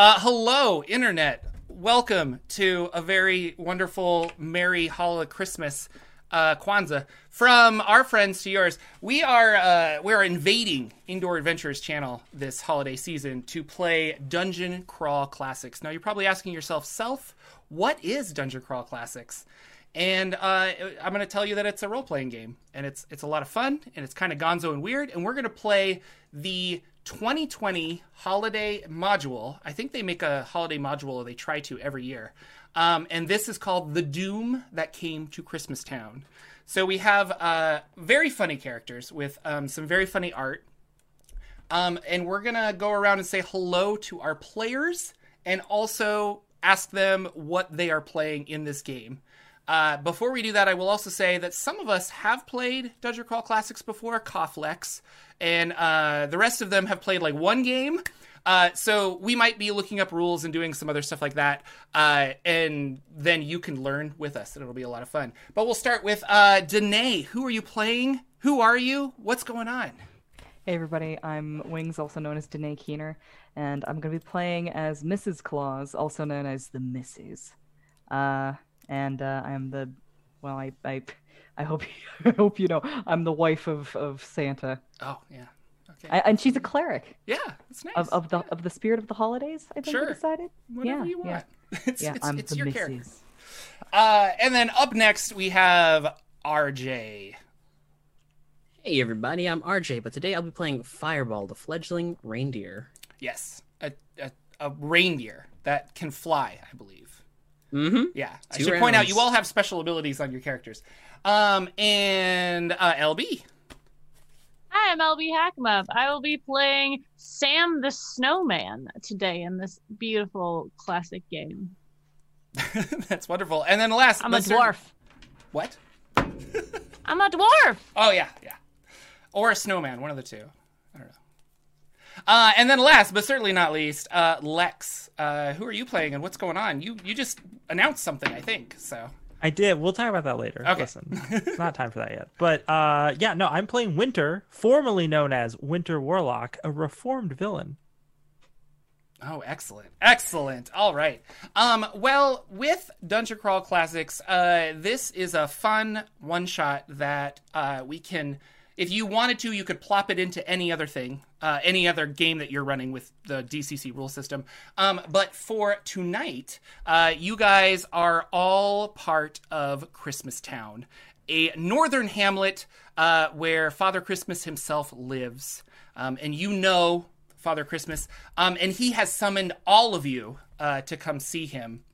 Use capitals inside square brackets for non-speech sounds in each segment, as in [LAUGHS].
Uh, hello, Internet. Welcome to a very wonderful, merry Holiday Christmas, uh, Kwanzaa. From our friends to yours, we are uh, we are invading Indoor Adventures channel this holiday season to play Dungeon Crawl Classics. Now, you're probably asking yourself, self, what is Dungeon Crawl Classics? And uh, I'm going to tell you that it's a role playing game, and it's it's a lot of fun, and it's kind of gonzo and weird. And we're going to play the 2020 holiday module. I think they make a holiday module, or they try to every year. Um, and this is called The Doom That Came to Christmas Town. So we have uh, very funny characters with um, some very funny art. Um, and we're going to go around and say hello to our players and also ask them what they are playing in this game. Uh, before we do that, I will also say that some of us have played Dungeon Crawl Classics before, Koflex, and uh, the rest of them have played like one game. Uh, so we might be looking up rules and doing some other stuff like that, uh, and then you can learn with us, and it'll be a lot of fun. But we'll start with uh, Danae. Who are you playing? Who are you? What's going on? Hey everybody, I'm Wings, also known as Danae Keener, and I'm going to be playing as Mrs. Claus, also known as the Misses. And uh, I'm the, well, I, I, I hope, [LAUGHS] I hope you know, I'm the wife of, of Santa, Oh yeah, okay, I, and she's a cleric yeah, that's nice. of, of the of the spirit of the holidays. I think Sure. we decided. Whatever yeah, you yeah. [LAUGHS] It's, Yeah, it's, I'm it's the your Misses. character. Uh, and then up next we have RJ. Hey everybody, I'm RJ, but today I'll be playing Fireball, the fledgling reindeer. Yes, a, a, a reindeer that can fly, I believe. Mm-hmm. Yeah, I Two should point out you all have special abilities on your characters. Um, and uh, LB. Hi, I'm LB Hackmup. I will be playing Sam the Snowman today in this beautiful classic game. [LAUGHS] That's wonderful. And then last, I'm a but certainly- dwarf. What? I'm a dwarf. Oh yeah, yeah. Or a snowman, one of the two. I don't know. Uh, and then last, but certainly not least, uh, Lex. Uh, who are you playing, and what's going on? You you just announced something, I think. So I did. We'll talk about that later. Okay. Listen, it's not time for that yet. But uh, yeah, no, I'm playing Winter, formerly known as Winter Warlock, a reformed villain. Oh, excellent. Excellent. All right. Um, well, with Dungeon Crawl Classics, uh, this is a fun one shot that uh, we can, if you wanted to, you could plop it into any other thing, uh, any other game that you're running with the DCC rule system. Um, but for tonight, uh, you guys are all part of Christmas Town, a northern hamlet uh, where Father Christmas himself lives. Um, and you know Father Christmas, um, and he has summoned all of you uh, to come see him.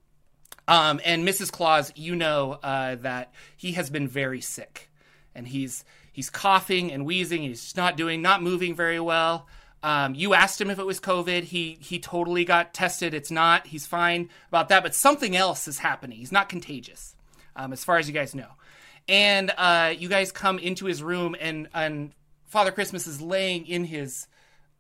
Um, and Mrs. Claus, you know uh, that he has been very sick, and he's he's coughing and wheezing. He's just not doing, not moving very well. Um, you asked him if it was COVID. He he totally got tested. It's not. He's fine about that. But something else is happening. He's not contagious, um, as far as you guys know. And uh, you guys come into his room, and and Father Christmas is laying in his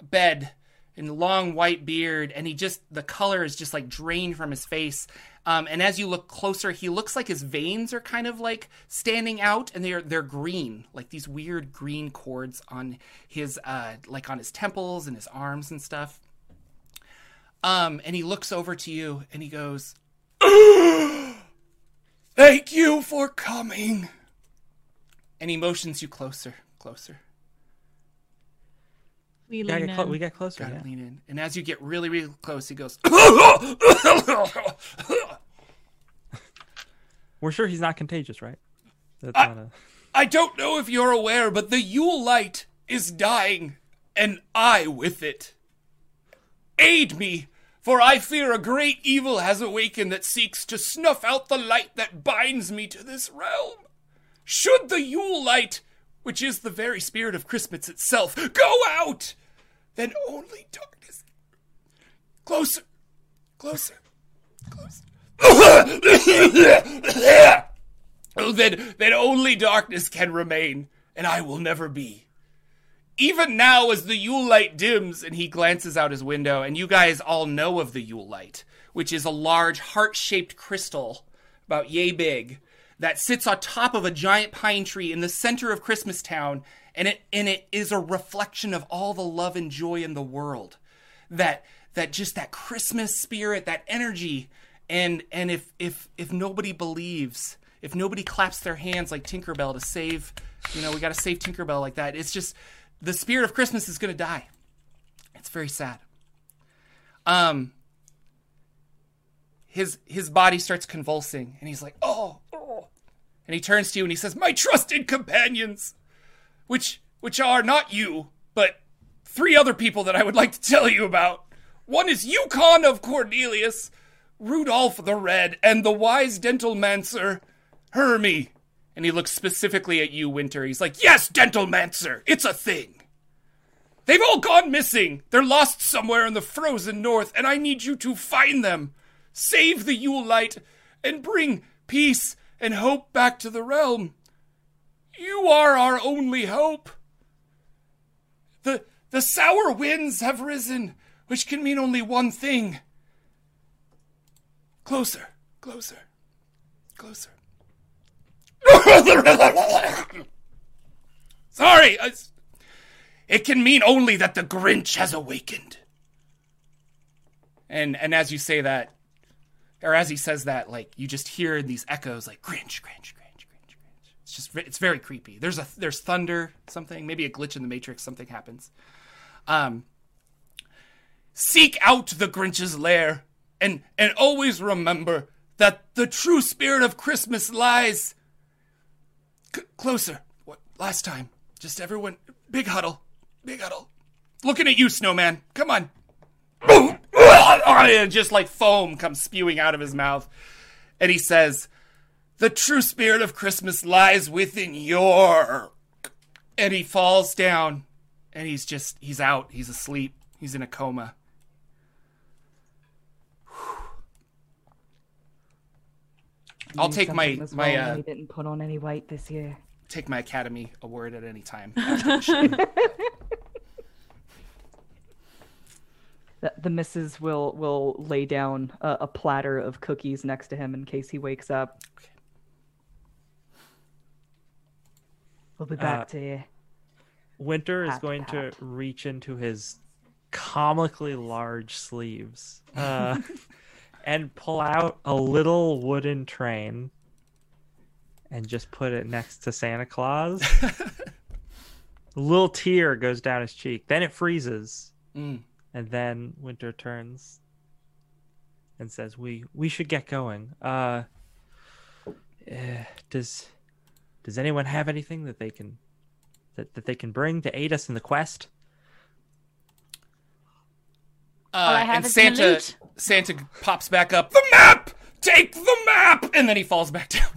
bed in long white beard and he just the color is just like drained from his face um, and as you look closer he looks like his veins are kind of like standing out and they're they're green like these weird green cords on his uh like on his temples and his arms and stuff. Um and he looks over to you and he goes [GASPS] thank you for coming. And he motions you closer closer We Yeah, lean get clo- in. we get closer. Gotta Yeah. lean in. And as you get really, really close, he goes, [COUGHS] [COUGHS] We're sure he's not contagious, right? That's I- not a... I don't know if you're aware, but the Yule light is dying, and I with it. Aid me, for I fear a great evil has awakened that seeks to snuff out the light that binds me to this realm. Should the Yule light, which is the very spirit of Christmas itself, go out, then only darkness. Closer, closer, closer. [LAUGHS] Then, then only darkness can remain, and I will never be. Even now, as the Yule light dims, and he glances out his window, and you guys all know of the Yule light, which is a large heart shaped crystal about yay big that sits on top of a giant pine tree in the center of Christmas Town, and it and it is a reflection of all the love and joy in the world. That that just that Christmas spirit, that energy. And and if if if nobody believes, if nobody claps their hands like Tinkerbell to save, you know, we got to save Tinkerbell like that. It's just the spirit of Christmas is to die. It's very sad. Um his his body starts convulsing and he's like, "Oh, oh." And he turns to you and he says, "My trusted companions, which which are not you, but three other people that I would like to tell you about. One is Yukon of Cornelius, Rudolph the Red, and the wise dental mancer, Hermie." And he looks specifically at you, Winter. He's like, "Yes, dental mancer, it's a thing." They've all gone missing. They're lost somewhere in the frozen north, and I need you to find them. Save the Yule light and bring peace and hope back to the realm. You are our only hope. The the sour winds have risen, which can mean only one thing. Closer, closer, closer. [LAUGHS] Sorry, I, it can mean only that the Grinch has awakened. And and as you say that, or as he says that, like you just hear these echoes, like Grinch, Grinch, Grinch, Grinch, Grinch. It's just it's very creepy. There's a there's thunder, something maybe a glitch in the matrix, something happens. Um, seek out the Grinch's lair, and and always remember that the true spirit of Christmas lies C- closer. What last time? Just everyone, big huddle, big huddle. Looking at you, snowman. Come on. [LAUGHS] And just like foam comes spewing out of his mouth. And he says, The true spirit of Christmas lies within your. And he falls down and he's just, he's out. He's asleep. He's in a coma. I'll take my my wrong uh, he didn't put on any weight this year. take my Academy Award at any time. [LAUGHS] [LAUGHS] after the show. The, the missus will will lay down a, a platter of cookies next to him in case he wakes up. Okay. We'll be back Uh, to you. Winter is Pat, going to reach into his comically large sleeves uh, [LAUGHS] and pull out a little wooden train and just put it next to Santa Claus. a [LAUGHS] little tear goes down his cheek. Then it freezes, Mm. And then Winter turns and says, "We we should get going. Uh, eh, does does anyone have anything that they can that, that they can bring to aid us in the quest?" Uh, I have and is Santa Santa pops back up. The map. Take the map, and then he falls back [LAUGHS] down.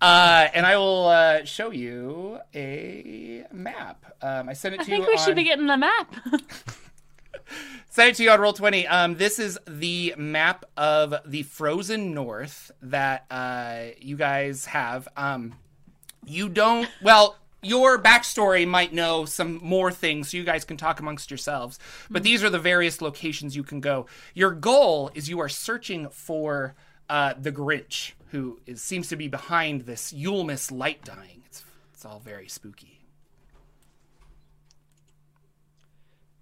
Uh, and I will uh, show you a map. Um, I sent it I to you. I think we should be getting the map. [LAUGHS] [LAUGHS] Send it to you on Roll20. Um, this is the map of the frozen north that uh, you guys have. Um, you don't. Well, your backstory might know some more things, so you guys can talk amongst yourselves. But these are the various locations you can go. Your goal is you are searching for uh, the Grinch, who is, seems to be behind this Yulemas light dying. It's it's all very spooky.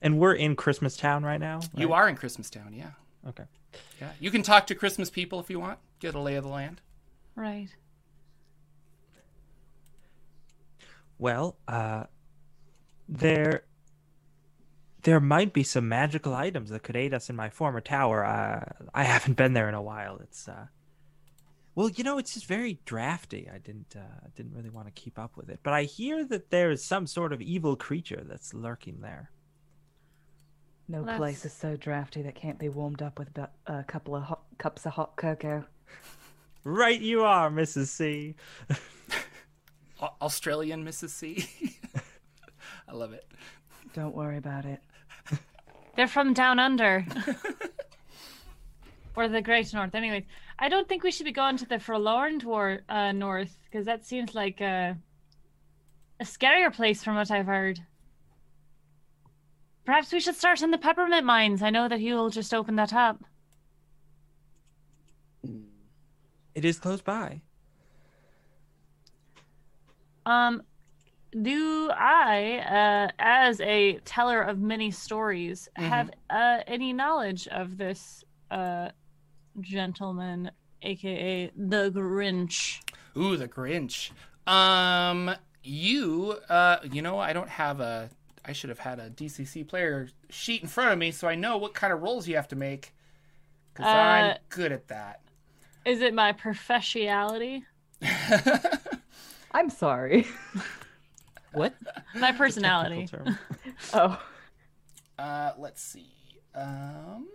And we're in Christmas Town right now. You are in Christmastown, yeah. okay. Yeah, you can talk to Christmas people if you want. Get a lay of the land. right. Well, uh, there, there might be some magical items that could aid us in my former tower. Uh, I haven't been there in a while. It's, uh, well, you know, it's just very drafty. I didn't, uh, didn't really want to keep up with it. But I hear that there is some sort of evil creature that's lurking there. No Well, place is so drafty that can't be warmed up with about a couple of hot, cups of hot cocoa. Right, you are, Mrs. C. [LAUGHS] Australian Mrs. C. [LAUGHS] I love it. Don't worry about it. They're from down under. [LAUGHS] or the Great North. Anyways, I don't think we should be going to the Forlorn Dwar- uh, North because that seems like a, a scarier place from what I've heard. Perhaps we should start in the peppermint mines. I know that he'll just open that up. It is close by. Um, do I, uh, as a teller of many stories, Mm-hmm. have uh, any knowledge of this uh, gentleman, aka the Grinch? Ooh, the Grinch. Um, you, uh, you know, I don't have a. I should have had a DCC player sheet in front of me so I know what kind of rolls you have to make. Because Uh, I'm good at that. Is it my professionality? [LAUGHS] I'm sorry. [LAUGHS] What? My personality. [LAUGHS] Oh, uh, let's see. Um,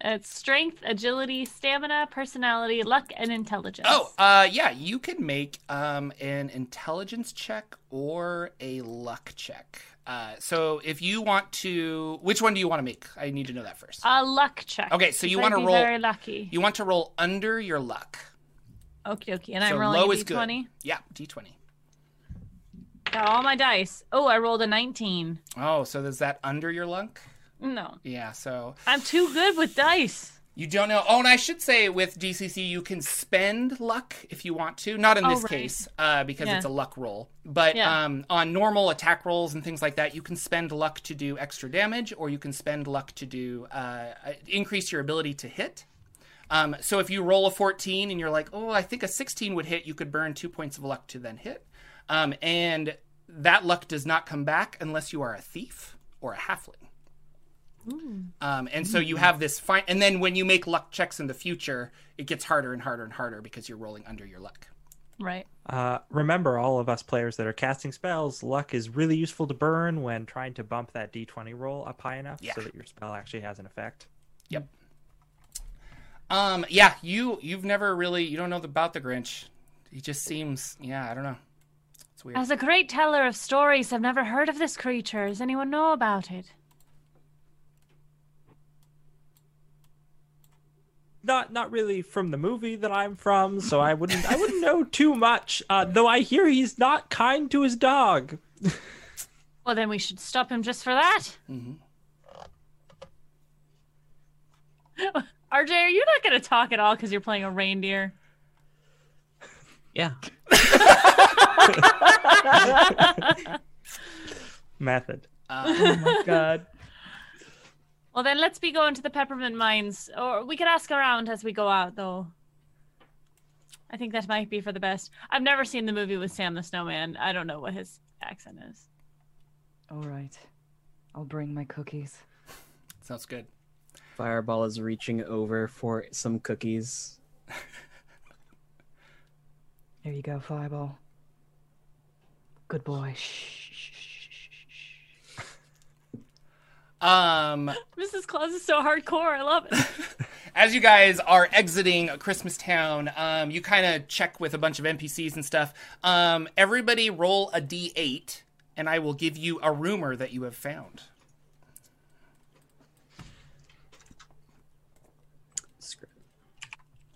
It's strength, agility, stamina, personality, luck, and intelligence. oh, uh, yeah, you can make um an intelligence check or a luck check. Uh, so if you want to, which one do you want to make? I need to know that first. a luck check. Okay, so you wanna roll- Very lucky. You want to roll under your luck. Okay, okay, and so I'm rolling low a is good. d20. Yeah, d20. Got all my dice. Oh, I rolled a 19. Oh, so is that under your luck? No, Yeah, so I'm too good with dice. you don't know. Oh, and I should say with DCC, you can spend luck if you want to. Not in Oh, this right. case, uh, because Yeah. it's a luck roll. But Yeah. um, on normal attack rolls and things like that, you can spend luck to do extra damage, or you can spend luck to do uh, increase your ability to hit. Um, so if you roll a 14 and you're like, oh, I think a 16 would hit, you could burn two points of luck to then hit. Um, and that luck does not come back unless you are a thief or a halfling. Um, and so you have this fine, and then when you make luck checks in the future, it gets harder and harder and harder because you're rolling under your luck. Right. Uh, remember, all of us players that are casting spells, luck is really useful to burn when trying to bump that d20 roll up high enough Yeah. so that your spell actually has an effect. Yep. Um, yeah, you you've never really you don't know about the Grinch. He just seems yeah, I don't know. It's weird. As a great teller of stories, I've never heard of this creature. Does anyone know about it? Not not really from the movie that I'm from, so I wouldn't I wouldn't know too much. Uh, though I hear he's not kind to his dog. [LAUGHS] Well, then we should stop him just for that. [LAUGHS] Mhm. RJ, are you not going to talk at all because you're playing a reindeer? Yeah. [LAUGHS] Method. Uh, oh my god. Well, then let's be going to the peppermint mines, or we could ask around as we go out, though. I think that might be for the best. I've never seen the movie with Sam the Snowman. I don't know what his accent is. All right. I'll bring my cookies. sounds good. Fireball is reaching over for some cookies. there you go, Fireball. Good boy. Shh. shh, shh, shh, shh. Um, [LAUGHS] Mrs. Claus is so hardcore. I love it. [LAUGHS] as you guys are exiting Christmas Town, um, you kind of check with a bunch of NPCs and stuff. Um, everybody roll a d8, and I will give you a rumor that you have found.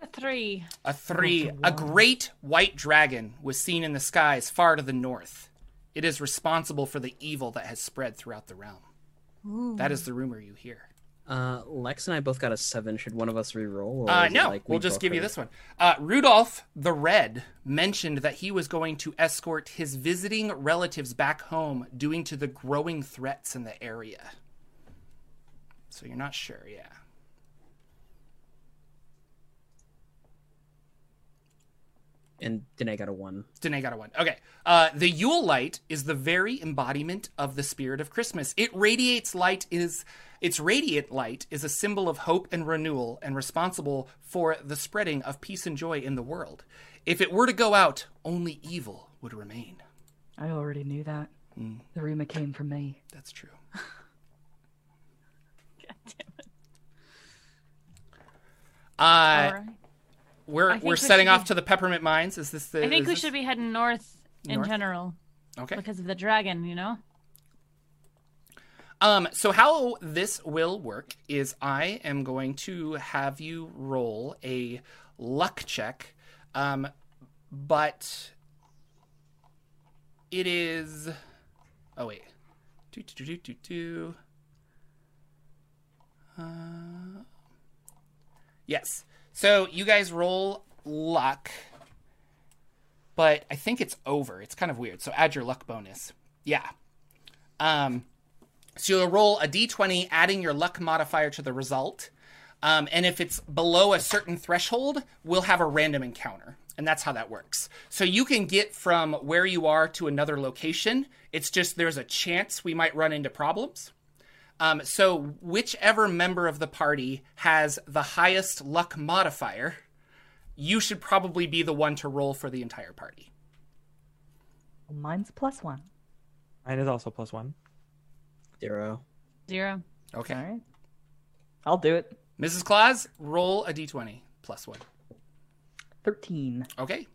A three. A three. A great white dragon was seen in the skies far to the north. It is responsible for the evil that has spread throughout the realm. That is the rumor you hear. Uh, Lex and I both got a seven. Should one of us re-roll? or Uh, no, like we'll just both give you this one. Uh, Rudolph the Red mentioned that he was going to escort his visiting relatives back home due to the growing threats in the area. So you're not sure, yeah. And Danae got a one. Danae got a one. Okay. Uh, the Yule light is the very embodiment of the spirit of Christmas. It radiates light is its radiant light is a symbol of hope and renewal and responsible for the spreading of peace and joy in the world. If it were to go out, only evil would remain. I already knew that. The rumor came from me. That's true. [LAUGHS] God damn it. Uh, All right. We're we're we setting off be- to the peppermint mines. Is this the? I think we this- should be heading north in North? general Okay. because of the dragon, you know? Um, so how this will work is I am going to have you roll a luck check, um, but it is. Oh wait, do do do do do. Uh, yes. So you guys roll luck, but I think it's over. It's kind of weird. So add your luck bonus. Yeah. Um, so you'll roll a d20, adding your luck modifier to the result. Um, and if it's below a certain threshold, we'll have a random encounter. And that's how that works. So you can get from where you are to another location. It's just there's a chance we might run into problems. Um, so whichever member of the party has the highest luck modifier, you should probably be the one to roll for the entire party. Mine's plus one. Mine is also plus one. Zero. Zero. Okay. All right. I'll do it. Mrs. Claus, roll a d20 plus one. 13. Okay.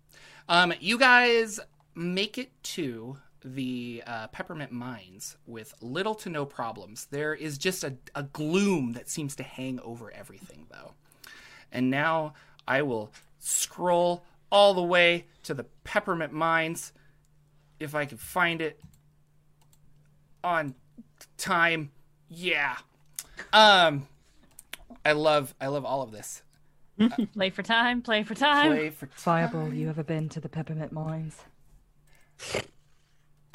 Um, you guys make it to the uh, peppermint mines with little to no problems. There is just a, a gloom that seems to hang over everything, though. And now I will scroll all the way to the peppermint mines if I can find it on time. Yeah. Um I love I love all of this. [LAUGHS] Play for time. Play for time. Play for Fireball, you ever been to the peppermint mines?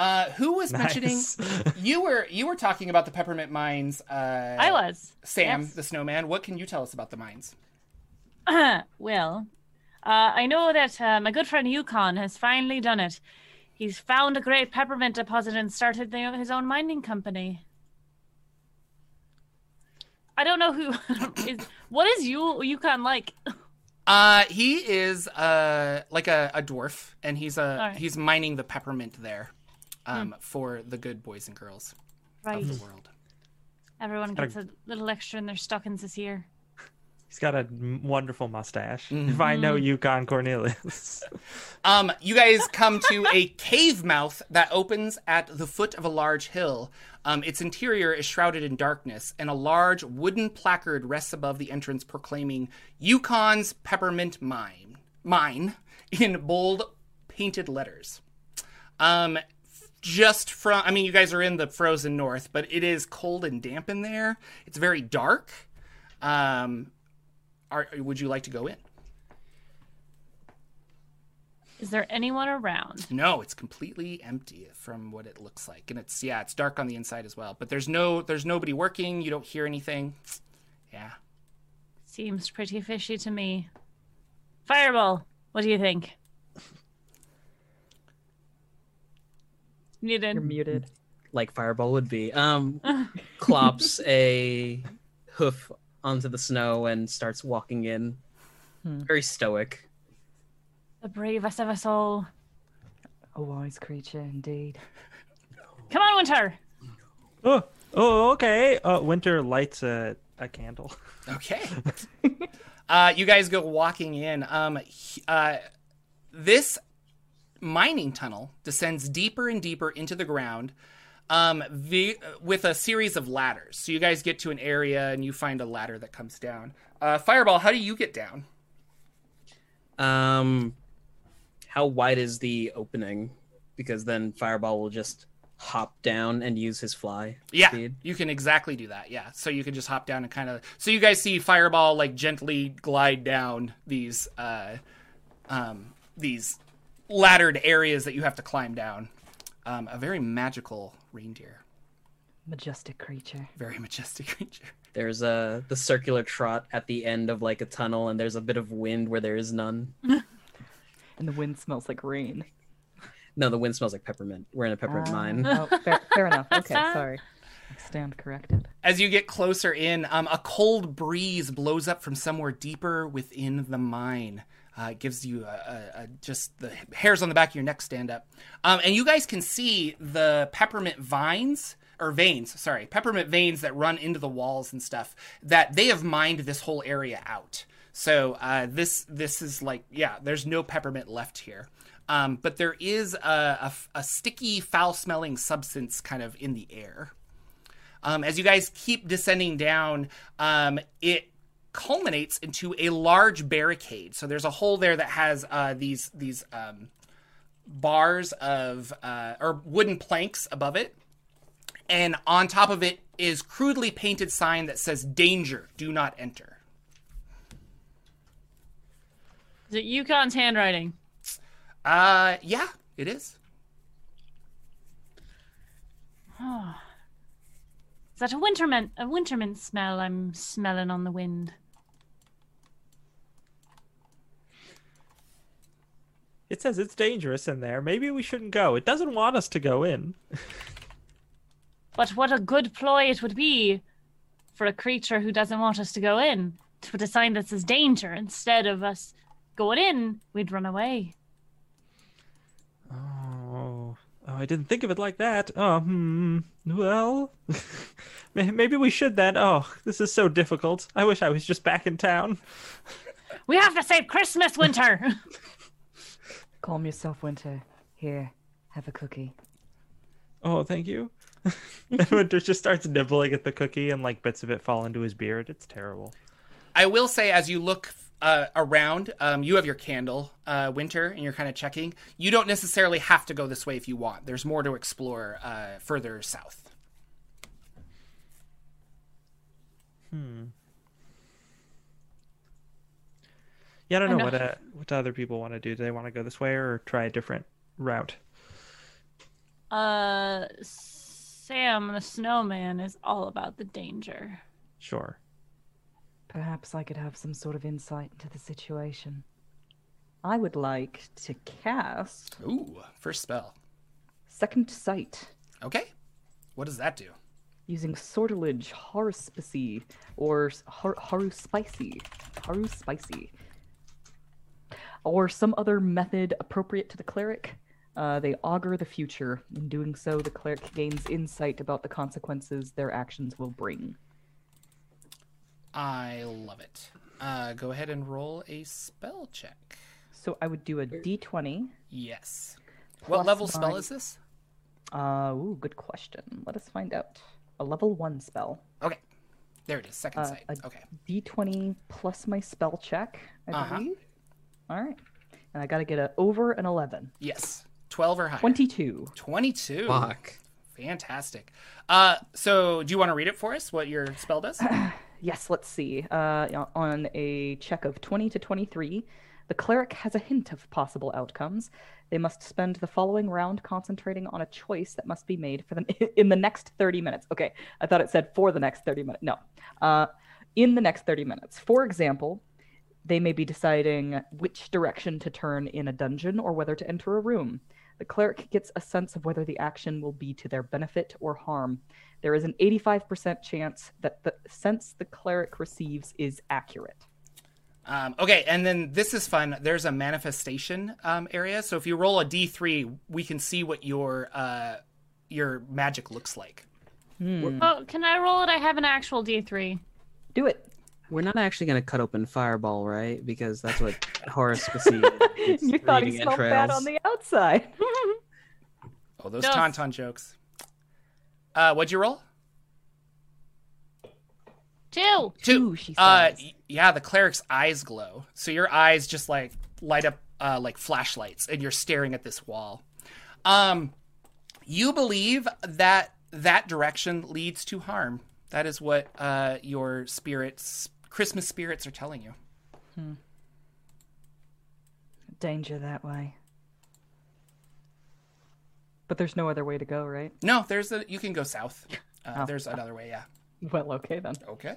Uh, who was [LAUGHS] mentioning you were you were talking about the peppermint mines? Uh, I was. Sam, Yes. the snowman. What can you tell us about the mines? [CLEARS THROAT] well, uh, I know that uh, my good friend Yukon has finally done it. He's found a great peppermint deposit and started the, his own mining company. I don't know who [LAUGHS] is. What is you Yukon like? Uh, he is uh like a, a dwarf, and he's a right. he's mining the peppermint there, um, for the good boys and girls Right. of the world. Everyone gets a little extra in their stockings this year. He's got a wonderful mustache. If I know Yukon Cornelius. [LAUGHS] Um, you guys come to a cave mouth that opens at the foot of a large hill. Um, its interior is shrouded in darkness, and a large wooden placard rests above the entrance proclaiming Yukon's Peppermint Mine, mine in bold painted letters. Um, just from, I mean, you guys are in the frozen north, but it is cold and damp in there. It's very dark. Um, are, would you like to go in? Is there anyone around? No, it's completely empty from what it looks like, and it's yeah, it's dark on the inside as well. But there's no there's nobody working. You don't hear anything. Yeah. Seems pretty fishy to me. Fireball, what do you think? Muted. You're muted. Like Fireball would be. Um, [LAUGHS] clops a hoof onto the snow and starts walking in. Hmm. Very stoic. The bravest of us all. A wise creature indeed. [LAUGHS] Come on, Winter. oh, oh, okay. Uh, Winter lights a, a candle. [LAUGHS] Okay. uh, you guys go walking in. Um, he- uh, this mining tunnel descends deeper and deeper into the ground. Um, the, with a series of ladders. So you guys get to an area and you find a ladder that comes down. Uh, Fireball, how do you get down? Um, how wide is the opening? Because then Fireball will just hop down and use his fly Yeah, speed. you can exactly do that. Yeah, so you can just hop down and kind of. So you guys see Fireball like gently glide down these uh, um, these laddered areas that you have to climb down. Um, a very magical reindeer, Majestic creature. very [LAUGHS] majestic creature. There's a the circular trot at the end of like a tunnel, and there's a bit of wind where there is none. [LAUGHS] And the wind smells like rain. No, the wind smells like peppermint. We're in a peppermint Ah, mine. Oh, fair, fair enough. [LAUGHS] Okay, sorry. I stand corrected. As you get closer in, um, a cold breeze blows up from somewhere deeper within the mine. Uh, gives you a, a, a, just the hairs on the back of your neck stand up. Um, and you guys can see the peppermint vines, or veins, sorry, peppermint veins that run into the walls and stuff, that they have mined this whole area out. So uh, this this is like, yeah, there's no peppermint left here. Um, but there is a, a, a sticky, foul smelling substance kind of in the air. Um, as you guys keep descending down, um, it culminates into a large barricade. So there's a hole there that has uh, these these um, bars of uh, or wooden planks above it, and on top of it is crudely painted sign that says "Danger, do not enter." Is it Yukon's handwriting? Uh, yeah, it is. Oh. Is that a winterman a winterman smell I'm smelling on the wind? It says it's dangerous in there. Maybe we shouldn't go. It doesn't want us to go in. [LAUGHS] But what a good ploy it would be for a creature who doesn't want us to go in to put a sign that says danger instead of us going in, we'd run away. Oh, oh, I didn't think of it like that. Oh, hmm. Well, [LAUGHS] maybe we should then. Oh, this is so difficult. I wish I was just back in town. We have to save Christmas, Winter. [LAUGHS] Calm yourself, Winter. Here, have a cookie. Oh, thank you. [LAUGHS] Winter just starts nibbling at the cookie, and like bits of it fall into his beard. It's terrible. I will say, as you look uh, around, um, you have your candle, uh, Winter, and you're kind of checking. You don't necessarily have to go this way if you want. There's more to explore uh, further south. Yeah, I don't I know, know. what uh, what do other people want to do. Do they want to go this way or try a different route? uh, Sam the snowman is all about the danger. Sure. Perhaps I could have some sort of insight into the situation. I would like to cast Ooh, first spell. Second Sight Okay. What does that do? using Sortilege Haruspicy or har- Haruspicy. Haruspicy. Or some other method appropriate to the cleric. Uh, they augur the future. In doing so, the cleric gains insight about the consequences their actions will bring. I love it. Uh, go ahead and roll a spell check. So I would do a d20. Yes. what level spell is this? Uh, ooh, good question. Let us find out. A level one spell. Okay. There it is. Second Uh, sight. Okay. D20 plus my spell check, I Uh-huh. believe. All right. And I got to get a over an 11. Yes. 12 or higher. 22. 22. Fuck. Fantastic. Uh, so do you want to read it for us? What your spell does? [SIGHS] Yes, let's see. Uh, on a check of 20 to 23, the cleric has a hint of possible outcomes. They must spend the following round concentrating on a choice that must be made for the [LAUGHS] in the next 30 minutes. Okay, I thought it said for the next 30 minutes. No, uh, in the next 30 minutes. For example, they may be deciding which direction to turn in a dungeon or whether to enter a room. The cleric gets a sense of whether the action will be to their benefit or harm. There is an 85% chance that the sense the cleric receives is accurate. Um, okay, and then this is fun. There's a manifestation um, area. So if you roll a d3, we can see what your uh, your magic looks like. Oh, can I roll it? I have an actual D3. Do it. We're not actually going to cut open Fireball, right? Because that's what haruspicy is. You thought he smelled bad on the outside. [LAUGHS] Oh, those Yes. tauntaun jokes. Uh, what'd you roll? Two. Two, she Uh, says. y- yeah, the cleric's eyes glow. So your eyes just like light up uh, like flashlights, and you're staring at this wall. Um, you believe that that direction leads to harm. That is what uh, your spirits, Christmas spirits, are telling you. Danger that way. But there's no other way to go, right? No, there's a. You can go south. Uh, Oh. There's another way. Yeah. Well, okay then. Okay.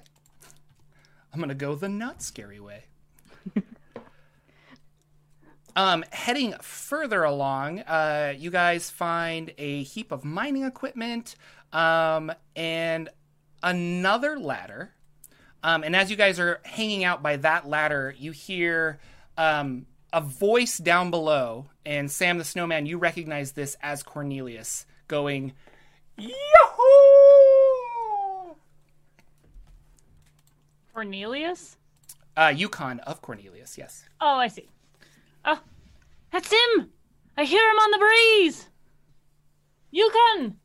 I'm gonna go the not scary way. [LAUGHS] um, heading further along, uh, you guys find a heap of mining equipment, um, and another ladder. Um, and as you guys are hanging out by that ladder, you hear um, a voice down below. And Sam the Snowman, you recognize this as Cornelius going, Yahoo! Cornelius? Uh, Yukon of Cornelius, yes. Oh, I see. Oh, that's him! I hear him on the breeze! Yukon!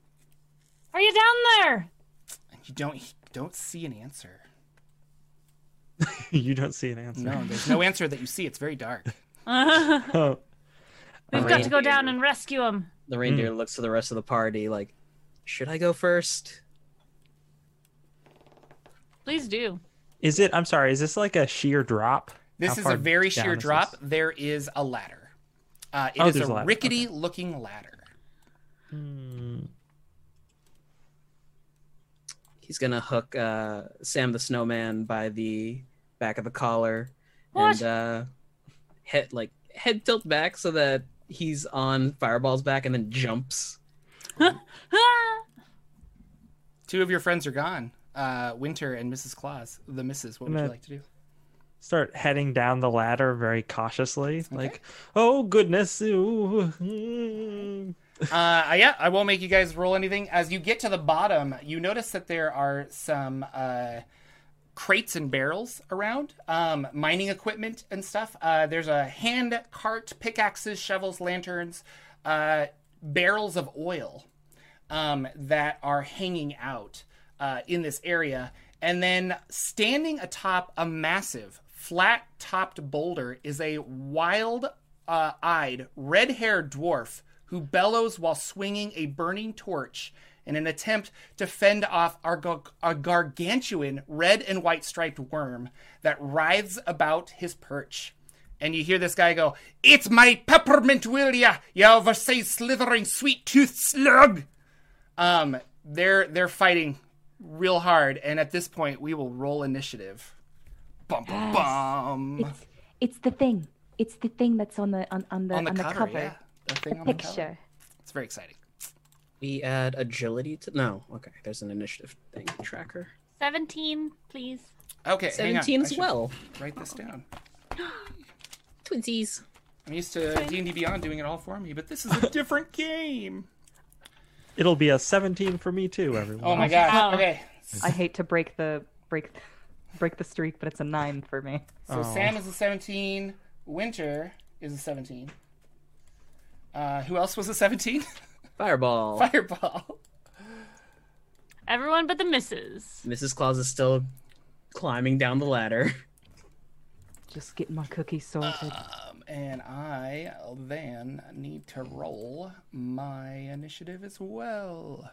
Are you down there? You don't don't see an answer. [LAUGHS] you don't see an answer. No, there's no answer that you see. It's very dark. Oh, [LAUGHS] We've got to go down and rescue him. The reindeer looks to the rest of the party like, should I go first? Please do. is it? I'm sorry. Is this like a sheer drop? This How is a very sheer drop. this? There is a ladder. Uh, it Oh, is there's a a ladder. rickety looking ladder. Hmm. He's gonna hook uh, Sam the Snowman by the back of the collar What? and uh, head like head tilt back so that he's on Fireball's back and then jumps. [LAUGHS] Two of your friends are gone. Uh, Winter and Mrs. Claus. The missus. What would you like to do? Start heading down the ladder very cautiously, like, oh goodness, ooh, mm." uh, yeah, I won't make you guys roll anything. As you get to the bottom, you notice that there are some uh, crates and barrels around, um, mining equipment and stuff. Uh, there's a hand cart, pickaxes, shovels, lanterns, uh, barrels of oil um, that are hanging out uh, in this area. And then standing atop a massive, flat topped boulder is a wild uh, eyed, red haired dwarf who bellows while swinging a burning torch in an attempt to fend off our gar- a gargantuan red and white striped worm that writhes about his perch. And you hear this guy go, It's my peppermint will ya, you oversized slithering sweet tooth slug! Um, they're they're fighting real hard, and at this point we will roll initiative. Bum bum Yes. bum. It's it's the thing. It's the thing that's on the on, on the on the on the cover, cover. yeah. The The on the cover. picture. It's very exciting. We add agility to no. Okay, there's an initiative thing tracker. 17, please. Okay, hang on. Seventeen I as well. Write this down. [GASPS] Twinsies. I'm used to D and D Beyond doing it all for me, but this is a [LAUGHS] different game. it'll be a 17 for me too, everyone. Oh my god! Wow. Okay, I hate to break the break break the streak, but it's a nine for me. so Oh. Sam is a 17. Winter is a 17. Uh, who else was a 17? [LAUGHS] Fireball. Fireball. Everyone but the misses. Mrs. Claus is still climbing down the ladder. Just getting my cookies sorted. Um, and I then need to roll my initiative as well.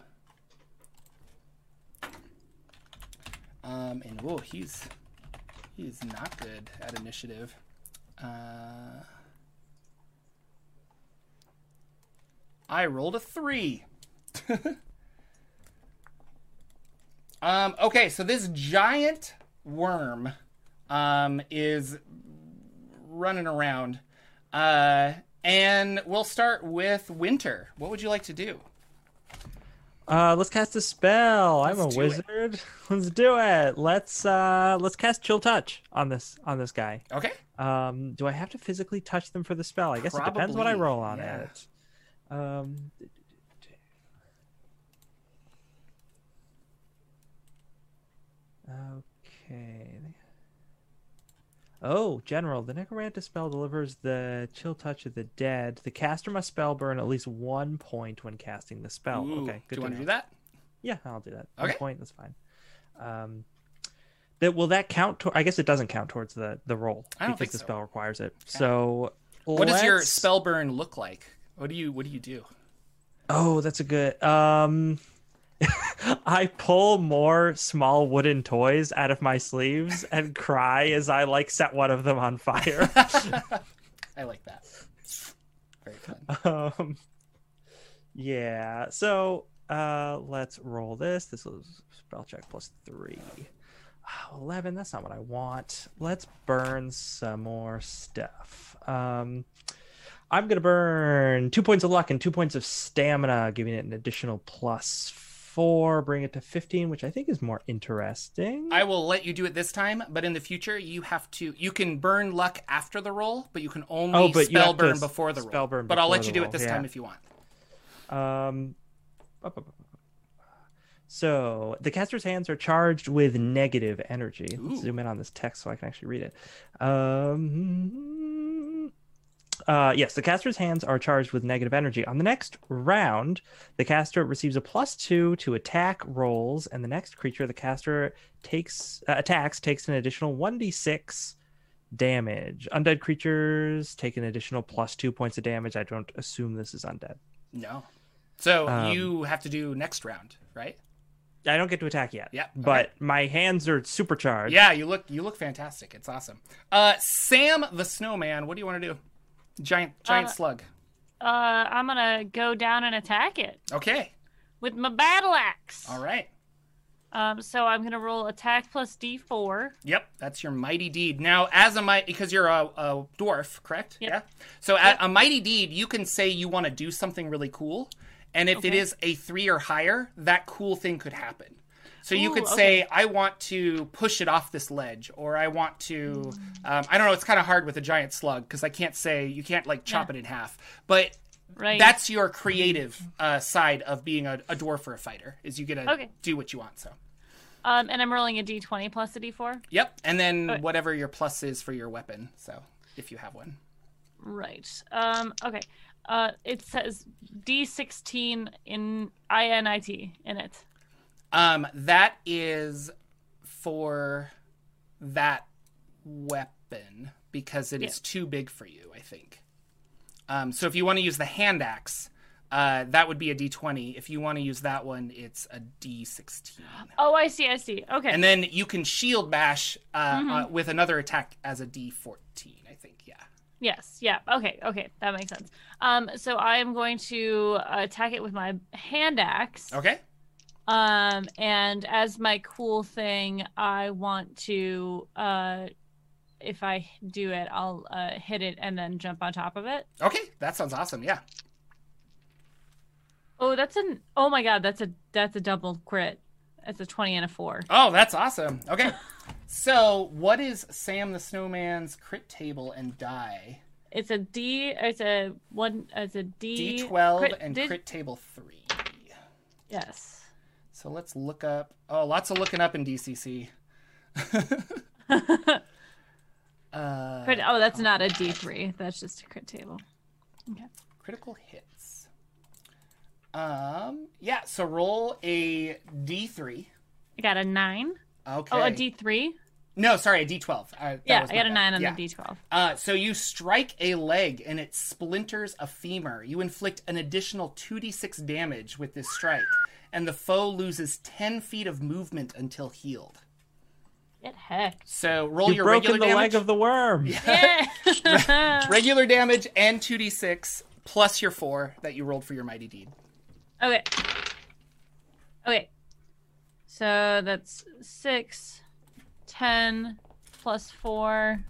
Um, and whoa, he's he's not good at initiative. Uh, I rolled a three. [LAUGHS] um, okay, so this giant worm um, is running around. Uh, and we'll start with Winter. What would you like to do? Uh, let's cast a spell. I'm a Let's it. wizard. [LAUGHS] Let's do it. Let's uh, let's cast Chill Touch on this on this guy. Okay. Um, do I have to physically touch them for the spell? I guess it depends what I roll on yeah. it. Um, okay. Oh, General, the necromantic spell delivers the chill touch of the dead. The caster must spell burn at least one point when casting the spell. Ooh, okay, do you want to do that? Yeah, I'll do that. One Okay. point, that's fine. Um, that will that count? To, I guess it doesn't count towards the the roll I don't because think the so. spell requires it. So, What does your spell burn look like? What do you What do you do? Oh, that's a good. Um, [LAUGHS] I pull more small wooden toys out of my sleeves and cry as I like set one of them on fire. [LAUGHS] I like that. Very fun. um, yeah. So uh, let's roll this. This was spell check plus three. Oh, 11 that's not what i want let's burn some more stuff um i'm gonna burn two points of luck and two points of stamina giving it an additional plus four bring it to 15 which i think is more interesting I will let you do it this time, but in the future, you have to. You can burn luck after the roll, but you can only Oh, but spell burn before the spell roll. burn but I'll let you do roll, it this yeah. time if you want. Um, bu- bu- bu- so the caster's hands are charged with negative energy. Let's zoom in on this text so I can actually read it. Um, uh, yes, the caster's hands are charged with negative energy. On the next round, the caster receives a plus two to attack rolls, and the next creature the caster takes uh, attacks takes an additional one d six damage. Undead creatures take an additional plus two points of damage. I don't assume this is undead. No. So Um, you have to do next round, right? I don't get to attack yet. Yeah, okay. But my hands are supercharged. Yeah, you look you look fantastic. It's awesome. Uh, Sam the Snowman, what do you want to do? Giant giant Uh, slug. Uh, I'm gonna go down and attack it Okay. with my battle axe. All right. Um, so I'm gonna roll attack plus D4. Yep, that's your mighty deed. Now, as a might, because you're a, a dwarf, correct? Yep. Yeah. So, at a mighty deed, you can say you want to do something really cool, and if it Okay. is a three or higher, that cool thing could happen. So you Ooh, could say, "I want to push it off this ledge," or "I want to." Um, I don't know. It's kind of hard with a giant slug because I can't say you can't like chop Yeah. it in half. But Right. that's your creative uh, side of being a, a dwarf or a fighter. Is you get to Okay. do what you want. So. um, and I'm rolling a D20 plus a D4. Yep, and then Okay. whatever your plus is for your weapon. So if you have one. Right. Um. Okay. Uh. It says D16 in INIT in it. Um, that is for that weapon because it is Yeah. too big for you. I think. Um, so if you want to use the hand axe, uh, that would be a D20. If you want to use that one, it's a D16. Oh, I see. I see. Okay. And then you can shield bash uh, Mm-hmm. uh, with another attack as a D14. I think. Yeah. Yes. Yeah. Okay. Okay. That makes sense. Um. So I am going to attack it with my hand axe. Okay. Um. And as my cool thing, I want to. Uh. If I do it, I'll uh, hit it and then jump on top of it. Okay. That sounds awesome. Yeah. Oh, that's an. Oh my god, that's a that's a double crit. That's a twenty and a four. Oh, that's awesome. Okay. [LAUGHS] So, what is Sam the Snowman's crit table and die? It's a D. It's a one. It's a D. D12 and did- crit table 3. Yes. So, let's look up. Oh, lots of looking up in DCC. [LAUGHS] uh, Crit, oh, that's not a D three. That's just a crit table. critical hits. Um, yeah, so roll a D3. I got a nine. Okay. Oh, a D three. No, sorry, a D12. Uh, Yeah, was I got a bad. nine on Yeah. the D twelve. Uh, so you strike a leg and it splinters a femur. You inflict an additional 2d6 damage with this strike, and the foe loses 10 feet of movement until healed. Get hecked. So roll You've your broken regular the damage, leg of the worm. Yeah. [LAUGHS] [LAUGHS] regular damage, and 2d6 plus your four that you rolled for your mighty deed. okay. Okay. So that's six, ten, plus four.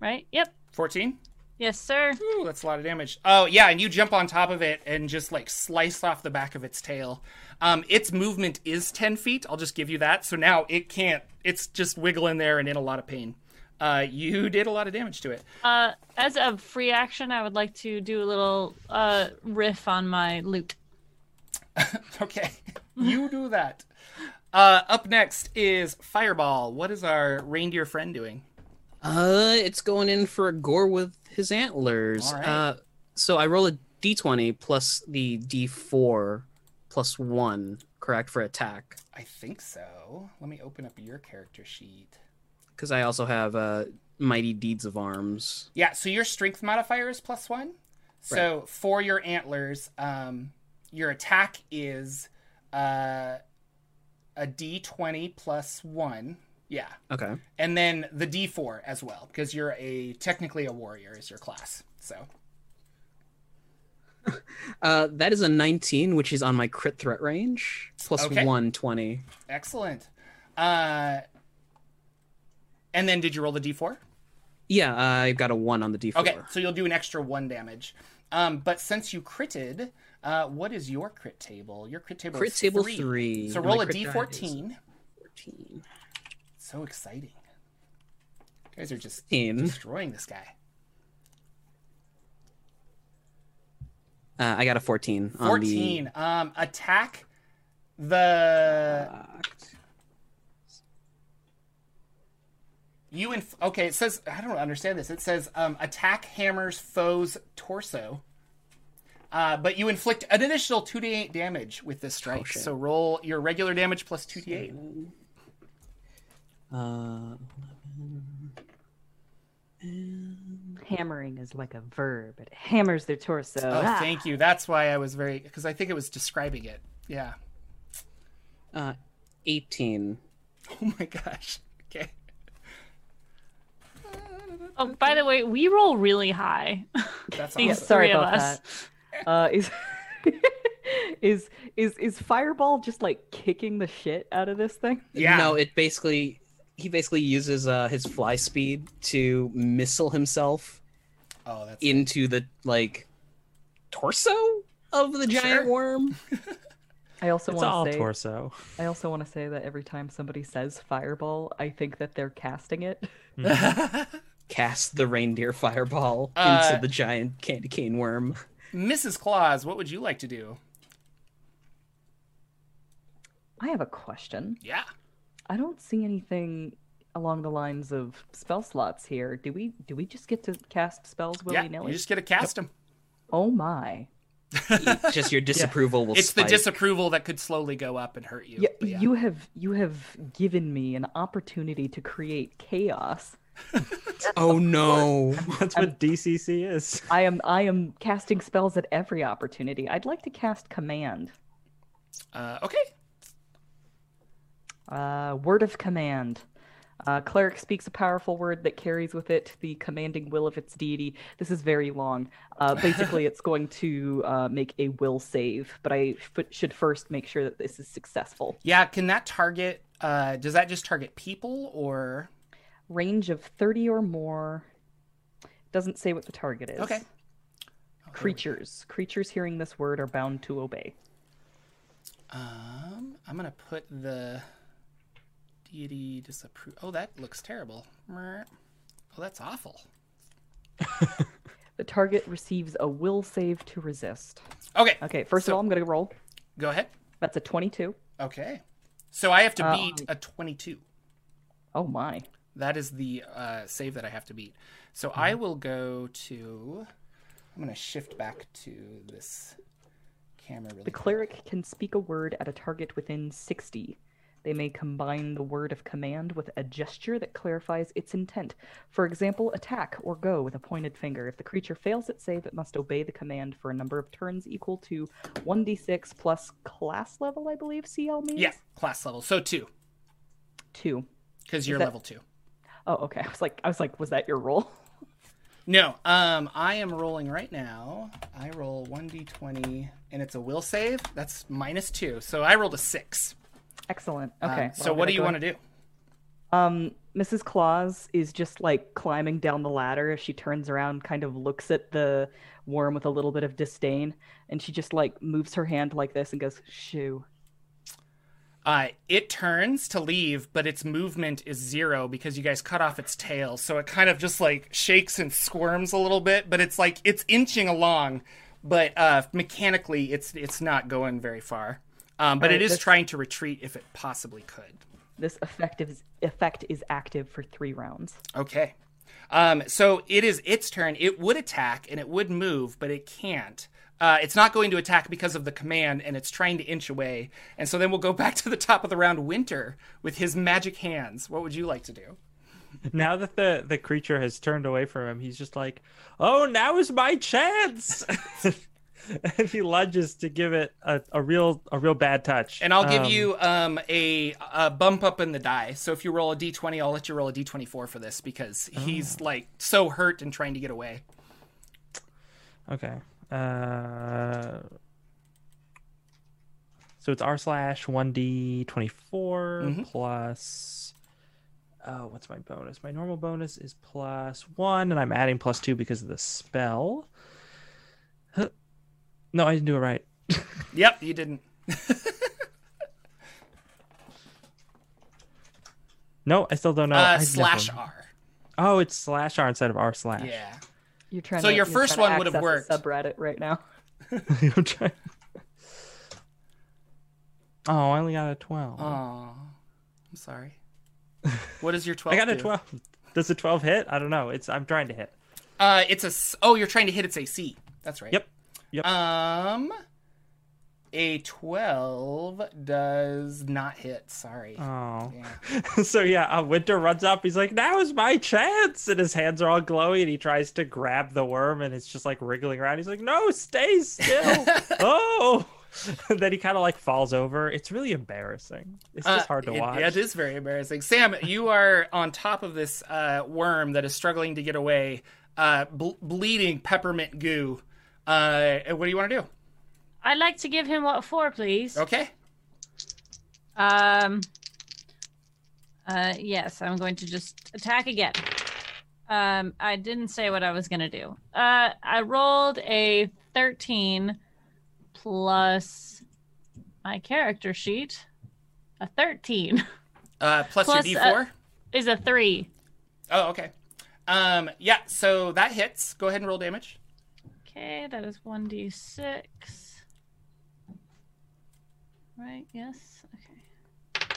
Right? Yep. 14. Yes, sir. Ooh, that's a lot of damage. Oh yeah, and you jump on top of it and just like slice off the back of its tail. Um, its movement is ten feet. I'll just give you that. So now it can't. It's just wiggling there and in a lot of pain. Uh, you did a lot of damage to it. Uh, as a free action, I would like to do a little uh riff on my loot. [LAUGHS] Okay, you do that. Uh, up next is Fireball. What is our reindeer friend doing? Uh, it's going in for a gore with his antlers. Right. Uh, so I roll a d20 plus the d4 plus one, correct, for attack. I think so. Let me open up your character sheet. Because I also have uh, mighty deeds of arms. Yeah, so your strength modifier is plus one. So for your antlers, um, your attack is uh, a d20 plus one. Yeah. Okay. And then the d4 as well, because you're a technically a warrior is your class. So [LAUGHS] Uh, that is a 19, which is on my crit threat range, plus Okay. one 20. excellent. Uh, and then did you roll the d4? Yeah, I've got a one on the d4. Okay, so you'll do an extra one damage. Um, but since you critted, uh, what is your crit table? Your crit table Crit is table three. three, So roll a crit die is- d14. 14. So exciting. You guys are just 15. destroying this guy. Uh, I got a 14. on 14. the- Um, attack the. Locked. You inf- okay? It says I don't understand this. It says um, attack hammers foe's torso, uh, but you inflict an additional two d eight damage with this strike. Oh, so roll your regular damage plus two d eight. Uh, Hammering is like a verb. It hammers their torso. Oh, Ah. thank you. That's why I was very because I think it was describing it. Yeah. uh, 18. [LAUGHS] Oh my gosh. Okay. Oh, by the way, we roll really high. That's [LAUGHS] These Yeah, awesome. sorry three about us. that. Uh, is [LAUGHS] is is is Fireball just like kicking the shit out of this thing? Yeah. No, it basically he basically uses uh, his fly speed to missile himself Oh, that's into the like torso of the giant Sure. worm. I also want to say torso. I also want to say that every time somebody says Fireball, I think that they're casting it. [LAUGHS] Cast the reindeer fireball Uh, into the giant candy cane worm. Mrs. Claus, what would you like to do? I have a question. Yeah. I don't see anything along the lines of spell slots here. Do we do we just get to cast spells willy Yeah. nilly? You just get to cast them. Oh my. Just your [LAUGHS] disapproval will It's the disapproval that could slowly go up and hurt you. Yeah, yeah. you have you have given me an opportunity to create chaos. [LAUGHS] Oh no. That's what DCC is. I am I am casting spells at every opportunity. I'd like to cast command. Uh, okay. Uh, word of command. Uh, cleric speaks a powerful word that carries with it the commanding will of its deity. This is very long. Uh, basically, [LAUGHS] it's going to uh, make a will save, but I f- should first make sure that this is successful. Yeah. Can that target? Uh, does that just target people or? Range of 30 or more. Doesn't say what the target is. Okay. Creatures. Creatures hearing this word are bound to obey. Um, I'm gonna put the deity disapprove. Oh, that looks terrible. Oh, that's awful. [LAUGHS] The target receives a will save to resist. Okay. Okay, first So- of all, I'm going to roll. Go ahead. That's a 22. Okay. So I have to Uh, beat a 22. Oh my. That is the uh, save that I have to beat. So Mm-hmm. I will go to. I'm gonna shift back to this camera really. The quick. cleric can speak a word at a target within 60. They may combine the word of command with a gesture that clarifies its intent. For example, attack or go with a pointed finger. If the creature fails its save, it must obey the command for a number of turns equal to 1d6 plus class level, I believe CL means? Yeah, class level. So two, Two. because you're that- level two. Oh, okay. I was like, I was like, was that your roll? [LAUGHS] No, um, I am rolling right now. I roll one d20, and it's a will save. That's minus two. So I rolled a six. Excellent. Uh, Okay. so what do you want to do? Um, Mrs. Claus is just like climbing down the ladder. As she turns around, kind of looks at the worm with a little bit of disdain, and she just like moves her hand like this and goes, "Shoo." Uh, it turns to leave, but its movement is zero because you guys cut off its tail. So it kind of just like shakes and squirms a little bit, but it's like it's inching along, but uh, mechanically it's it's not going very far. Um, but Alright, it is this- trying to retreat if it possibly could. This effective is, effect is active for three rounds. Okay. Um, so it is its turn. It would attack and it would move, but it can't. Uh, it's not going to attack because of the command, and it's trying to inch away. And so then we'll go [LAUGHS] back to the top of the round, Winter, with his magic hands. What would you like to do? Now that the the creature has turned away from him, he's just like, "Oh, now is my chance!" [LAUGHS] [LAUGHS] and he lunges to give it a, a real a real bad touch. And I'll give Um, you um, a, a bump up in the die. So if you roll a d20, I'll let you roll a d24 for this because he's like so hurt and trying to get away. Okay. Uh, so it's r slash one d twenty Mhm. plus. Oh, what's my bonus? My normal bonus is plus one, and I'm adding plus two because of the spell. Huh. No, I didn't do it right. [LAUGHS] Yep, you didn't. [LAUGHS] No, I still don't know. Uh, slash never- R. Oh, it's slash r instead of r slash. Yeah. You're trying. So to, your you're first one would have worked. Subreddit right now. [LAUGHS] I'm trying- Oh, I only got a twelve. Aw. I'm sorry. What is your 12 I got a do? twelve. Does a twelve hit? I don't know. It's I'm trying to hit. Uh, it's a. s- Oh, you're trying to hit its AC. That's right. Yep. Yep. Um, a twelve does not hit. Sorry. Oh. Yeah. [LAUGHS] so yeah, uh, Winter runs up. He's like, "Now is my chance!" And his hands are all glowy, and he tries to grab the worm, and it's just like wriggling around. He's like, "No, stay still!" [LAUGHS] oh, [LAUGHS] then he kind of like falls over. It's really embarrassing. It's just Uh, hard to it- watch. yeah, it is very embarrassing. Sam, you are on top of this uh, worm that is struggling to get away, uh, ble- bleeding peppermint goo. Uh, what do you want to do? I'd like to give him what for, please. Okay. Um. Uh, yes, I'm going to just attack again. Um, I didn't say what I was gonna do. Uh, I rolled a 13 plus my character sheet. A 13 Uh, plus, Plus, your uh, D4. is a three. oh, okay. Um, yeah. So that hits. Go ahead and roll damage. Okay, that is 1d6. Right, yes. Okay.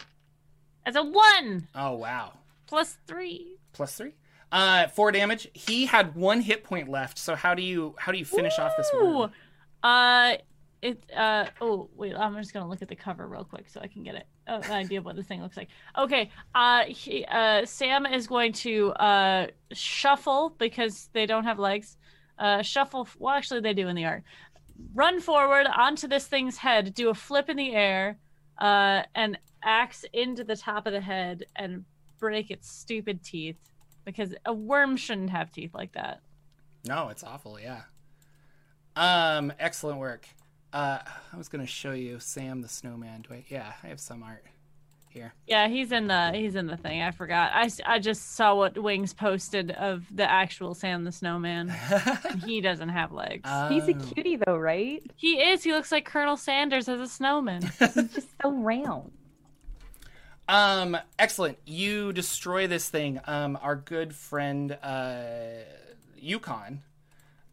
As a one Oh wow. plus three. Plus three. Uh, four damage. He had one hit point left. So how do you how do you finish off this worm? Uh, it. Uh. Oh, wait. I'm just gonna look at the cover real quick so I can get it uh, an idea of what this thing looks like. Okay. Uh. He, uh. Sam is going to uh shuffle because they don't have legs. Uh. Shuffle. Well, actually, they do in the art. Run forward onto this thing's head. Do a flip in the air. Uh. And axe into the top of the head and break its stupid teeth because a worm shouldn't have teeth like that. No, it's awful. Yeah. Um, excellent work. Uh, I was gonna show you Sam the Snowman. Do I? Yeah, I have some art here. Yeah, he's in the he's in the thing. I forgot. I, I just saw what Wings posted of the actual Sam the Snowman. [LAUGHS] he doesn't have legs. He's a Oh. cutie though, right? he is. He looks like Colonel Sanders as a snowman. [LAUGHS] He's just so round. Um, excellent. You destroy this thing. Um, our good friend, uh, Yukon,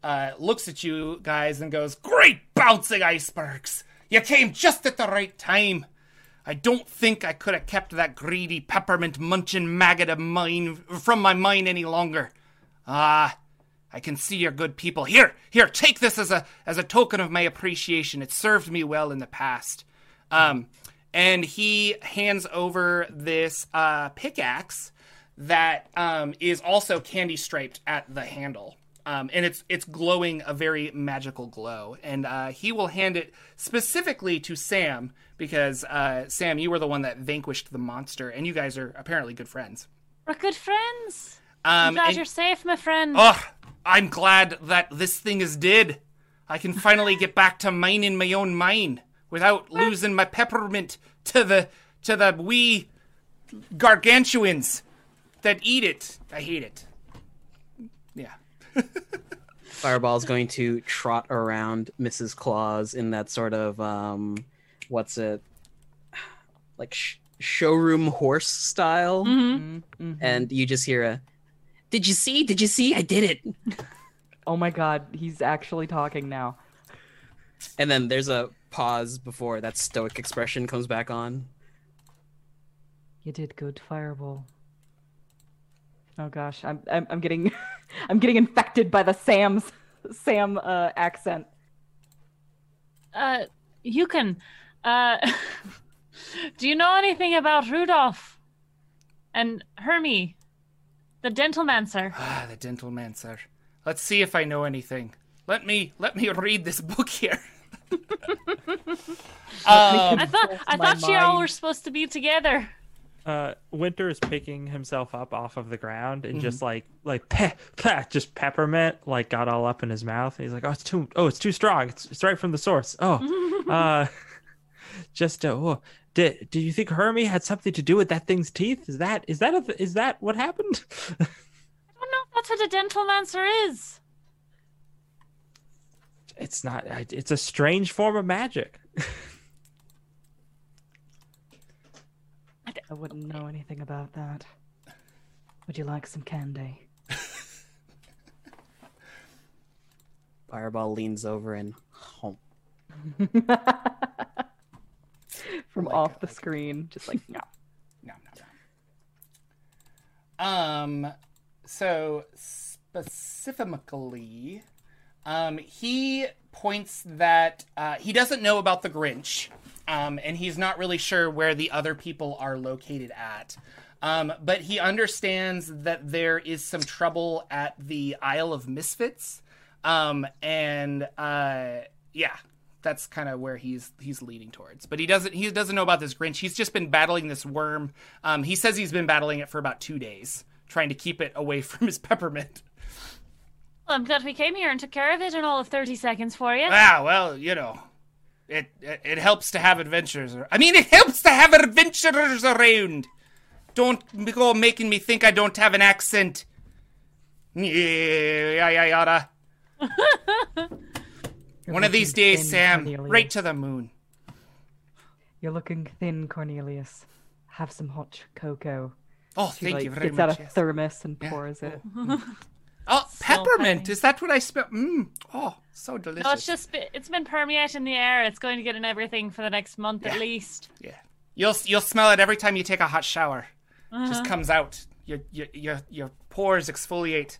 uh, looks at you guys and goes, Great bouncing icebergs! You came just at the right time. I don't think I could have kept that greedy peppermint munching maggot of mine from my mind any longer. Ah, I can see you're good people. Here, here, take this as a as a token of my appreciation. It served me well in the past. Um, and he hands over this uh, pickaxe that um, is also candy striped at the handle. Um, and it's it's glowing a very magical glow. And uh, he will hand it specifically to Sam because uh, Sam, you were the one that vanquished the monster, and you guys are apparently good friends. We're good friends. I'm Um, glad and- you're safe, my friend. Oh, I'm glad that this thing is dead. I can finally get back to mining my own mine without losing my peppermint to the to the wee gargantuans that eat it. I hate it. Yeah. [LAUGHS] Fireball's going to trot around Mrs. Claus in that sort of um, what's it, [SIGHS] like sh- showroom horse style, Mhm. and you just hear a, "Did you see? Did you see? I did it!" [LAUGHS] Oh my god, he's actually talking now. And then there's a pause before that stoic expression comes back on. You did good, Fireball. Oh gosh, I'm I'm, I'm getting [LAUGHS] I'm getting infected by the Sam's Sam uh, accent. Uh, you can. Uh, [LAUGHS] do you know anything about Rudolph and Hermie, the dentalmancer? [SIGHS] Ah, the dental man, sir. Let's see if I know anything. Let me let me read this book here. [LAUGHS] um, I thought I my thought you all were supposed to be together. Uh, Winter is picking himself up off of the ground and Mm-hmm. just like like pe- pe- just peppermint like got all up in his mouth. He's like, oh, it's too oh, it's too strong. It's, it's right from the source. Oh, [LAUGHS] uh, just uh, oh, did do you think Hermie had something to do with that thing's teeth? Is that is that a, is that what happened? I don't know if that's what a dentalmancer is. it's not. It's a strange form of magic. I wouldn't know anything about that. Would you like some candy? Fireball leans over and home. [LAUGHS] [LAUGHS] From my off the God. screen, just like no. [LAUGHS] no, no, no. Um, so specifically, um, he points that uh, he doesn't know about the Grinch, um, and he's not really sure where the other people are located at. Um, but he understands that there is some trouble at the Isle of Misfits, um, and uh, yeah, that's kind of where he's he's leading towards. But he doesn't he doesn't know about this Grinch. He's just been battling this worm. Um, he says he's been battling it for about two days, trying to keep it away from his peppermint. Well, I'm glad we came here and took care of it in all of 30 seconds for you. Ah, well, you know, it, it it helps to have adventures. I mean, it helps to have adventurers around. Don't go making me think I don't have an accent. Yeah, yeah, yada. You're One of these days, thin, Sam, Cornelius. right to the moon. You're looking thin, Cornelius. Have some hot ch- cocoa. Oh, She thank like you very gets much. out a thermos and Yeah. pours it. [LAUGHS] Oh, peppermint. tiny. Is that what I smell? Mmm. Oh, so delicious. No, it's just it's been permeating in the air. It's going to get in everything for the next month Yeah. at least. Yeah. You'll you'll smell it every time you take a hot shower. Uh-huh. just comes out. Your your your your pores exfoliate.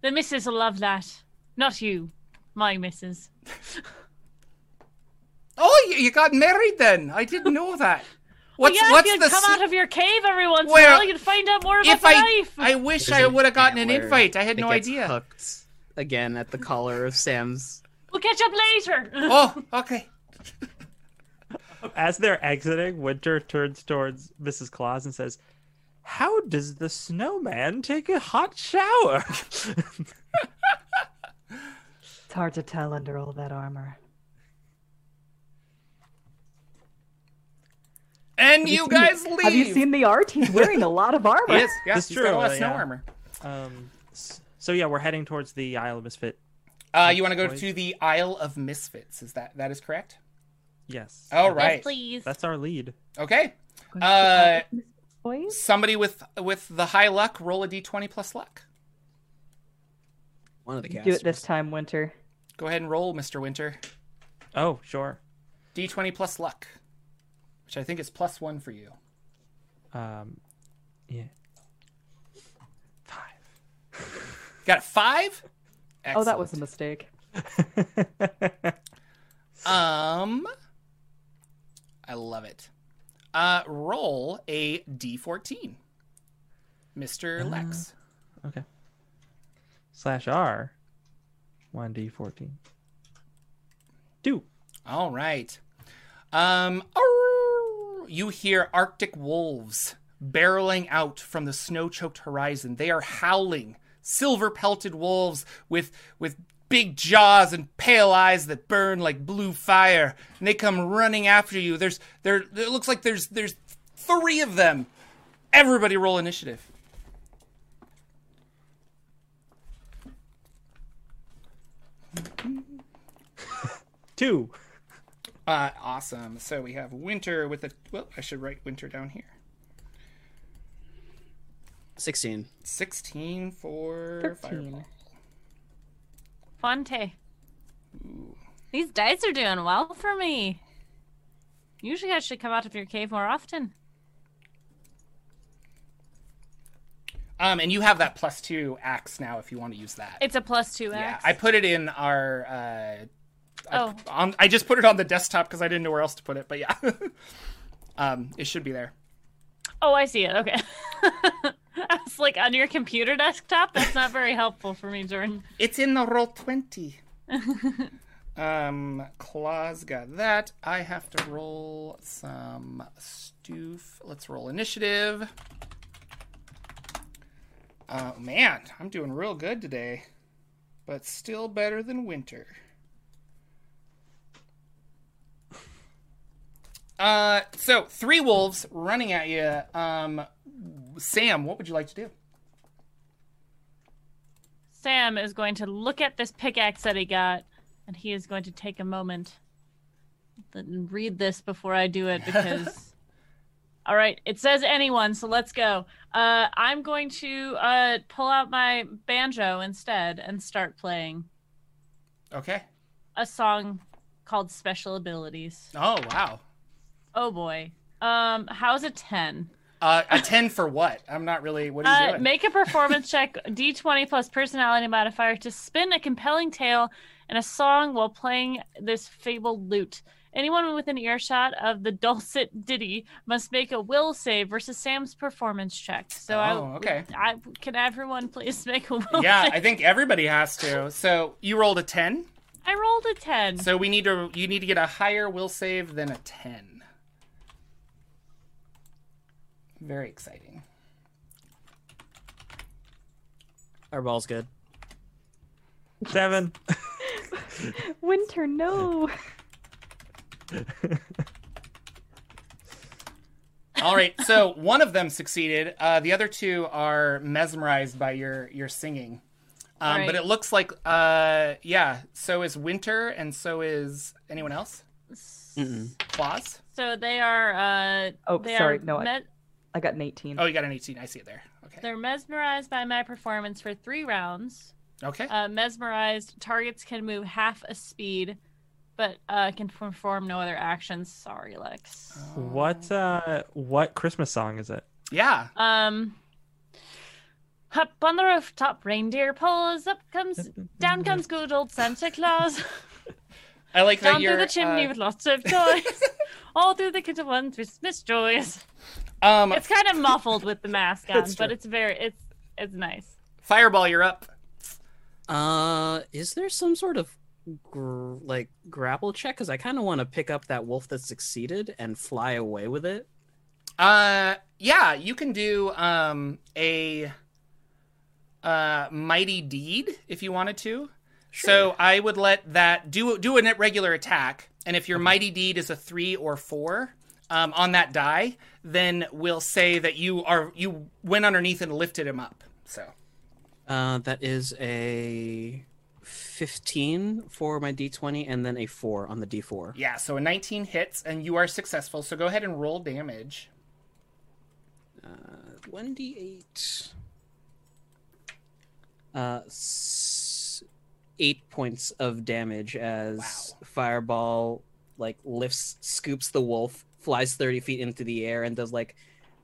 The missus will love that. Not you, my missus. [LAUGHS] Oh, you, you got married then? I didn't know that. [LAUGHS] Well, What's yeah, what's if you'd the come s- out of your cave every once in a Well, while, you'd find out more about if the I life. I wish There's I would have gotten an invite. I had no gets idea. Hooked again at the collar of Sam's. We'll catch up later. [LAUGHS] Oh, okay. As they're exiting, Winter turns towards Mrs. Claus and says, How does the snowman take a hot shower? It's hard to tell under all that armor. And Have you seen guys the- leave. Have you seen the art? He's wearing a lot of [LAUGHS] armor. Yes, yes. That's he's got a lot of true, snow yeah. armor. um, so yeah, we're heading towards the Isle of Misfit. Uh, you want to go to the Isle of Misfits? Is that that is correct? Yes. All right. Yes, please. That's our lead. Okay. Uh, boys? Somebody with with the high luck, roll a d20 plus luck. One of the casts. Do it this time, Winter. Go ahead and roll, Mr. Winter. Oh, sure. D20 plus luck, which I think is plus one for you. Um, yeah. Five. Got five. Oh, that was a mistake. [LAUGHS] Um, I love it. Uh, roll a d14, Mister Lex. okay. Slash R. One D fourteen. Two. All right. Um, arr, you hear Arctic wolves barreling out from the snow-choked horizon. They are howling, silver-pelted wolves with with big jaws and pale eyes that burn like blue fire. And they come running after you. There's there. It looks like there's there's three of them. Everybody roll initiative. Two. Uh, awesome. So we have Winter with a. Well, I should write Winter down here. 16. 16 for Thirteen. Fireball. Fonte. These dice are doing well for me. Usually I should come out of your cave more often. Um, and you have that plus two axe now if you want to use that. It's a plus two axe. yeah, axe. I put it in our. Uh, Oh. I, on, I just put it on the desktop because I didn't know where else to put it, but yeah. [LAUGHS] um, it should be there. Oh, I see it. Okay. [LAUGHS] I was like on your computer desktop. That's not very helpful for me, Jordan. It's in the roll 20. [LAUGHS] um, Claus got that. I have to roll some stoof. Let's roll initiative. Oh, man, I'm doing real good today, but still better than winter. Uh, so three wolves running at you. Um, Sam, what would you like to do? Sam is going to look at this pickaxe that he got, and he is going to take a moment and read this before I do it because. [LAUGHS] All right, it says anyone, so let's go. Uh, I'm going to uh, pull out my banjo instead and start playing Okay. a song called Special Abilities. Oh wow. Oh boy. Um, how's a 10? Uh, a ten for what? I'm not really. What are you Uh, doing? make a performance [LAUGHS] check, d20 plus personality modifier, to spin a compelling tale and a song while playing this fabled lute. Anyone within earshot of the dulcet ditty must make a will save versus Sam's performance check. So, Oh, I, okay. I, can everyone please [LAUGHS] make a will yeah, save? I think everybody has to. So you rolled a ten. I rolled a ten. So we need to you need to get a higher will save than a 10. Very exciting. Our ball's good. [LAUGHS] Seven. [LAUGHS] Winter, no. [LAUGHS] All right, so one of them succeeded. Uh, the other two are mesmerized by your your singing. Um, But it looks like, uh, yeah. So is Winter, and so is anyone else. Mm-mm. Claus. So they are. uh Oh, they sorry, Are no, I- me- I got an 18. Oh, you got an 18. I see it there. Okay. They're mesmerized by my performance for three rounds. Okay. Uh, mesmerized targets can move half a speed, but uh, can perform no other actions. Sorry, Lex. what uh what Christmas song is it? Yeah. Um, up on the rooftop, reindeer pulls up comes down comes good old Santa Claus I like that down you're through the chimney uh, with lots of toys, all through the kitchen one Christmas joys. Um, It's kind of muffled with the mask [LAUGHS] on, but it's very it's it's nice. Fireball. You're up. Uh, is there some sort of gr- like grapple check? Because I kind of want to pick up that wolf that succeeded and fly away with it. Uh, yeah, you can do um a uh mighty deed if you wanted to. Sure. So I would let that do do a regular attack, and if your mighty deed is a three or four um, on that die, then we'll say that you are you went underneath and lifted him up. So Uh, that is a fifteen for my d20, and then a four on the d4. yeah, so a nineteen hits, and you are successful. So go ahead and roll damage. One d8. Uh, s- eight points of damage as Wow. Fireball like lifts, scoops the wolf, flies thirty feet into the air, and does like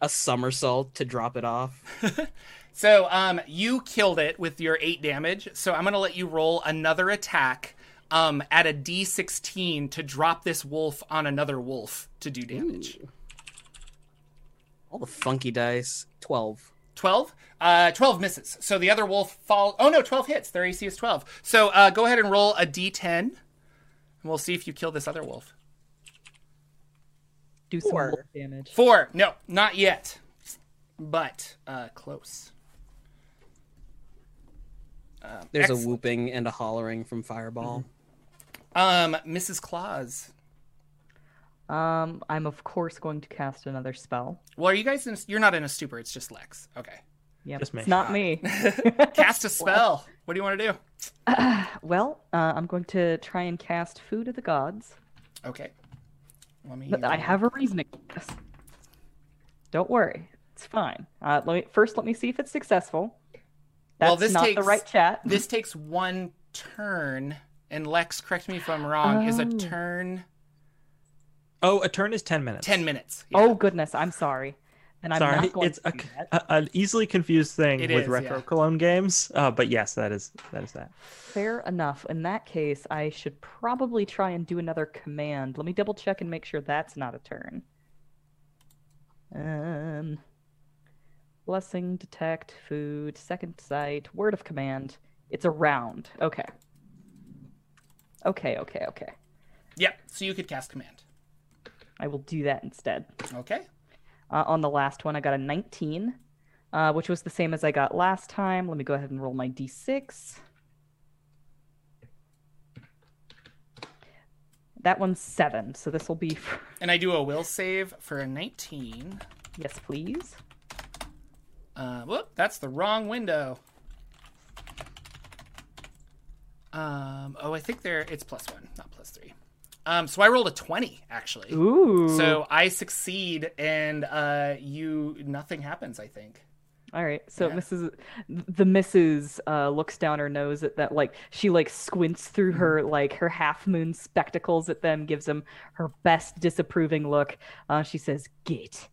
a somersault to drop it off. [LAUGHS] So um, you killed it with your eight damage. So I'm gonna let you roll another attack um, at a D16 to drop this wolf on another wolf to do damage. All the funky dice. Twelve. 12? Uh, 12 misses. So the other wolf fall. Oh no, 12 hits. Their AC is 12. So uh, go ahead and roll a D10, and we'll see if you kill this other wolf. Do some Four. wolf damage. Four. No, not yet, but uh, close. Um, There's excellent. a whooping and a hollering from Fireball. Um, Mrs. Claus. Um, I'm of course going to cast another spell. Well, are you guys in? You're not in a stupor. It's just Lex. Okay. Yep, Just me. it's not me. [LAUGHS] [LAUGHS] Cast a spell. What do you want to do? [SIGHS] well, uh, I'm going to try and cast Food of the Gods. Okay. Let me. But I have a reasoning. for this. Don't worry, it's fine. Uh, let me first let me see if it's successful. That's Well, this not takes- the right chat. This takes one turn, and Lex, correct me if I'm wrong. Is a Oh. turn Oh, a turn is ten minutes. ten minutes? Yeah. Oh goodness, I'm sorry. And I'm Sorry, not going it's to a, a- an easily confused thing It with is, retro yeah. clone games. Uh, but yes, that is that is that. Fair enough. In that case, I should probably try and do another command. Let me double check and make sure that's not a turn. Um, blessing, detect, food, second sight, word of command. It's a round. Okay. Okay, okay, okay. Yep. So you could cast command. I will do that instead. Okay. Uh, on the last one, I got a 19, uh, which was the same as I got last time. Let me go ahead and roll my d6. That one's seven, so this will be. [LAUGHS] For... And I do a will save for a 19. Yes, please. Uh, whoop, that's the wrong window. Um, oh, I think there it's plus one, not plus three. Um, so I rolled a 20 actually. Ooh. So I succeed, and uh, you nothing happens. I think. All right. So Yeah. Mrs. the Mrs. Uh, looks down her nose at that. Like she like squints through her like her half moon spectacles at them, gives them her best disapproving look. Uh, she says, "Git."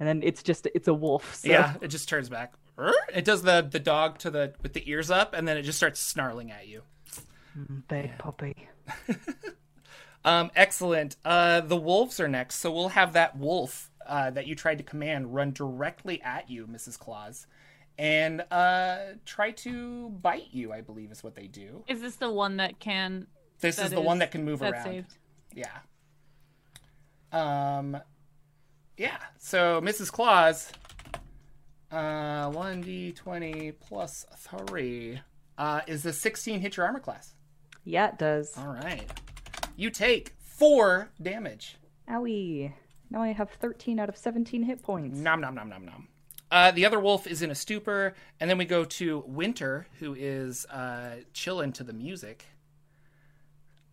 And then it's just it's a wolf. So. Yeah, it just turns back. [LAUGHS] It does the the dog to the with the ears up, and then it just starts snarling at you. Big puppy. [LAUGHS] Um, excellent. Uh, the wolves are next, so we'll have that wolf uh, that you tried to command run directly at you, Mrs. Claus, and uh, try to bite you. I believe is what they do. Is this the one that can This That is the one that can move that's around. saved? Yeah. Um. Yeah. So Mrs. Claus. Uh, one d twenty plus three. Uh, is the sixteen hit your armor class? Yeah, it does. All right. You take four damage. Owie. Now I have 13 out of 17 hit points. Nom nom nom nom nom. Uh, the other wolf is in a stupor, and then we go to Winter, who is uh, chilling to the music.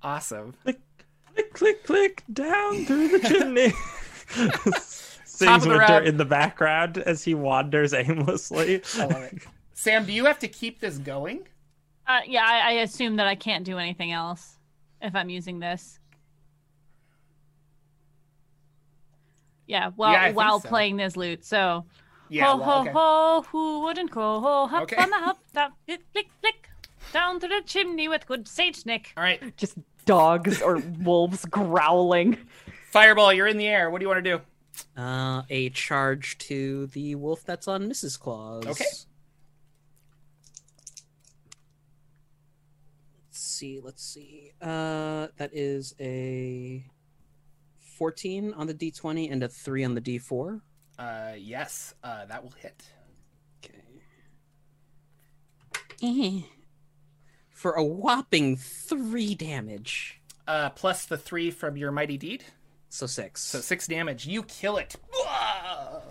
Awesome. Click, click, click, click down through the chimney. [LAUGHS] Top Sings Winter round. in the background as he wanders aimlessly. I love it. Sam, do you have to keep this going? Uh, yeah, I, I assume that I can't do anything else if I'm using this. Yeah, well, Yeah, while so. playing this lute. So, Yeah. ho well, ho okay. ho, who wouldn't go? Ho, hop Okay. on the hop, down, flick, flick, flick, down through the chimney with good Saint Nick. All right. Just dogs or [LAUGHS] wolves growling. Fireball, you're in the air. What do you want to do? Uh, a charge to the wolf that's on Mrs. Claus. Okay. See. Let's see. Uh, that is a fourteen on the D twenty and a three on the D four. Uh, yes, uh, that will hit. Okay. [LAUGHS] For a whopping three damage. Uh, plus the three from your mighty deed, So six. so six damage. You kill it. Whoa!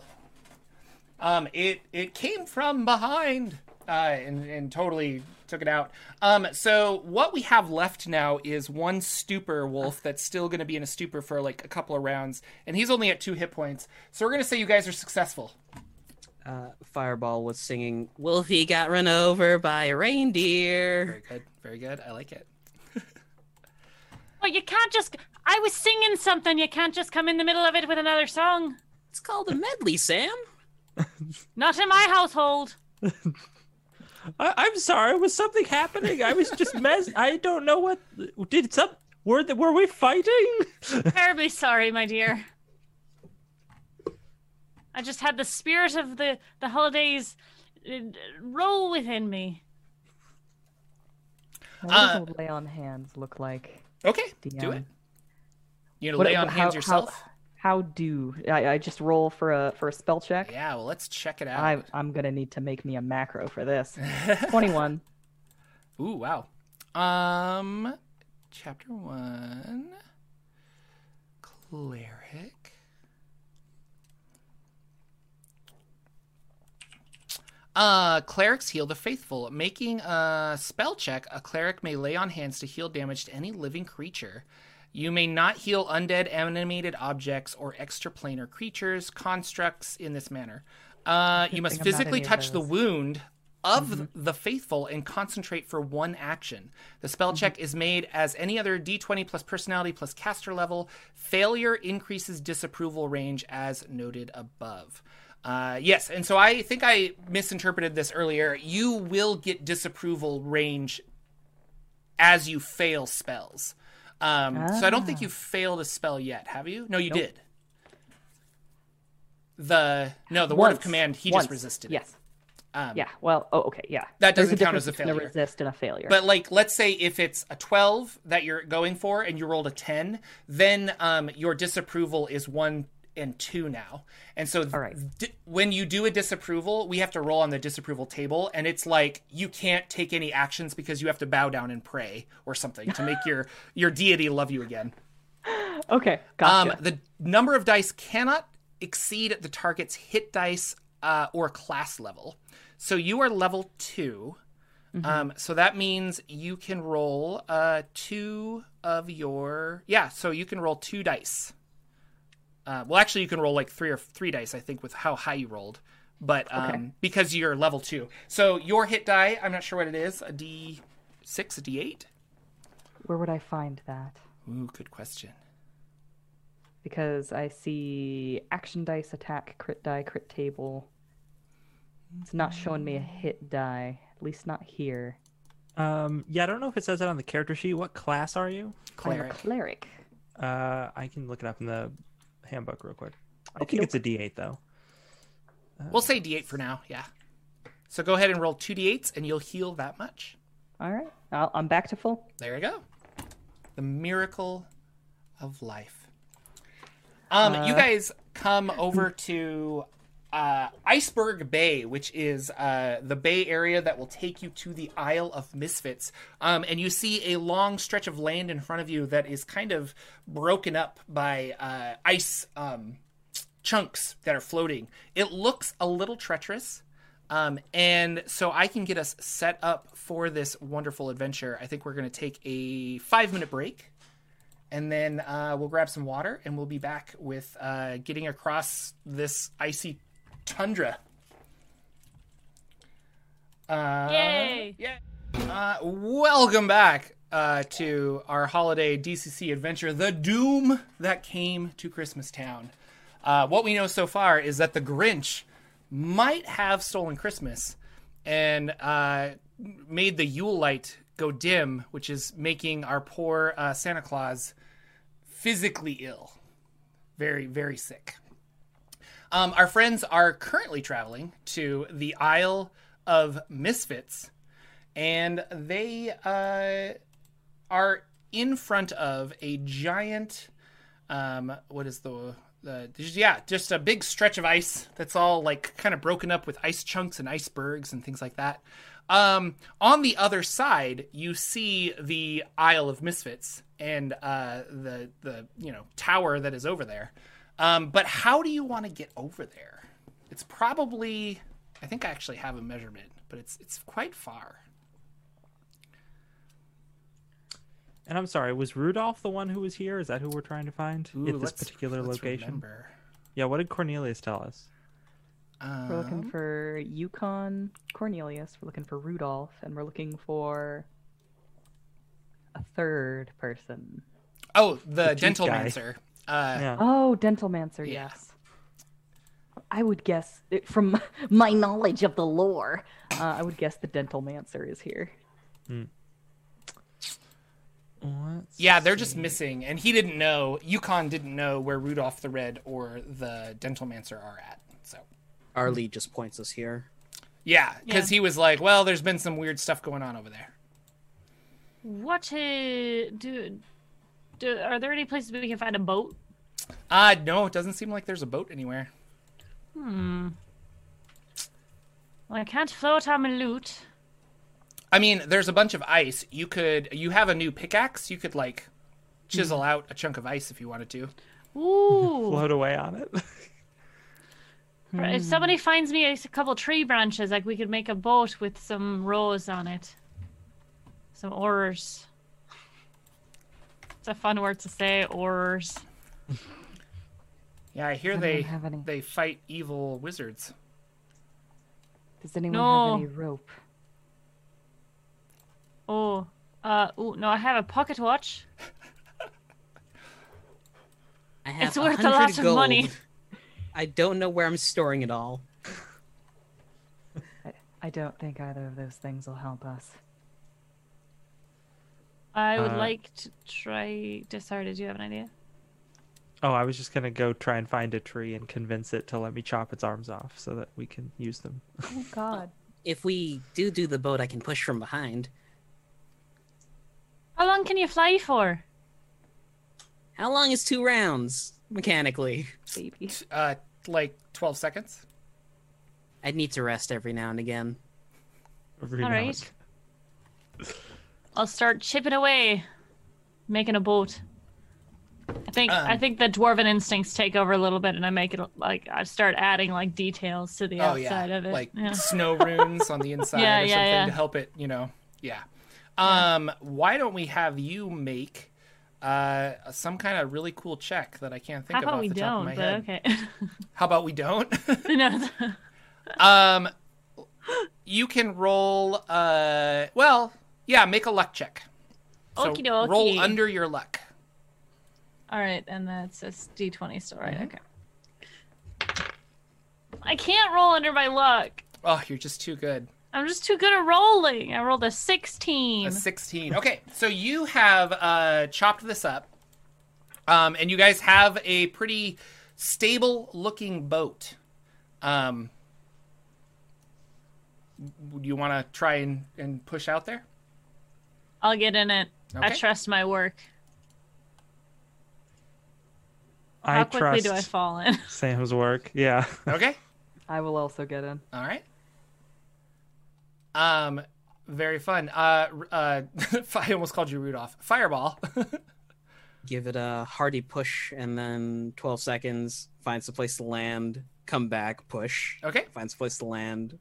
Um, it it came from behind, uh, and and totally took it out. Um, so what we have left now is one stupor wolf that's still going to be in a stupor for like a couple of rounds, and he's only at two hit points. So we're going to say you guys are successful. uh, Fireball was singing, Wolfie got run over by a reindeer. Very good, very good. I like it. [LAUGHS] Well, you can't just. I was singing something. You can't just come in the middle of it with another song. It's called a medley, Sam. [LAUGHS] Not in my household. [LAUGHS] I, I'm sorry. Was something happening? I was just mess. I don't know what. Did some. Were the, were we fighting? [LAUGHS] Terribly sorry, my dear. I just had the spirit of the the holidays uh, roll within me. Now, Uh, what does a lay on hands look like? Okay, do it. You gonna What- lay on how- hands yourself? How, do I, I just roll for a for a spell check? Yeah, well, let's check it out. I, I'm gonna need to make me a macro for this. [LAUGHS] Twenty-one. Ooh, wow. Um, chapter one, cleric. Uh, clerics heal the faithful. Making a spell check, a cleric may lay on hands to heal damage to any living creature. You may not heal undead, animated objects, or extraplanar creatures, constructs in this manner. Uh, you must thing I'm not physically touch the wound of the faithful and concentrate for one action. The spell check is made as any other d20 plus personality plus caster level. Failure increases disapproval range as noted above. Uh, yes, and so I think I misinterpreted this earlier. You will get disapproval range as you fail spells. Um, So I don't think you failed a spell yet, have you? No, you did. The no, the word of command he Once. just resisted. Yes. Um, yeah. Well. Oh, okay. Yeah. That doesn't count as a failure. resist and a failure. But like, let's say if it's a twelve that you're going for and you rolled a ten, then um, your disapproval is one and two now. And so, th- All right. di- when you do a disapproval, we have to roll on the disapproval table, and it's like you can't take any actions because you have to bow down and pray or something to make your [LAUGHS] your deity love you again. okay. Um, the number of dice cannot exceed the target's hit dice uh, or class level. So you are level 2 Um, so that means you can roll uh, two of your yeah. So you can roll two dice. Uh, well, actually, you can roll like three or three dice, I think, with how high you rolled. But um, Okay. because you're level two, so your hit die, I'm not sure what it is, a D six, a D eight. Where would I find that? Ooh, good question. Because I see action dice, attack, crit die, crit table. It's not showing me a hit die. At least not here. Um, yeah, I don't know if it says that on the character sheet. What class are you? I'm a Cleric. cleric. Uh, I can look it up in the handbook real quick. I Okey think it's a D8 though. We'll say D8 for now. Yeah. So go ahead and roll 2d8s and you'll heal that much. All right, I'll, I'm back to full. There you go. The miracle of life. Um, you Uh, guys come over to uh, Iceberg Bay, which is uh, the bay area that will take you to the Isle of Misfits. Um, and you see a long stretch of land in front of you that is kind of broken up by uh, ice um, chunks that are floating. It looks a little treacherous. Um, and so I can get us set up for this wonderful adventure. I think we're going to take a five minute break and then uh, we'll grab some water and we'll be back with uh, getting across this icy tundra. Uh, Yay! Yeah. Uh, welcome back uh, to our holiday DCC adventure, The Doom That Came to Christmas Town. Uh, what we know so far is that the Grinch might have stolen Christmas and uh, made the Yule light go dim, which is making our poor uh, Santa Claus physically ill. Very, very sick. Um, our friends are currently traveling to the Isle of Misfits, and they uh, are in front of a giant. Um, what is the the yeah, just a big stretch of ice that's all like kind of broken up with ice chunks and icebergs and things like that. Um, on the other side, you see the Isle of Misfits and uh, the the you know tower that is over there. Um, but how do you want to get over there? It's probably I think I actually have a measurement, but it's it's quite far. And I'm sorry, was Rudolph the one who was here? Is that who we're trying to find Ooh, at this particular location? remember. Yeah, what did Cornelius tell us? We're looking Um, for Yukon Cornelius. We're looking for Rudolph, and we're looking for a third person. oh, the, the teeth dental guy. mancer. Uh, Yeah. Oh, Dental Mancer. Yeah. Yes. I would guess it- from [LAUGHS] my knowledge of the lore. Uh, I would guess the Dental Mancer is here. Let's Yeah, they're just missing, and he didn't know. Yukon didn't know where Rudolph the Red or the Dental Mancer are at. So Arlie just points us here. yeah, because Yeah. he was like, "Well, there's been some weird stuff going on over there." What uh, do, do? Are there any places we can find a boat? Uh no, it doesn't seem like there's a boat anywhere. Hmm. Well, I can't float on my loot. I mean, there's a bunch of ice. You could, you have a new pickaxe. You could like chisel out a chunk of ice if you wanted to. Ooh. [LAUGHS] float away on it. [LAUGHS] If somebody finds me a couple tree branches, like we could make a boat with some rows on it. Some oars. It's a fun word to say, oars. Yeah, I hear Does they have any? they fight evil wizards. Does anyone No. have any rope? Oh, uh, ooh, no, I have a pocket watch. [LAUGHS] I have It's worth a 100 lot of gold. money. I don't know where I'm storing it all. I, I don't think either of those things will help us. I would Uh, like to try. to- Sorry, did you have an idea? oh, I was just gonna go try and find a tree and convince it to let me chop its arms off so that we can use them. Oh God. If we do do the boat, I can push from behind. How long can you fly for? How long is two rounds mechanically? Baby. Uh, like twelve seconds. I'd need to rest every now and again. Every All now right. [LAUGHS] I'll start chipping away, making a boat. I think I Um, think the dwarven instincts take over a little bit, and I make it like I start adding like details to the oh outside yeah, of it. like yeah. snow [LAUGHS] runes on the inside Yeah, or something to help it. You know, yeah. Um, why don't we have you make uh some kind of really cool check that I can't think How about we the top of my don't? Head? okay. [LAUGHS] How about we don't? [LAUGHS] no, um, you can roll. Uh, well, yeah, make a luck check. So Okie dokie. roll under your luck. all right, and that's a D twenty still, right? Mhm. Okay. I can't roll under my luck. Oh, you're just too good. I'm just too good at rolling. I rolled a sixteen. A 16. Okay, so you have uh, chopped this up, um, and you guys have a pretty stable looking boat. Um, do you want to try and, and push out there? I'll get in it. I trust my work. I How quickly trust do I fall in? [LAUGHS] Sam's work. Yeah. Okay. [LAUGHS] I will also get in. All right. Um, very fun. Uh, uh, [LAUGHS] I almost called you Rudolph. Fireball. Give it a hearty push, and then 12 seconds. Finds a place to land. Come back. Push. okay. Finds a place to land.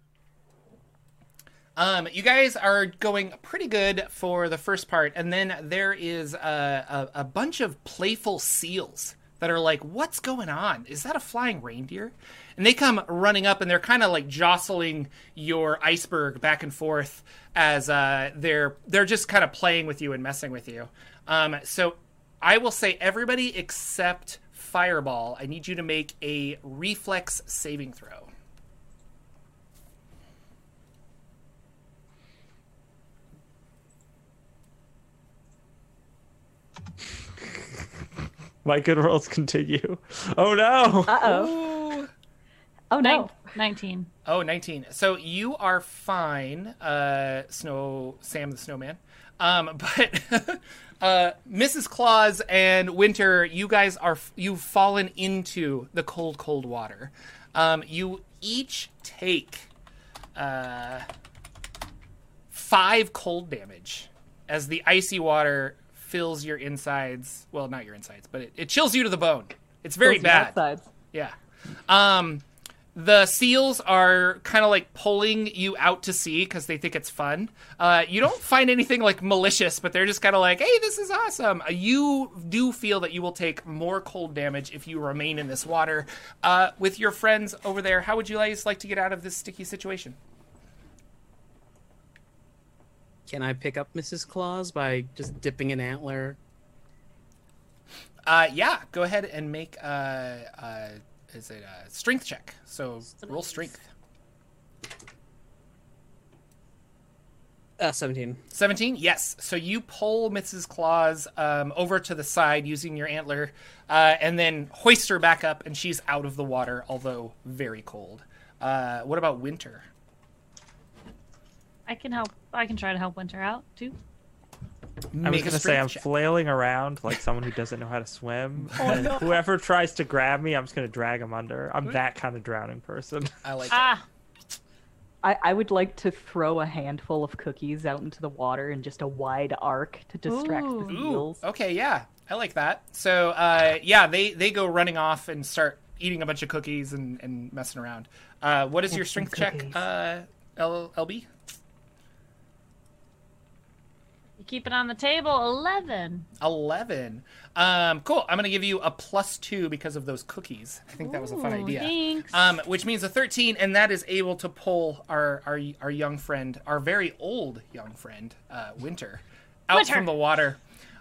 Um, you guys are going pretty good for the first part, and then there is a, a, a bunch of playful seals that are like, "What's going on? Is that a flying reindeer?" And they come running up, and they're kind of like jostling your iceberg back and forth as uh, they're they're just kind of playing with you and messing with you. Um, so I will say everybody except Fireball, I need you to make a reflex saving throw. [LAUGHS] My good rolls continue. Oh no. Uh oh. Oh Nin- no. 19. Oh, 19. So you are fine, uh, Snow Sam the Snowman. Um, [LAUGHS] but [LAUGHS] uh, Mrs. Claus and Winter, you guys are you've fallen into the cold, cold water. Um, you each take uh, five cold damage as the icy water fills your insides. Well, not your insides, but it, it chills you to the bone. It's very bad. Yeah. Um, the seals are kind of like pulling you out to sea because they think it's fun. Uh, you don't find anything like malicious, but they're just kind of like, "Hey, this is awesome." Uh, you do feel that you will take more cold damage if you remain in this water. Uh, with your friends over there, how would you guys like to get out of this sticky situation? Can I pick up Mrs. Claus by just dipping an antler? Uh, yeah, go ahead and make uh, uh, is it a strength check? So roll strength. Uh, 17. 17 yes so you pull mrs claus um, over to the side using your antler uh, and then hoist her back up and she's out of the water although very cold uh, what about winter I can help. I can try to help Winter out too. I was Make gonna say I'm check. flailing around like someone who doesn't know how to swim. [LAUGHS] and Whoever tries to grab me, I'm just gonna drag him under. I'm that kind of drowning person. [LAUGHS] i like it. Ah, I, I would like to throw a handful of cookies out into the water in just a wide arc to distract Ooh. the Ooh, okay yeah i like that so uh, yeah they they go running off and start eating a bunch of cookies and, and messing around uh, what is your strength check cookies. uh, L- lb you keep it on the table. Eleven. 11 um, cool i'm gonna give you a plus two because of those cookies i think that was a fun Ooh, idea Thanks. um, which means a 13 and that is able to pull our our, our young friend our very old young friend uh, winter out Winter. from the water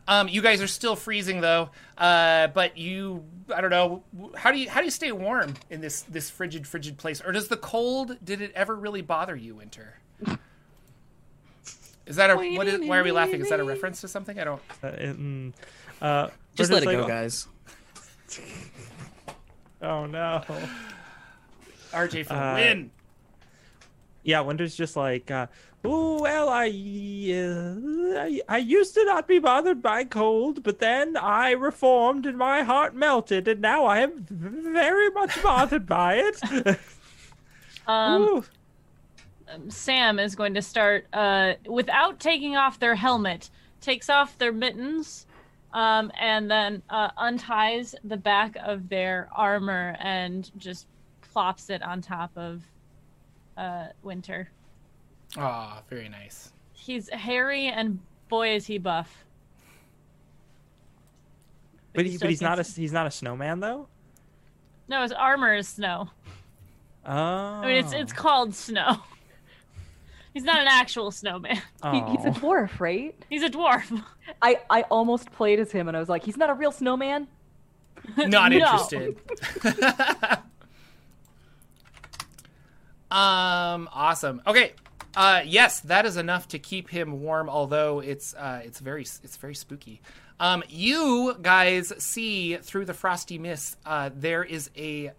um, you guys are still freezing though uh, but you i don't know how do you how do you stay warm in this this frigid frigid place or does the cold did it ever really bother you winter [LAUGHS] is that a what is why are we laughing is that a reference to something i don't Uh, mm, uh, Just let it like, go, guys. [LAUGHS] Oh no. rj for the Uh, win Yeah, Winter's just like, uh, oh well, I, uh, I I used to not be bothered by cold, but then I reformed and my heart melted, and now I am very much bothered by it. [LAUGHS] Um, Ooh. Sam is going to start uh, without taking off their helmet, takes off their mittens, um, and then uh, unties the back of their armor and just plops it on top of uh, Winter. oh very nice He's hairy and boy is he buff. but, he he, but he's not a he's not a snowman though. No, his armor is snow. Oh, I mean, it's it's called snow. [LAUGHS] He's not an actual snowman. [LAUGHS] He, he's a dwarf, right? He's a dwarf. I, I almost played as him and I was like, he's not a real snowman. [LAUGHS] Not No. interested. [LAUGHS] um, awesome. Okay. Uh, yes, that is enough to keep him warm. Although it's uh, it's very it's very spooky. Um, you guys see through the frosty mist. Uh, there is a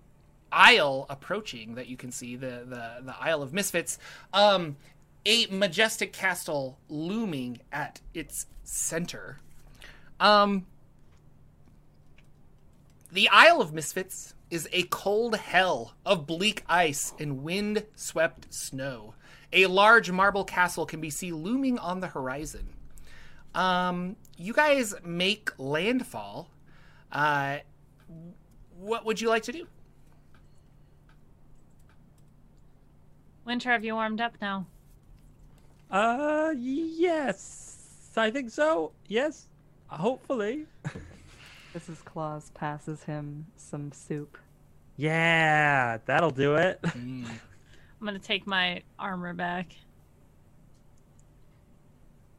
aisle approaching that you can see the the, the Isle of Misfits. Um, a majestic castle looming at its center. Um, the Isle of Misfits is a cold hell of bleak ice and wind swept snow. A large marble castle can be seen looming on the horizon. Um, you guys make landfall. Uh, what would you like to do? Winter, have you warmed up now? Uh, yes, I think so. Yes, hopefully. [LAUGHS] Mrs. Claus passes him some soup. Yeah, that'll do it. [LAUGHS] I'm gonna take my armor back.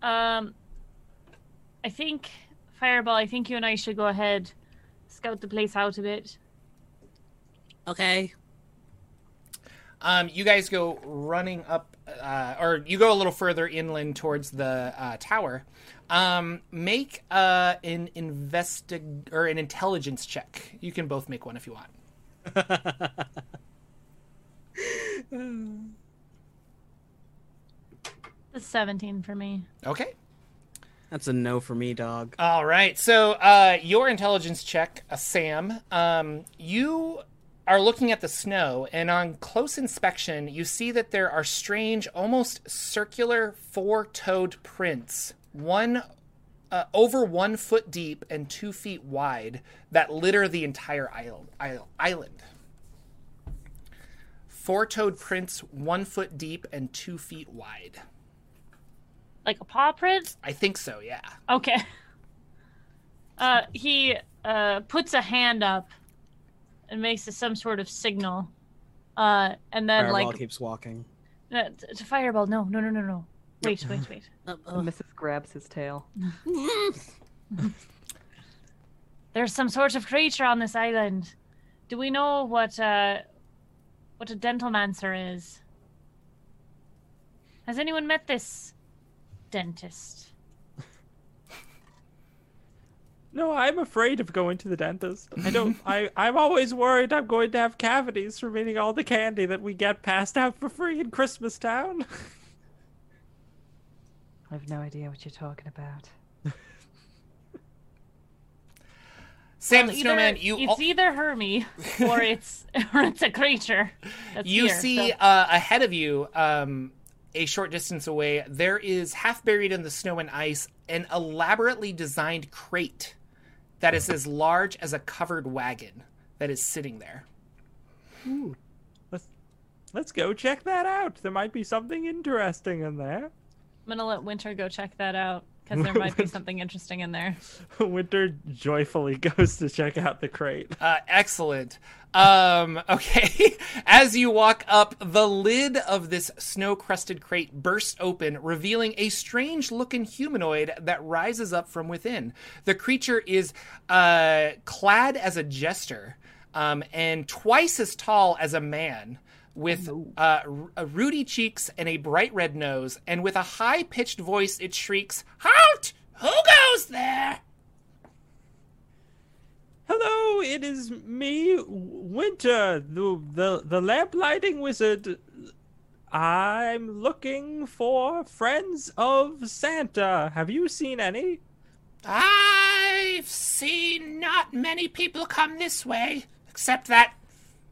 Um, I think Fireball. I think you and I should go ahead, scout the place out a bit. Okay. Um, you guys go running up, uh, or you go a little further inland towards the uh, tower. Um, make uh, an investig or an intelligence check. You can both make one if you want. [LAUGHS] That's 17 for me. Okay. That's a no for me, dog. All right. So uh, your intelligence check, uh, Sam. Um, you are looking at the snow, and on close inspection, you see that there are strange, almost circular, four-toed prints. One uh, over one foot deep and two feet wide that litter the entire island. Four-toed prints, one foot deep and two feet wide. Like a paw print? I think so. Yeah. Okay. [LAUGHS] Uh, he uh puts a hand up and makes some sort of signal. Uh, and then Fireball like keeps walking. uh, t- to fireball. No, no, no, no, no. Wait, wait, wait. And Mrs. grabs his tail. [LAUGHS] There's some sort of creature on this island. Do we know what uh what a dentalmancer is? Has anyone met this dentist? No, I'm afraid of going to the dentist. I don't. [LAUGHS] I I'm always worried I'm going to have cavities from eating all the candy that we get passed out for free in Christmas Town. I have no idea what you're talking about. [LAUGHS] Sam Well, the either- Snowman, you it's al- either Hermie [LAUGHS] or it's or it's a creature. That's you here, see so- uh, ahead of you um, a short distance away there is half buried in the snow and ice an elaborately designed crate that is as large as a covered wagon that is sitting there Ooh, let's let's go check that out. There might be something interesting in there. I'm gonna let Winter go check that out because there might be something interesting in there. [LAUGHS] Winter joyfully goes to check out the crate. uh, excellent um, [LAUGHS] okay as you walk up the lid of this snow crusted crate bursts open revealing a strange looking humanoid that rises up from within the creature is uh, clad as a jester um, and twice as tall as a man with uh, r- ruddy cheeks and a bright red nose and with a high pitched voice it shrieks halt who goes there Hello, it is me, Winter, the the the lamp lighting wizard. I'm looking for friends of Santa. Have you seen any? I've seen not many people come this way, except that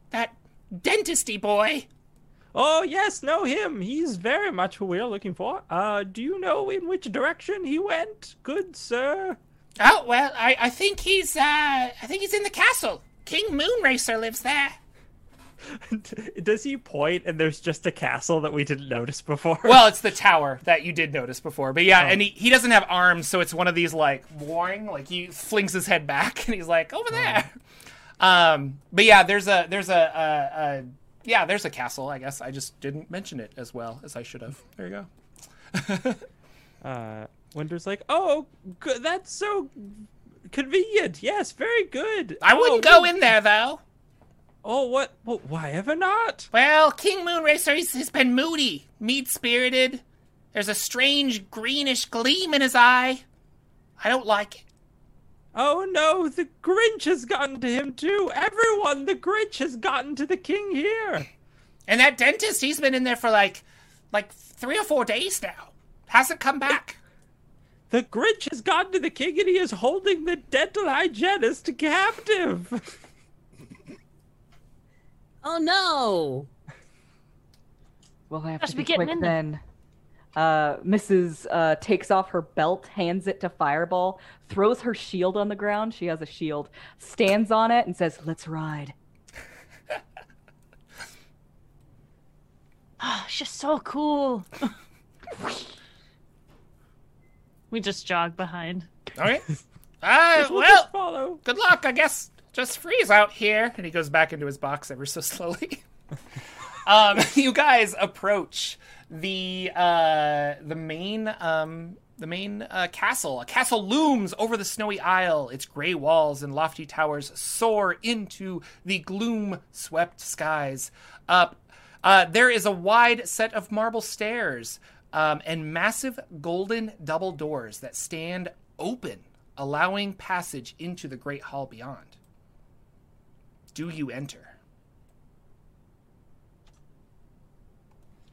that dentisty boy. Oh yes, know him. He's very much who we're looking for. Uh, do you know in which direction he went, good sir? Oh well, I, I think he's uh I think he's in the castle. King Moonracer lives there. [LAUGHS] Does he point and there's just a castle that we didn't notice before? Well, it's the tower that you did notice before, but yeah, and he, he doesn't have arms, so it's one of these like warring, like he flings his head back [LAUGHS] and he's like over there. Um, but yeah, there's a there's a, a, a yeah there's a castle. I guess I just didn't mention it as well as I should have. There you go. [LAUGHS] uh, Winter's like, oh, good. That's so convenient. Yes, very good. I Oh, wouldn't go in there though. Oh, what? well, why ever not? Well, King Moonracer he's, he's been moody, meat spirited. There's a strange greenish gleam in his eye. I don't like it. Oh no, the Grinch has gotten to him too. Everyone, the Grinch has gotten to the king here. And that dentist, he's been in there for like, like three or four days now. Hasn't come back. The Grinch has gotten to the king and he is holding the dental hygienist captive. Oh no! We'll have Gosh, to we be getting quick in there. then. Uh, Mrs. Uh, takes off her belt, hands it to Fireball, throws her shield on the ground. She has a shield, stands on it, and says, "Let's ride." Oh, it's just so cool. [LAUGHS] we just jog behind. All right. [LAUGHS] Uh, We'll well, follow. good luck. I guess just freeze out here. And he goes back into his box ever so slowly. [LAUGHS] um, you guys approach the uh, the main um, the main uh, castle. A castle looms over the snowy isle. Its gray walls and lofty towers soar into the gloom-swept skies. Up, uh, there is a wide set of marble stairs um, and massive golden double doors that stand open, allowing passage into the great hall beyond. Do you enter?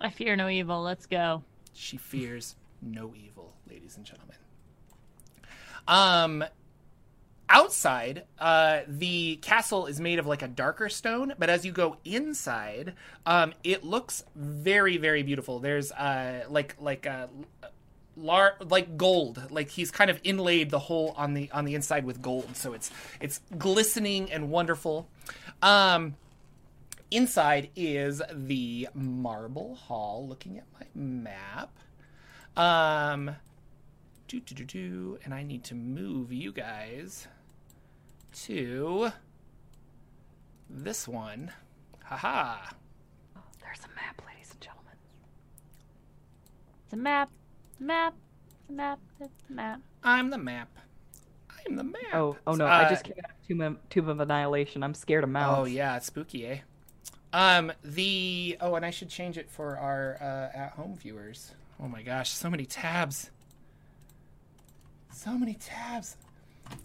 I fear no evil. Let's go. She fears no evil, ladies and gentlemen. Um, outside, uh, the castle is made of like a darker stone, but as you go inside, um, it looks very, very beautiful. There's uh, like like a lar- like gold like he's kind of inlaid the whole on the on the inside with gold so it's it's glistening and wonderful um inside is the marble hall looking at my map um do do do do and i need to move you guys to this one haha There's a map, ladies and gentlemen. It's a map. Map. Map. It's a map. i'm the map i'm the map Oh, oh no! I Uh, just came out of Tomb of, Tomb of Annihilation. I'm scared of mouths. Oh yeah, it's spooky, eh? Um, the oh, and I should change it for our uh, at-home viewers. Oh my gosh, so many tabs. So many tabs.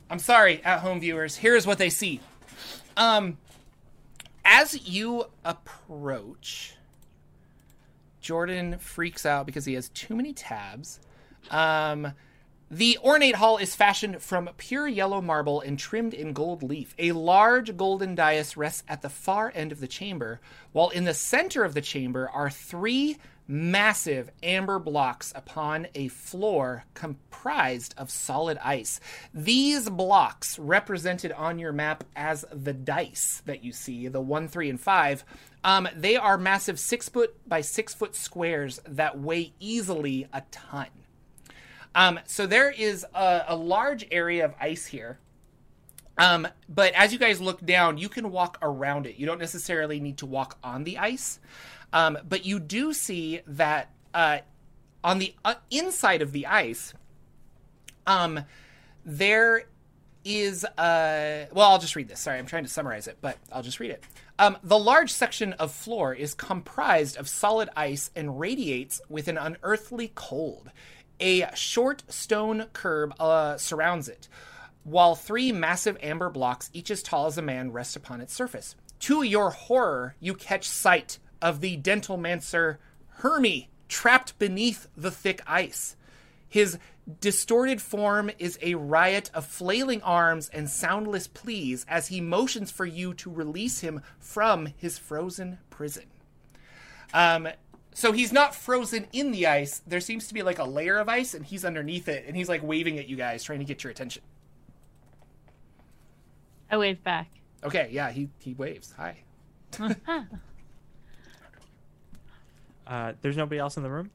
I'm sorry, at-home viewers. Here's what they see. Um, as you approach, Jordan freaks out because he has too many tabs. Um, the ornate hall is fashioned from pure yellow marble and trimmed in gold leaf. A large golden dais rests at the far end of the chamber, while in the center of the chamber are three massive amber blocks upon a floor comprised of solid ice. These blocks, represented on your map as the dice that you see, the one, three, and five, um, they are massive six foot by six foot squares that weigh easily a ton. Um, so there is a, a large area of ice here. Um, but as you guys look down, you can walk around it. You don't necessarily need to walk on the ice. Um, but you do see that uh, on the uh, inside of the ice, um, there is uh well i'll just read this sorry i'm trying to summarize it but i'll just read it um, the large section of floor is comprised of solid ice and radiates with an unearthly cold a short stone curb uh, surrounds it while three massive amber blocks each as tall as a man rest upon its surface to your horror you catch sight of the dental mancer hermy trapped beneath the thick ice his distorted form is a riot of flailing arms and soundless pleas as he motions for you to release him from his frozen prison. Um, so he's not frozen in the ice. There seems to be like a layer of ice, and he's underneath it, and he's like waving at you guys, trying to get your attention. I wave back. Okay, yeah, he he waves. Hi. [LAUGHS] Uh, there's nobody else in the room.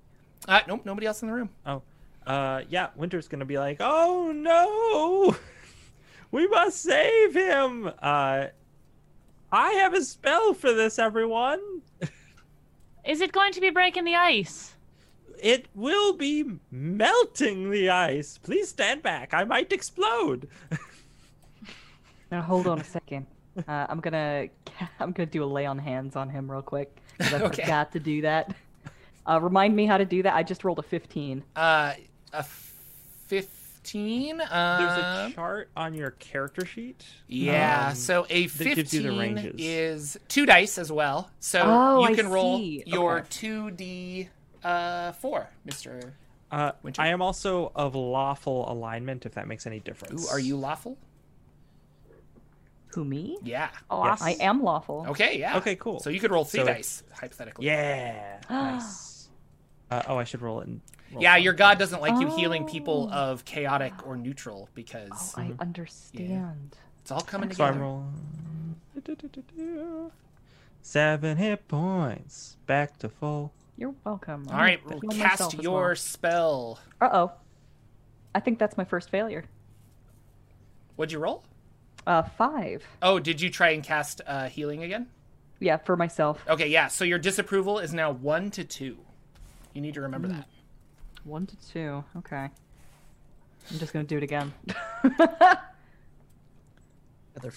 Uh, nope, nobody else in the room. Oh, uh, yeah. Winter's gonna be like, "Oh no, [LAUGHS] we must save him." Uh, I have a spell for this, everyone. Is it going to be breaking the ice? It will be melting the ice. Please stand back. I might explode. [LAUGHS] Now hold on a second. Uh, I'm gonna [LAUGHS] I'm gonna do a lay on hands on him real quick. 'cause I [LAUGHS] Okay. forgot to do that. Uh, remind me how to do that. I just rolled a 15. Uh, a 15. There's Um, a chart on your character sheet. yeah, um, so a that gives you the 15 is two dice as well. So Oh, you I can roll see. your Okay. 2d uh, 4, Mr. Uh, Winter? I am also of lawful alignment, if that makes any difference. Ooh, are you lawful? Who me? Yeah. Oh, I am lawful. Okay, yeah. Okay, cool. So you could roll three So- dice, hypothetically. Yeah. [GASPS] nice. Uh, oh, I should roll it. In, roll Yeah, your god doesn't like you healing Oh. people of chaotic or neutral Oh, because I understand. it's all coming So I'm together. rolling. Seven hit points. Back to full. You're welcome. All right, I'm feeling cast myself as your well. spell. Uh-oh. I think that's my first failure. What'd you roll? Uh, five. Oh, did you try and cast uh, healing again? Yeah, for myself. Okay, yeah. So your disapproval is now one to two. You need to remember that. One to two. Okay. I'm just gonna do it again. [LAUGHS]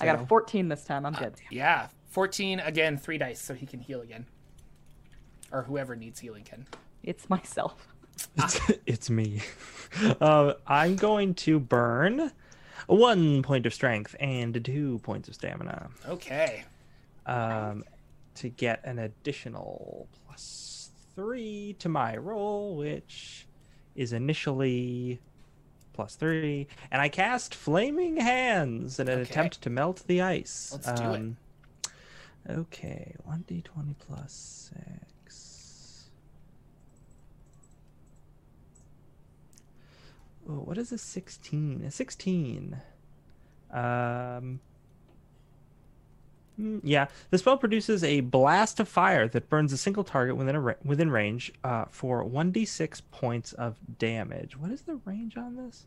I got a 14 this time. I'm good. Yeah, fourteen again, three dice, so he can heal again, or whoever needs healing can. It's myself. [LAUGHS] It's, it's me. [LAUGHS] Uh, I'm going to burn one point of strength and two points of stamina Okay. um, to get an additional plus three to my roll, which is initially plus three. And I cast Flaming Hands in an Okay. attempt to melt the ice. Let's do it. it. Okay, 1d20 plus 6. Oh, what is a 16? A 16. Um. Mm, Yeah, the spell produces a blast of fire that burns a single target within a ra- within range uh, for 1d6 points of damage. What is the range on this?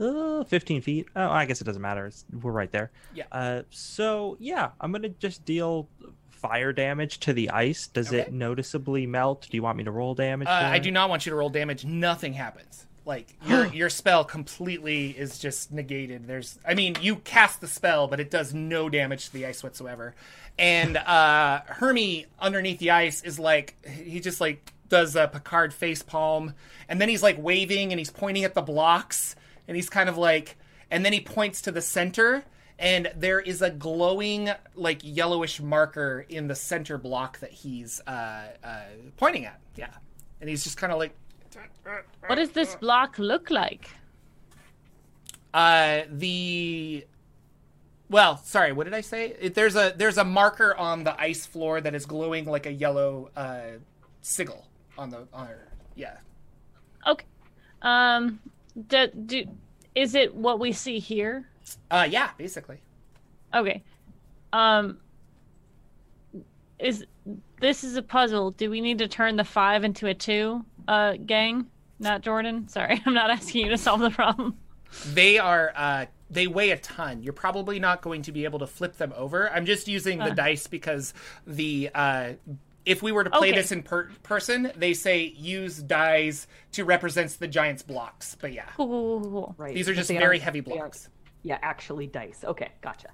Uh, 15 feet. Oh, I guess it doesn't matter. It's, we're right there. Yeah. Uh, so yeah, I'm gonna just deal fire damage to the ice. Does Okay. it noticeably melt? Do you want me to roll damage? Uh, I do not want you to roll damage. Nothing happens. Like your [GASPS] your spell completely is just negated. There's, I mean, you cast the spell, but it does no damage to the ice whatsoever. And uh, Hermie underneath the ice is like he just like does a Picard face palm, and then he's like waving and he's pointing at the blocks, and he's kind of like, and then he points to the center, and there is a glowing like yellowish marker in the center block that he's uh, uh, pointing at. Yeah, and he's just kind of like. What does this block look like? Uh, the well, sorry, what did I say? It, there's a there's a marker on the ice floor that is glowing like a yellow uh, sigil on the on her. Yeah. Okay. Um, do, do, is it what we see here? Uh, yeah, basically. Okay. Um, is this is a puzzle? Do we need to turn the five into a two? Uh, gang, not Jordan. Sorry, [LAUGHS] I'm not asking you to solve the problem. They are uh, they weigh a ton. You're probably not going to be able to flip them over. I'm just using the Uh. dice because the uh, if we were to play Okay. this in per- person, they say use dice to represent the giant's blocks. But yeah, Cool, cool, cool, cool. Right. these are just very aren't- heavy they aren't- blocks. Yeah, actually dice. Okay, gotcha.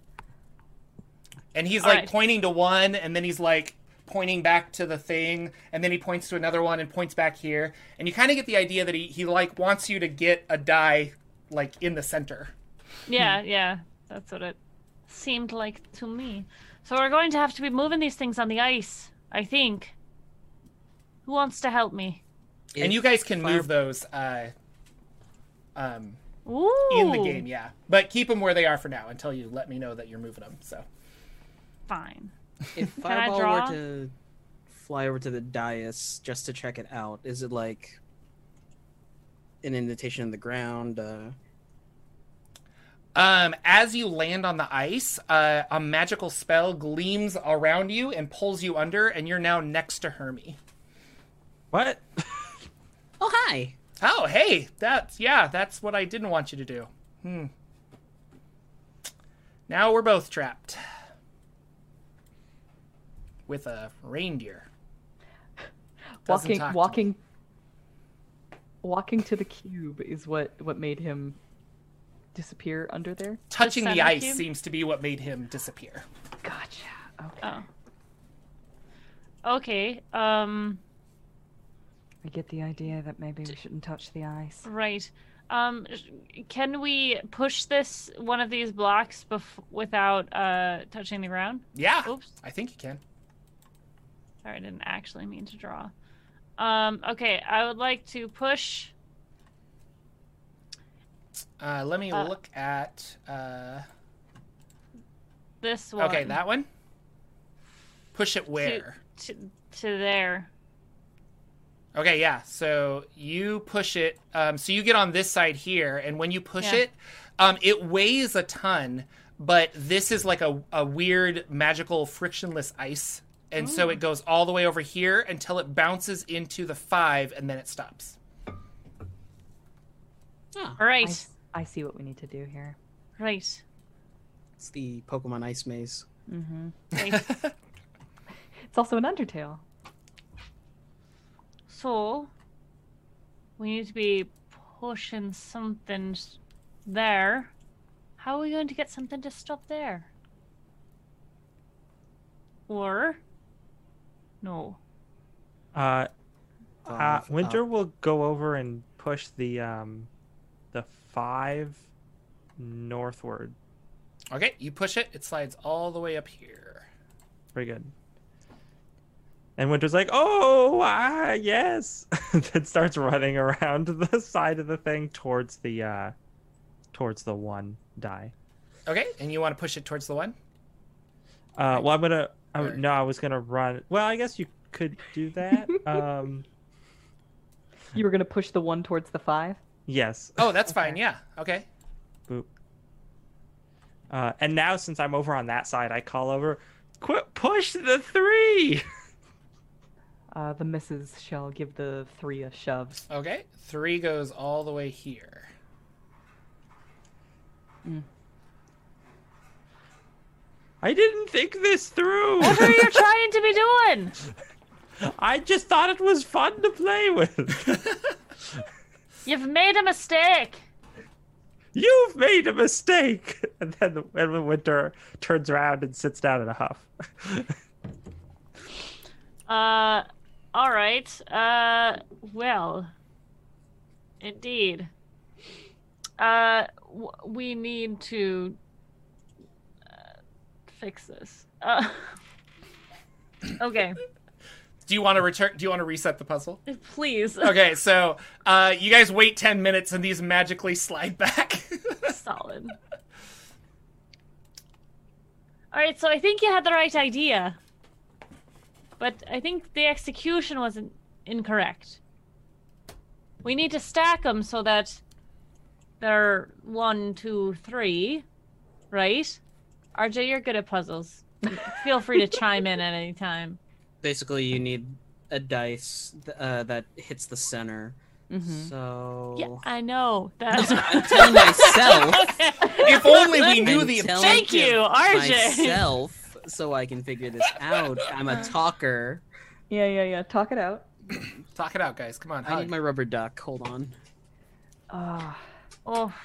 And he's All like right. pointing to one, and then he's like pointing back to the thing, and then he points to another one and points back here. And you kind of get the idea that he, he like wants you to get a die like in the center. Yeah, yeah, that's what it seemed like to me. So we're going to have to be moving these things on the ice, I think. Who wants to help me? and you guys can fire- move those uh, um, Ooh. in the game, yeah. But keep them where they are for now until you let me know that you're moving them. So Fine. If I Fireball were to fly over to the dais just to check it out, is it like an indentation in the ground? Uh, Um, as you land on the ice, uh, a magical spell gleams around you and pulls you under, and you're now next to Hermie. What? [LAUGHS] oh, hi! Oh, hey, that's yeah, that's what I didn't want you to do. Hmm. Now we're both trapped with a reindeer. Doesn't walking talk to walking walking to the cube is what what made him disappear under there. Touching the center ice cube? seems to be what made him disappear. Gotcha. Okay. Oh. Okay. Um. I get the idea that maybe we shouldn't touch the ice. Right. Um, can we push this one of these blocks bef- without uh touching the ground? Yeah, Oops. I think you can. Sorry, I didn't actually mean to draw. Um, okay, I would like to push. Uh, let me Uh, look at. Uh, This one. okay, that one. Push it where? to, to there. Okay, yeah. So you push it. Um, so you get on this side here, and when you push Yeah. it, um, it weighs a ton. But this is like a, a weird magical frictionless ice, and so it goes all the way over here until it bounces into the five, and then it stops. Ah, All I, right, s- I see what we need to do here. right. it's the Pokemon Ice Maze. Mm-hmm. [LAUGHS] It's also an Undertale. so we need to be pushing something there. How are we going to get something to stop there? Or no? Uh, uh, Five Winter up. will go over and push the um, the five northward. Okay, you push it, it slides all the way up here. Very good. And Winter's like, "Oh, ah, yes!" [LAUGHS] then starts running around [LAUGHS] the side of the thing towards the uh, towards the one die. Okay, and you want to push it towards the one? Uh, well, I'm gonna. I, Or- no, I was gonna run. Well, I guess you could do that. [LAUGHS] um, You were gonna push the one towards the five. yes. Oh, that's fine. Yeah. Okay. Boop. Uh, and now, since I'm over on that side, I call over, "Quit! Push the three! [LAUGHS] Uh, the misses shall give the three a shove. Okay. Three goes all the way here. I didn't think this through. What are you trying to be doing? I just thought it was fun to play with. [LAUGHS] You've made a mistake. You've made a mistake. [LAUGHS] And then Edwin Winter turns around and sits down in a huff. [LAUGHS] Uh, all right. Uh, well, indeed. Uh, w- we need to fix this. Uh, [LAUGHS] okay, Do you want to return? Do you want to reset the puzzle? please. [LAUGHS] Okay, so uh, you guys wait ten minutes, and these magically slide back. [LAUGHS] Solid. All right, so I think you had the right idea, but I think the execution was in- incorrect. We need to stack them so that they're one, two, three, right? RJ, you're good at puzzles. Feel free to chime in at any time. [LAUGHS] Basically, you need a dice uh, that hits the center. Mm-hmm. So Yeah, I know. That's I'm [LAUGHS] telling myself. [LAUGHS] if only we knew I'm the telling Thank you, RJ. myself, so I can figure this out. I'm a talker. Yeah, yeah, yeah. Talk it out. Talk it out, guys. Come on, I need my rubber duck. Hold on. Ah. Oh,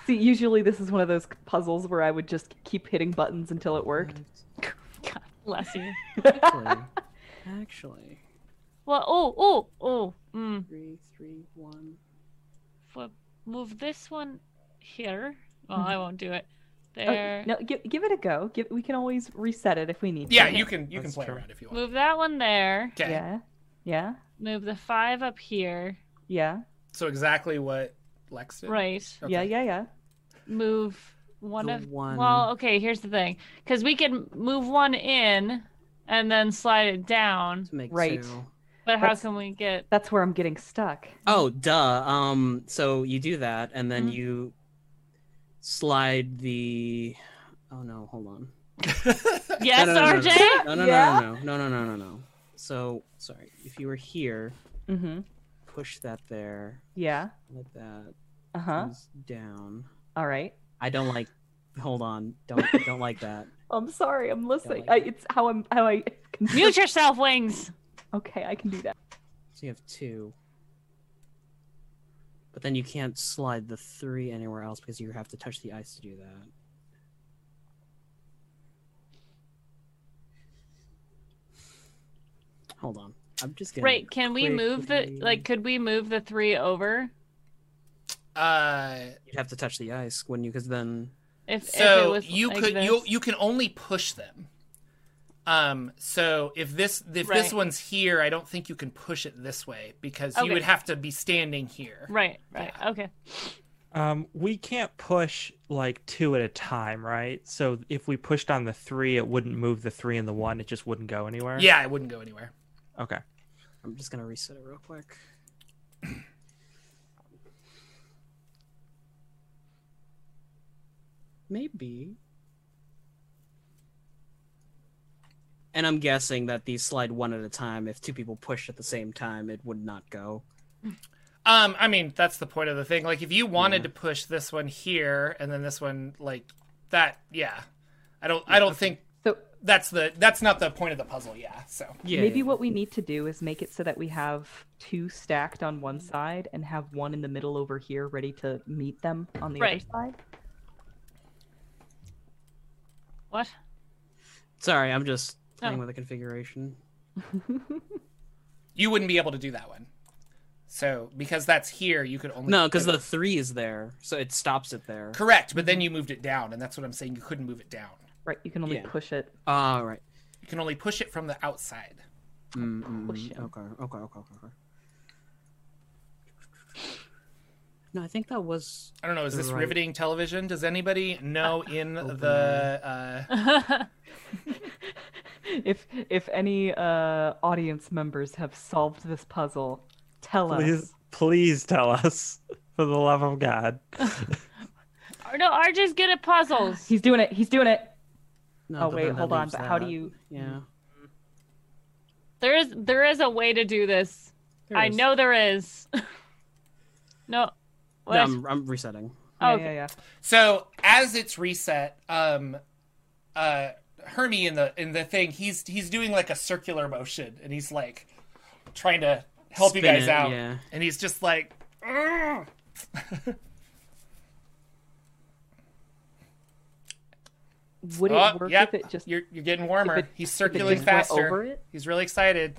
See, usually this is one of those puzzles where I would just keep hitting buttons until it worked. [LAUGHS] God bless you. Actually, [LAUGHS] actually, Well, oh, oh, oh. Mm. three, three, one. flip move this one here. Well, I won't do it. Oh, There. no, give, give it a go. Give, we can always reset it if we need to. yeah, to. you can you can play true. around if you want. Move that one there. Okay. Yeah. Yeah. Move the five up here. Yeah. So exactly what Lex did. Right. Okay. Yeah, yeah, yeah. Move one The of. one- Well, okay. Here's the thing, because we can move one in, and then slide it down. To make Right. two. But how That's- can we get? That's where I'm getting stuck. Oh, duh. Um, so you do that, and then Mhm. you slide the. Oh no! Hold on. [LAUGHS] Yes, no, no, no, no, RJ. No, no, Yeah? no, no, no, no, no, no, no. So sorry. If you were here, Mm-hmm. push that there, Yeah. like that. Uh huh. Comes down. All right. I don't like. Hold on. Don't don't like that. [LAUGHS] I'm sorry. I'm listening. like I, it's how I'm how I. Can... Mute yourself, wings. Okay, I can do that. So you have two. But then you can't slide the three anywhere else because you have to touch the ice to do that. Hold on. I'm just gonna Right? Can we move the quickly- like? Could we move the three over? Uh, You'd have to touch the ice, wouldn't you? Because then If, if it so was you like could this. you you can only push them. Um, so if this if this one's here, I don't think you can push it this way because you would have to be standing here. Right, right. Okay. Um, we can't push like two at a time, right? So if we pushed on the three, it wouldn't move the three and the one. It just wouldn't go anywhere. Yeah, it wouldn't go anywhere. Okay. I'm just gonna reset it real quick. Maybe. And I'm guessing that these slide one at a time. If two people push at the same time, it would not go. Um, I mean, that's the point of the thing. Like, if you wanted to push this one here and then this one, like that, yeah. I don't. I don't think So that's the. That's not the point of the puzzle. Yeah. So. Yeah. maybe what we need to do is make it so that we have two stacked on one side and have one in the middle over here ready to meet them on the Right. other side. What? Sorry, I'm just playing Oh. with the configuration. [LAUGHS] You wouldn't be able to do that one. So because that's here, you could only No, because the three is there, so it stops it there. correct. But then you moved it down, and that's what I'm saying. You couldn't move it down. Right, you can only Yeah. push it. Ah, right. You can only push it from the outside. Mm, mm, Push it. Okay, okay, okay, okay, okay. No, I think that was. I don't know. Is this Right. riveting television? Does anybody know in the? Uh, [LAUGHS] If if any uh, audience members have solved this puzzle, tell Please, us. please tell us, [LAUGHS] for the love of God. [LAUGHS] no, RJ's good at puzzles. He's doing it. He's doing it. No, oh but wait, hold on. leaves But how do you? Yeah. There is there is a way to do this. there I it is. know there is. no. What? No, I'm, I'm resetting. Yeah, Oh, yeah, yeah. so as it's reset, um, uh, Hermie in the in the thing, he's he's doing like a circular motion, and he's like trying to help you guys it, out, yeah. and he's just like. "Ugh." [LAUGHS] Would it Oh, work yep, if it just you're you're getting warmer. it- he's if it circling faster. over it? He's really excited.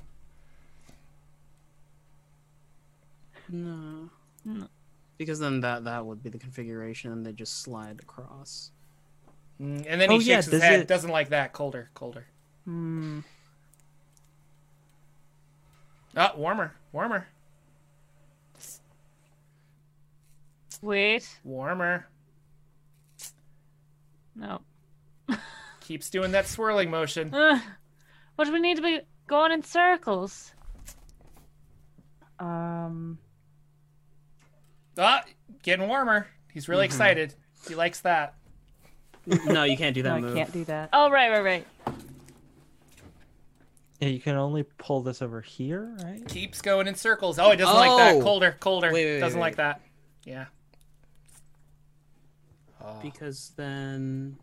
No. No. Because then that that would be the configuration, and they just slide across. Mm, And then he Oh, yeah, shakes his does head. it- Doesn't like that. Colder, colder. Hmm. Ah, warmer, warmer, Wait. warmer. No. [LAUGHS] Keeps doing that swirling motion. What do we need to be going in circles. Um. Ah, getting warmer. He's really excited. He likes that. no, you can't do that No, I can't do that. Oh right, right, right. Yeah, you can only pull this over here, right? Keeps going in circles. Oh, he doesn't like that. Oh. Colder, colder. Wait, wait, wait, doesn't wait. like that. Yeah. Oh. Because then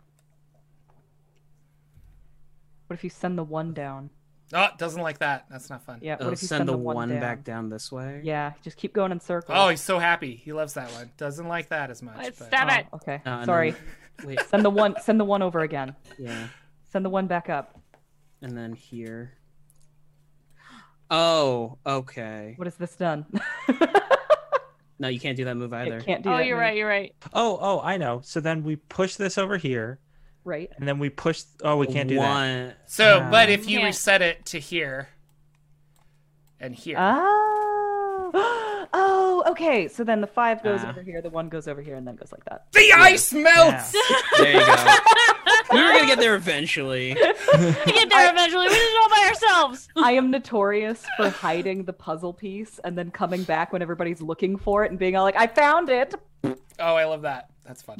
What if you send the one down? Oh, doesn't like that. That's not fun. Yeah. What if you send the one, one down? back down this way. Yeah, just keep going in circles. Oh, he's so happy. He loves that one. Doesn't like that as much. Let's but- stab Oh, it. okay. And Sorry. then- [LAUGHS] wait. Send the one. Send the one over again. Yeah. Send the one back up. And then here. Oh, okay. What has this done? [LAUGHS] No, you can't do that move either. it can't do Oh, that. you're move. right. You're right. Oh, oh, I know. So then we push this over here, Right. and then we push. Oh, we can't do that. So, Ah. but if you Can't. reset it to here and here, Oh. [GASPS] oh. Okay. So then the five goes Ah. over here, the one goes over here, and then goes like that. the ice melts. There you go. [LAUGHS] we were gonna get there eventually. [LAUGHS] We get there eventually. We did it all by ourselves. [LAUGHS] I am notorious for hiding the puzzle piece and then coming back when everybody's looking for it and being all like, "I found it." Oh, I love that. That's fun.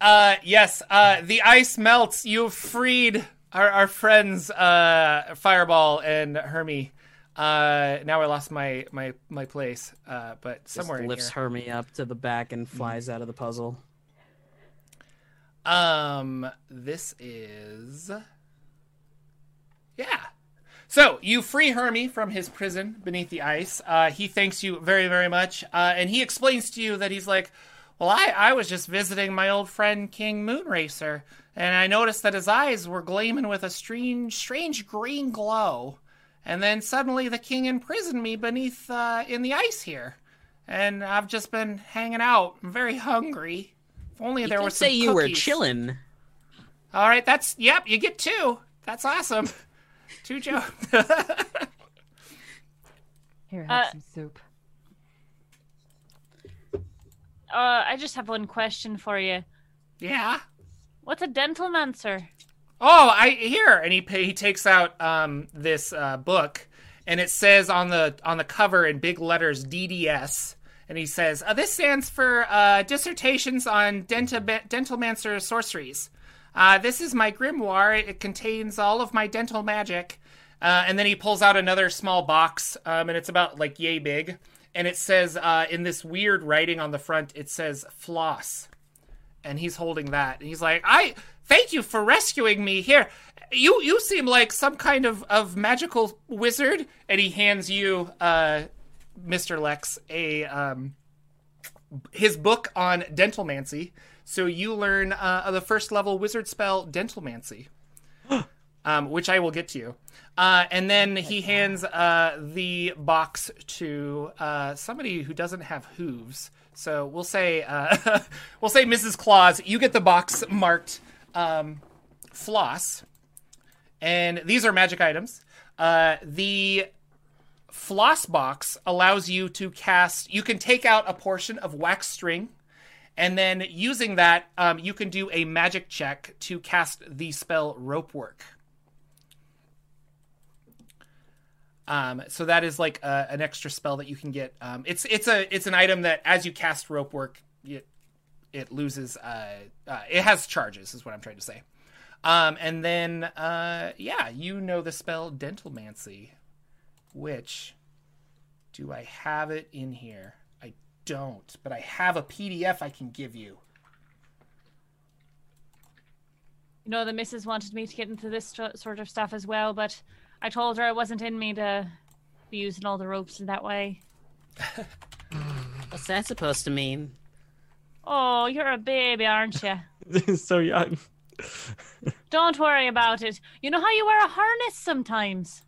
Uh, yes, uh, the ice melts. You've freed our, our friends, uh, Fireball and Hermie. Uh, now I lost my my my place, uh, but Just somewhere in lifts. Hermie up to the back and flies out of the puzzle. Um, this is yeah. So you free Hermie from his prison beneath the ice. Uh, he thanks you very, very much, uh, and he explains to you that he's like, "Well, I, I was just visiting my old friend King Moonracer, and I noticed that his eyes were gleaming with a strange, strange green glow, and then suddenly the king imprisoned me beneath uh, in the ice here." and I've just been hanging out. I'm very hungry. If only You there did was some say you were chilling. All right, that's yep. You get two. That's awesome. two Joe. [LAUGHS] Here, have Uh, some soup. Uh, I just have one question for you. yeah. What's a dentalmancer? Oh, I here, and he he takes out um this uh, book, and it says on the on the cover in big letters DDS, and he says uh, this stands for uh, dissertations on dental dentalmancer sorceries. Uh, this is my grimoire. It, it contains all of my dental magic. Uh, and then he pulls out another small box, um, and it's about like yay big, and it says uh, in this weird writing on the front, it says floss. And he's holding that. And he's like i thank you for rescuing me here. You you seem like some kind of of magical wizard. And he hands you uh mr lex a um his book on dentalmancy so you learn uh the first level wizard spell dentalmancy um which i will get to you uh, and then he hands uh, the box to uh, somebody who doesn't have hooves. So we'll say uh, [LAUGHS] we'll say Mrs. Claus. You get the box marked um, floss, and these are magic items. Uh, the floss box allows you to cast. You can take out a portion of wax string, and then using that, um, you can do a magic check to cast the spell rope work. Um, so that is like a, an extra spell that you can get. Um, it's it's a it's an item that as you cast rope work, it it loses. Uh, uh, it has charges, is what I'm trying to say. Um, and then uh, yeah, you know the spell Dentalmancy, which do I have it in here? I don't, but I have a PDF I can give you. You know, the missus wanted me to get into this sort of stuff as well, but I told her it wasn't in me to be using all the ropes in that way. What's that supposed to mean? Oh, you're a baby, aren't you? [LAUGHS] so young. [LAUGHS] Don't worry about it. You know how you wear a harness sometimes?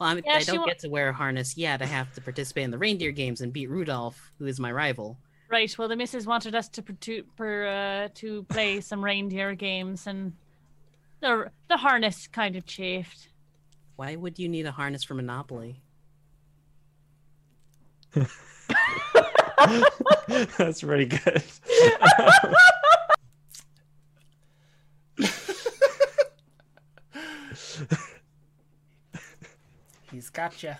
Well, I, mean, Yeah, I don't wa- get to wear a harness yet. I have to participate in the reindeer games and beat Rudolph, who is my rival. Right. Well, the missus wanted us to to per, uh, to play some reindeer games, and the the harness kind of chafed. Why would you need a harness for Monopoly? [LAUGHS] That's pretty good. [LAUGHS] He's got you.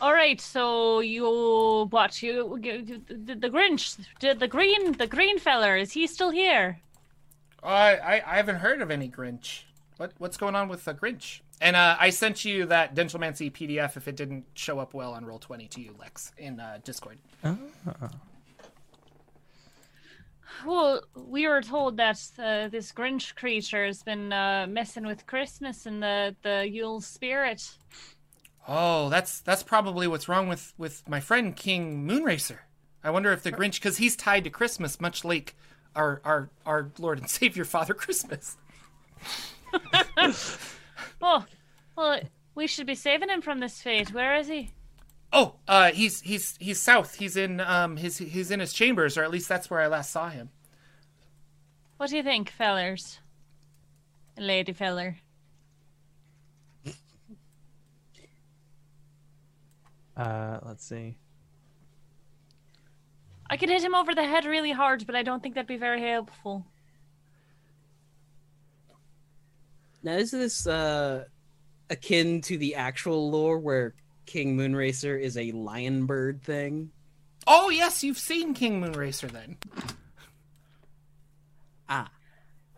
All right. So you what? You you- the, the Grinch, the, the green, the green feller. Is he still here? Uh, I I haven't heard of any Grinch. What what's going on with the Grinch? And uh, I sent you that Dentalmancy PDF if it didn't show up well on Roll20 to you, Lex, in uh, Discord. Well, we were told that uh, this Grinch creature has been uh, messing with Christmas and the the Yule spirit. Oh, that's that's probably what's wrong with with my friend King Moonracer. I wonder if the Grinch, because he's tied to Christmas, much like our our our Lord and [LAUGHS] Savior Father Christmas. [LAUGHS] Oh, well, we should be saving him from this fate. Where is he? Oh, uh, he's he's he's south. He's in um his he's in his chambers, or at least that's where I last saw him. What do you think, fellers? Lady feller. Uh, let's see. I could hit him over the head really hard, but I don't think that'd be very helpful. Now, is this uh, akin to the actual lore where King Moonracer is a lion bird thing? Oh yes, you've seen King Moonracer then. Ah.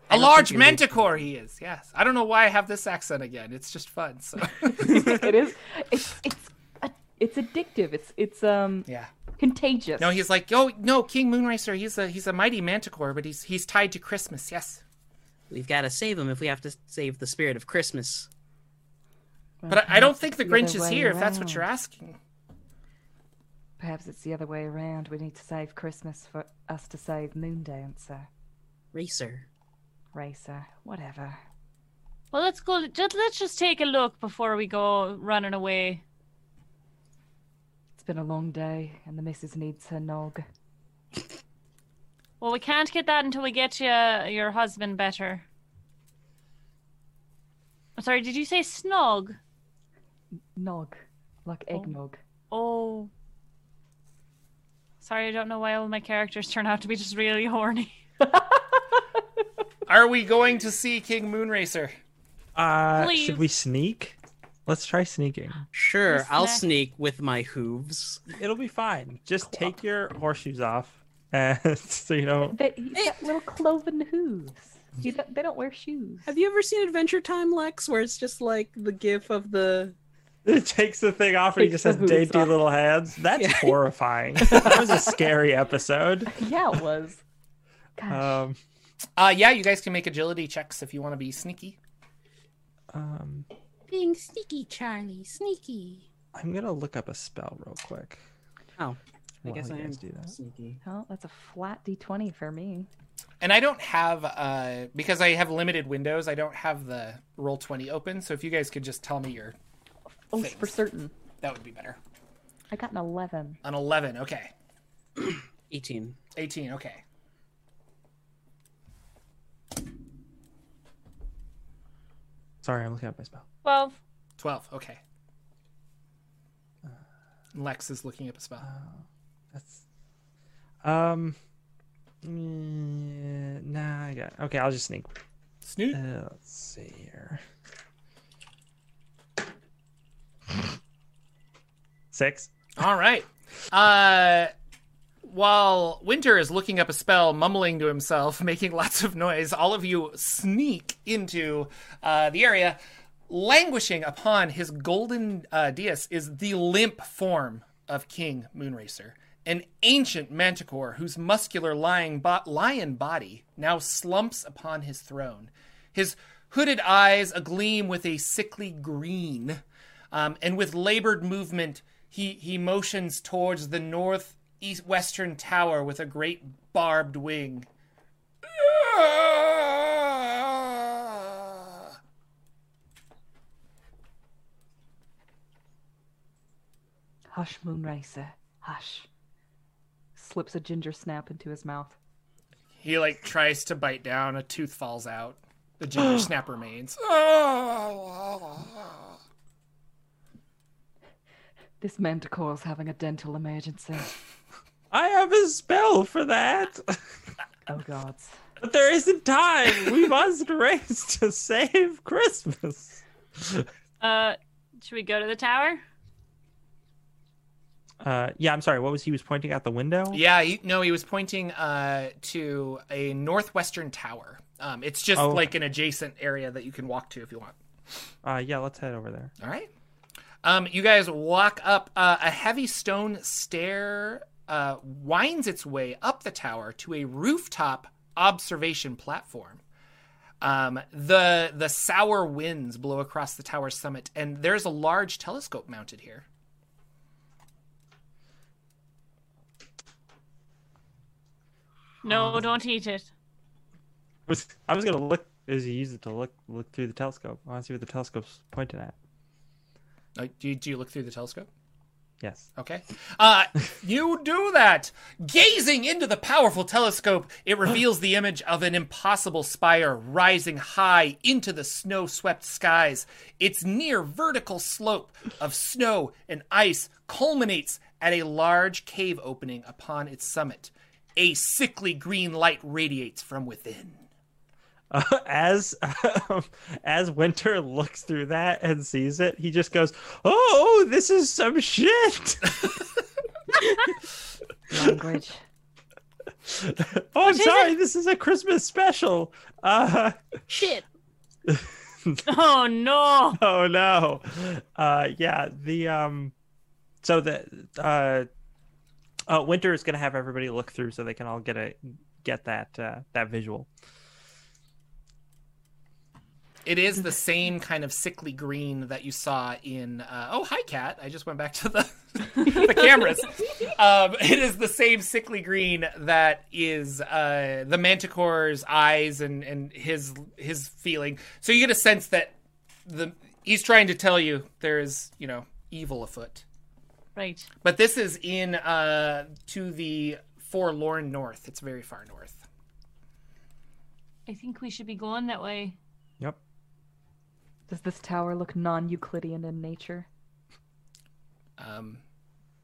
I A large think manticore he is. Yes. I don't know why I have this accent again. It's just fun. So [LAUGHS] it is. [LAUGHS] It's it's a- it's addictive. It's it's um yeah. Contagious. No, he's like, oh no, King Moonracer. He's a he's a mighty manticore, but he's he's tied to Christmas. Yes. We've got to save him if we have to save the spirit of Christmas. But I, I don't think the the Grinch is way here. If that's what you're asking. Perhaps it's the other way around. We need to save Christmas for us to save Moondancer, Racer. Racer, whatever. Well, let's go. Just let's just take a look before we go running away. It's been a long day, and the missus needs her nog. Well, we can't get that until we get you your husband better. I'm sorry, did you say snog? Nog. Like eggnog. Oh. Sorry, I don't know why all my characters turn out to be just really horny. [LAUGHS] Are we going to see King Moonracer? Uh, Please. should we sneak? Let's try sneaking. Sure, You I'll snack. sneak with my hooves. It'll be fine. Just take your horseshoes off, and [LAUGHS] so you know. They, he's got little cloven hooves. He don't, they don't wear shoes. Have you ever seen Adventure Time, Lex, where it's just like the gif of the It takes the thing off, and he just has dainty off. little hands. That's Yeah. [LAUGHS] horrifying. that was a scary episode. [LAUGHS] Yeah, it was. Gosh. Um, Uh, yeah, you guys can make agility checks if you want to be sneaky. um, being sneaky, Charlie, sneaky. I'm gonna look up a spell real quick. Oh, I while guess I am guys do that. sneaky. oh, that's a flat d20 for me. And I don't have uh because I have limited windows. I don't have the Roll20 open. So if you guys could just tell me your, Oh, Thanks. for certain. that would be better. I got an 11. An eleven. Okay. [CLEARS THROAT] 18. Eighteen. Okay. Sorry, I'm looking up my spell. Well, Twelve. Okay. Lex is looking up a spell. That's um. mm, nah, I got. Okay, I'll just sneak. Snoot. Uh, let's see here. Six. All right. Uh, while Winter is looking up a spell, mumbling to himself, [LAUGHS] making lots of noise, all of you sneak into uh, the area. Languishing upon his golden uh, dais is the limp form of King Moonracer, an ancient manticore whose muscular bo- lion body now slumps upon his throne. His hooded eyes agleam with a sickly green, um, and with labored movement, he, he motions towards the north east western tower with a great barbed wing. Hush, Moonracer. Hush. Slips a ginger snap into his mouth. He like tries to bite down, a tooth falls out. The ginger [GASPS] snap remains. This manticore's having a dental emergency. I have a spell for that, Oh, gods. but there isn't time. We [LAUGHS] must race to save Christmas. uh, should we go to the tower? Uh, yeah, I'm sorry. What was he was pointing out the window? Yeah, he, no, he was pointing uh, to a northwestern tower. Um, it's just Oh. like an adjacent area that you can walk to if you want. Uh, yeah, let's head over there. All right. Um, you guys walk up uh, a heavy stone stair, uh, winds its way up the tower to a rooftop observation platform. Um, the the sour winds blow across the tower's summit, and there's a large telescope mounted here. No, don't eat it. I was, I was gonna look as you use it to look look through the telescope. I want to see what the telescope's pointing at. Uh, do, you, do you look through the telescope? Yes. Okay. Uh, you do that. Gazing into the powerful telescope, it reveals the image of an impossible spire rising high into the snow swept skies. Its near vertical slope of snow and ice culminates at a large cave opening upon its summit. A sickly green light radiates from within. Uh, [LAUGHS] as um, as Winter looks through that and sees it, he just goes, "Oh, this is some shit." [LAUGHS] Language. [LAUGHS] oh, I'm is sorry. This is a Christmas special. Uh, Shit. Oh no! oh no. Uh, yeah. The um, so the uh, uh, Winter is gonna have everybody look through so they can all get a get that uh, that visual. It is the same kind of sickly green that you saw in. Uh, oh, hi, cat! I just went back to the [LAUGHS] [LAUGHS] the cameras. Um, it is the same sickly green that is uh, the Manticore's eyes and and his his feeling. So you get a sense that the he's trying to tell you there is you know evil afoot. Right. But this is in uh, to the forlorn north. It's very far north. I think we should be going that way. Yep. Does this tower look non-Euclidean in nature? Um,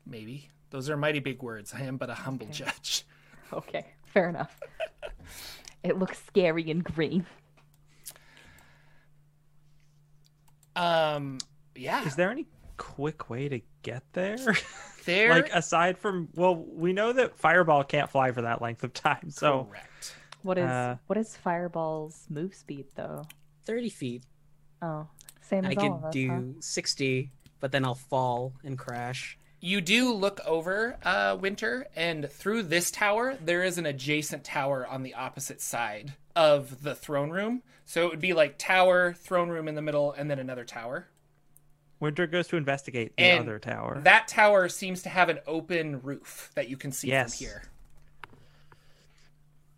maybe those are mighty big words. I am but a humble judge. [LAUGHS] Okay, fair enough. it looks scary and green. Um, yeah. Is there any quick way to get there? [LAUGHS] there? like aside from well, we know that Fireball can't fly for that length of time, so correct. What is Uh, what is Fireball's move speed though? 30 feet. Oh, same as I all could of us, do huh? 60, but then I'll fall and crash. You do look over uh, Winter, and through this tower, there is an adjacent tower on the opposite side of the throne room. So it would be like tower, throne room in the middle, and then another tower. Winter goes to investigate the And other tower. That tower seems to have an open roof that you can see Yes. from here.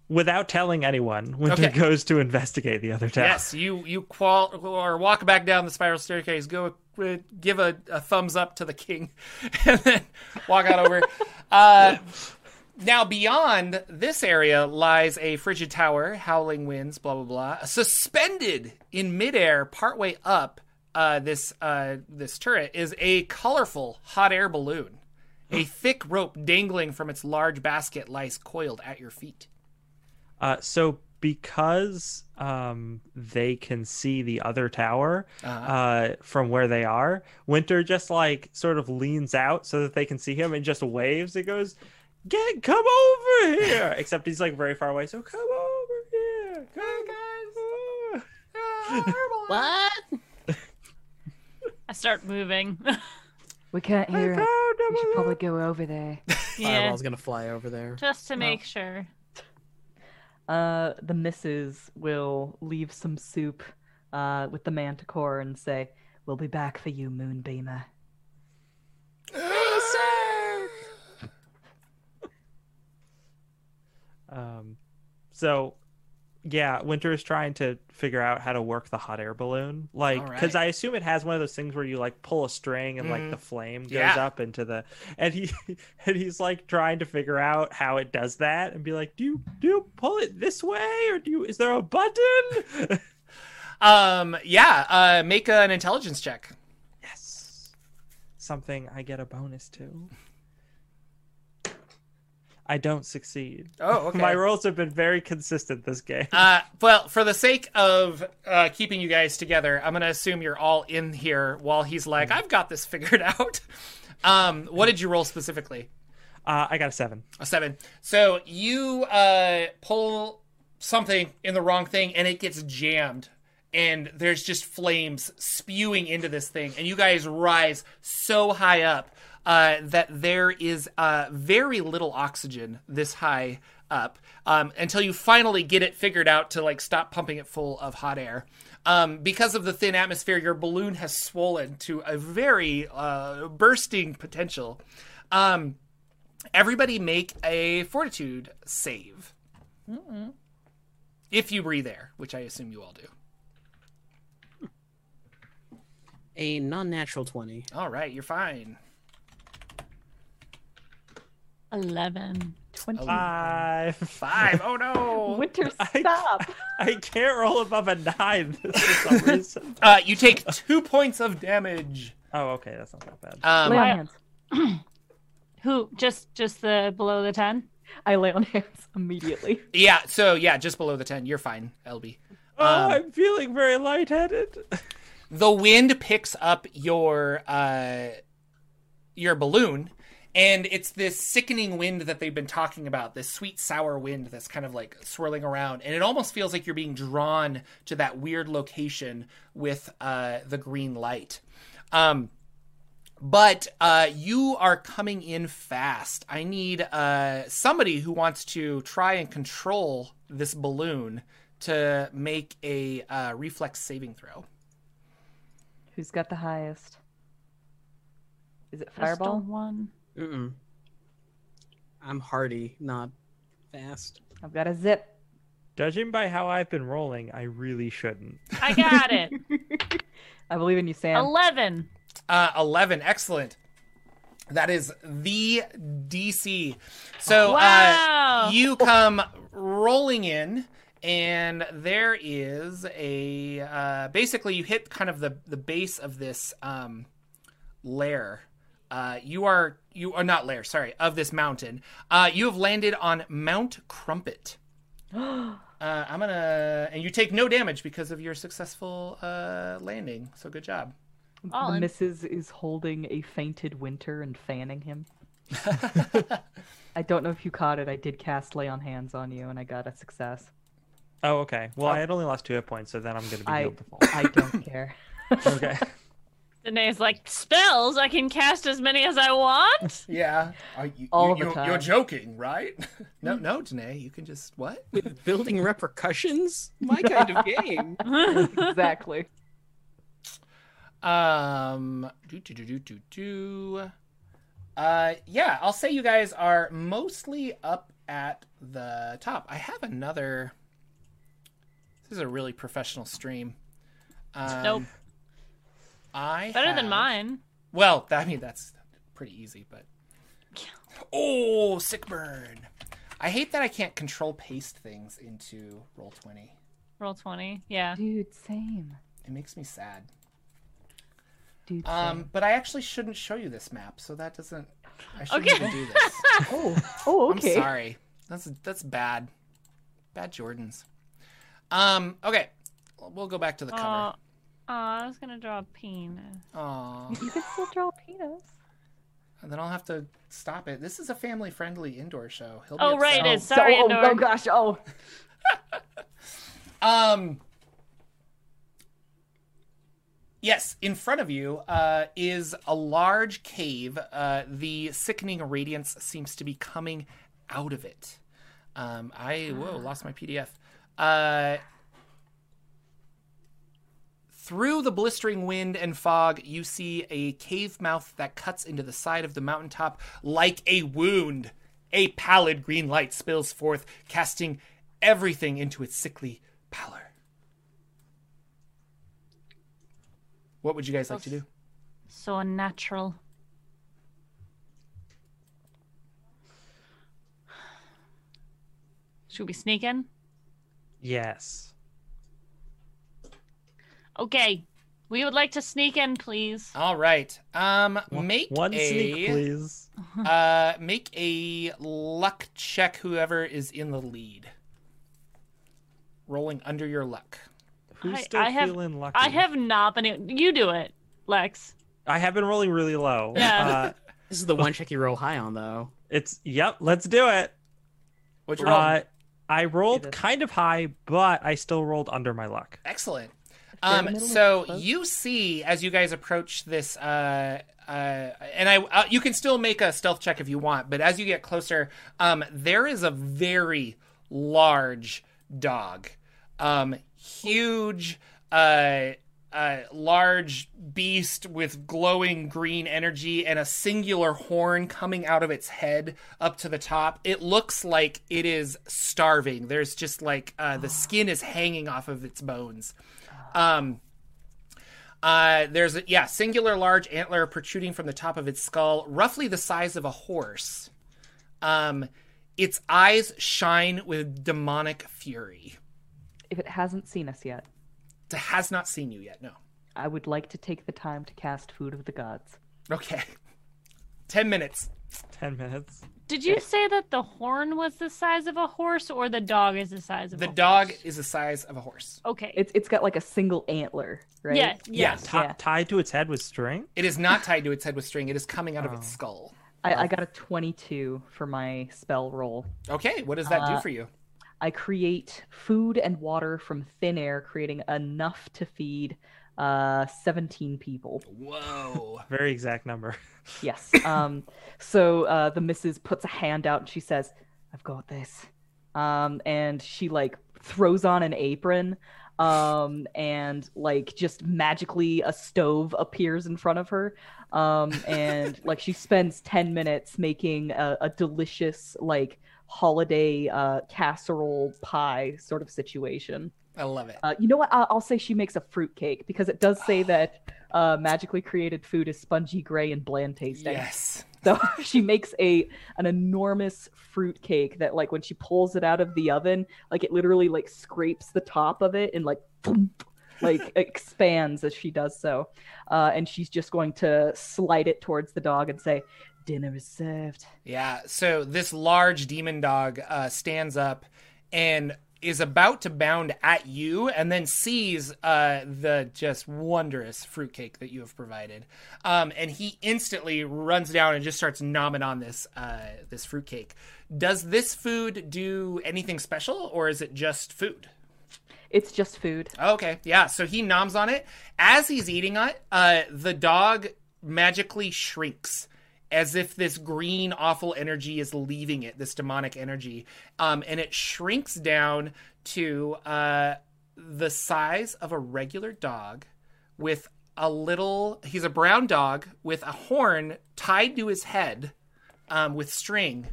Without telling anyone, Winter Okay. goes to investigate the other tower. Yes, you you qual or walk back down the spiral staircase. Go uh, give a, a thumbs up to the king, [LAUGHS] and then walk out over. [LAUGHS] uh, now beyond this area lies a frigid tower, howling winds, blah blah blah, suspended in midair, partway up. Uh, this uh, this turret is a colorful hot air balloon. A thick rope dangling from its large basket lies coiled at your feet. Uh, so because um, they can see the other tower Uh-huh. uh, from where they are, Winter just like sort of leans out so that they can see him and just waves. It goes, "Get come over here!" [LAUGHS] Except he's like very far away. So come over here, come guys. What? I start moving. [LAUGHS] We can't hear it. found him. We should probably go over there. [LAUGHS] yeah. Fireball's gonna fly over there. Just to make sure. Uh, the missus will leave some soup uh, with the manticore and say, We'll be back for you, Moonbeamer. Um, so yeah, Winter is trying to figure out how to work the hot air balloon, like because Alright. I assume it has one of those things where you like pull a string and like Mhm. the flame goes Yeah. up into the, and he [LAUGHS] and he's like trying to figure out how it does that and be like, do you do you pull it this way or do you is there a button? [LAUGHS] Um, yeah, uh, make an intelligence check. yes, something I get a bonus to. I don't succeed. Oh, [LAUGHS] okay. My rolls have been very consistent this game. Uh, well, for the sake of uh, keeping you guys together, I'm going to assume you're all in here while he's like, I've got this [LAUGHS] figured out. Um, what did you roll specifically? Uh, I got a seven. A seven. So you uh, pull something in the wrong thing and it gets jammed. And there's just flames spewing into this thing. And you guys rise so high up uh, that there is uh, very little oxygen this high up um, until you finally get it figured out to like stop pumping it full of hot air. Um, because of the thin atmosphere, your balloon has swollen to a very uh, bursting potential. Um, everybody make a fortitude save. If you breathe air, which I assume you all do. A non-natural 20. All right, you're fine. 11. 20. Five. Five. Oh no. Winter, I- stop! I can't roll above a nine for some [LAUGHS] reason. Uh, you take two points of damage. Oh, okay, that's not that bad. Um, lay on I- hands. [CLEARS THROAT] Who? Just just the below the 10? I lay on hands immediately. [LAUGHS] yeah. So yeah, just below the ten. You're fine, LB. oh, um, I'm feeling very lightheaded. the wind picks up your uh your balloon and it's this sickening wind that they've been talking about this sweet sour wind that's kind of like swirling around and it almost feels like you're being drawn to that weird location with uh the green light um but uh, you are coming in fast. I need uh, somebody who wants to try and control this balloon to make a uh, reflex saving throw. Who's got the highest? Is it Fireball? one. Mm-mm. I'm hardy, not fast. I've got a zip. Judging by how I've been rolling, I really shouldn't. I got it. [LAUGHS] I believe in you, Sam. 11. Uh, 11, excellent. That is the DC. So Wow. uh, you come rolling in, and there is a uh, basically you hit kind of the the base of this um, lair. Uh, you are you are not lair, sorry, of this mountain. Uh, you have landed on Mount Crumpet. [GASPS] Uh, I'm gonna, and you take no damage because of your successful uh, landing. So good job. All the missus is holding a fainted winter and fanning him. [LAUGHS] I don't know if you caught it. I did cast lay on hands on you, and I got a success. Oh, okay. Well, I had only lost two hit points, so then I'm gonna be I healed to full. I don't care. [LAUGHS] Okay. [LAUGHS] Danae's like, spells? I can cast as many as I want? [LAUGHS] Yeah, are you, All you, the you- time. You're joking, right? [LAUGHS] no, no, Danae, you can just what? With building repercussions? My kind of game. [LAUGHS] exactly. Um, do do do do do do. Uh, yeah, I'll say you guys are mostly up at the top. I have another. This is a really professional stream. Um, Nope. I Better than mine. Well, I mean that's pretty easy, but oh, sick burn. I hate that I can't control paste things into roll twenty. Roll20. Yeah. Dude, same. It makes me sad. Dude, same. Um, but I actually shouldn't show you this map, so that doesn't. I shouldn't Okay. even do this. [LAUGHS] oh, oh, okay. I'm sorry. That's that's bad. Bad Jordans. Um. Okay. We'll go back to the Oh, cover. I was going to draw a penis. Aw. You can still draw a penis. And then I'll have to stop it. This is a family-friendly indoor show. He'll be Oh, right, it is. Sorry, oh, Endor. oh gosh, oh. [LAUGHS] Um. Yes, in front of you uh, is a large cave. Uh, the sickening radiance seems to be coming out of it. Um, I whoa lost my PDF. Uh, through the blistering wind and fog, you see a cave mouth that cuts into the side of the mountaintop like a wound. A pallid green light spills forth, casting everything into its sickly pallor. What would you guys like to do? So unnatural. Should we sneak in? Yes. Okay. We would like to sneak in, please. All right. Um, make one a sneak, please. [LAUGHS] uh, make a luck check. Whoever is in the lead, rolling under your luck. Who's I- still I have- feeling lucky? I have not been. You do it, Lex. I have been rolling really low. Yeah. Uh, [LAUGHS] This is the one check you roll high on, though. it's yep. Let's do it. What'd you roll? Uh, I rolled kind of high, but I still rolled under my luck. Excellent. Um, so you see as you guys approach this, uh, uh, and I, uh, you can still make a stealth check if you want, but as you get closer, um, there is a very large dog, um, huge, uh, uh, large beast with glowing green energy and a singular horn coming out of its head up to the top. It looks like it is starving. There's just like uh, the skin is hanging off of its bones. Um, uh, there's a, yeah, singular large antler protruding from the top of its skull, roughly the size of a horse. Um, its eyes shine with demonic fury. If it hasn't seen us yet, It has not seen you yet. No. I would like to take the time to cast Food of the Gods. Okay. Ten minutes. Ten minutes. Did you say that the horn was the size of a horse, or the dog is the size of a horse? The a dog horse? is the size of a horse. Okay. It's it's got like a single antler, right? Yeah. Yeah. Yes. Ti- Yeah. Tied to its head with string. It is not [LAUGHS] tied to its head with string. It is coming out of its Oh. skull. I, I got a 22 for my spell roll. Okay, what does that do Uh, for you? I create food and water from thin air, creating enough to feed uh 17 people. Whoa. [LAUGHS] Very exact number. Yes. Um so uh the missus puts a hand out and she says, "I've got this." Um and she like throws on an apron um and like just magically a stove appears in front of her um and [LAUGHS] like she spends 10 minutes making a, a delicious like holiday uh casserole pie sort of situation I love it. uh, you know what? I'll, I'll say she makes a fruit cake because it does say [SIGHS] that uh, magically created food is spongy, gray, and bland tasting. Yes. So [LAUGHS] [LAUGHS] she makes a an enormous fruit cake that like when she pulls it out of the oven, like it literally like scrapes the top of it and like boom, like [LAUGHS] expands as she does so. Uh, and she's just going to slide it towards the dog and say, "Dinner is served." Yeah. So this large demon dog uh, stands up and is about to bound at you and then sees uh, the just wondrous fruitcake that you have provided. Um, and he instantly runs down and just starts nomming on this uh, this fruitcake. Does this food do anything special or is it just food? It's just food. Okay, yeah. So he noms on it. As he's eating it, uh, the dog magically shrinks as if this green awful energy is leaving it this demonic energy um, and it shrinks down to uh, the size of a regular dog with a little he's a brown dog with a horn tied to his head um, with string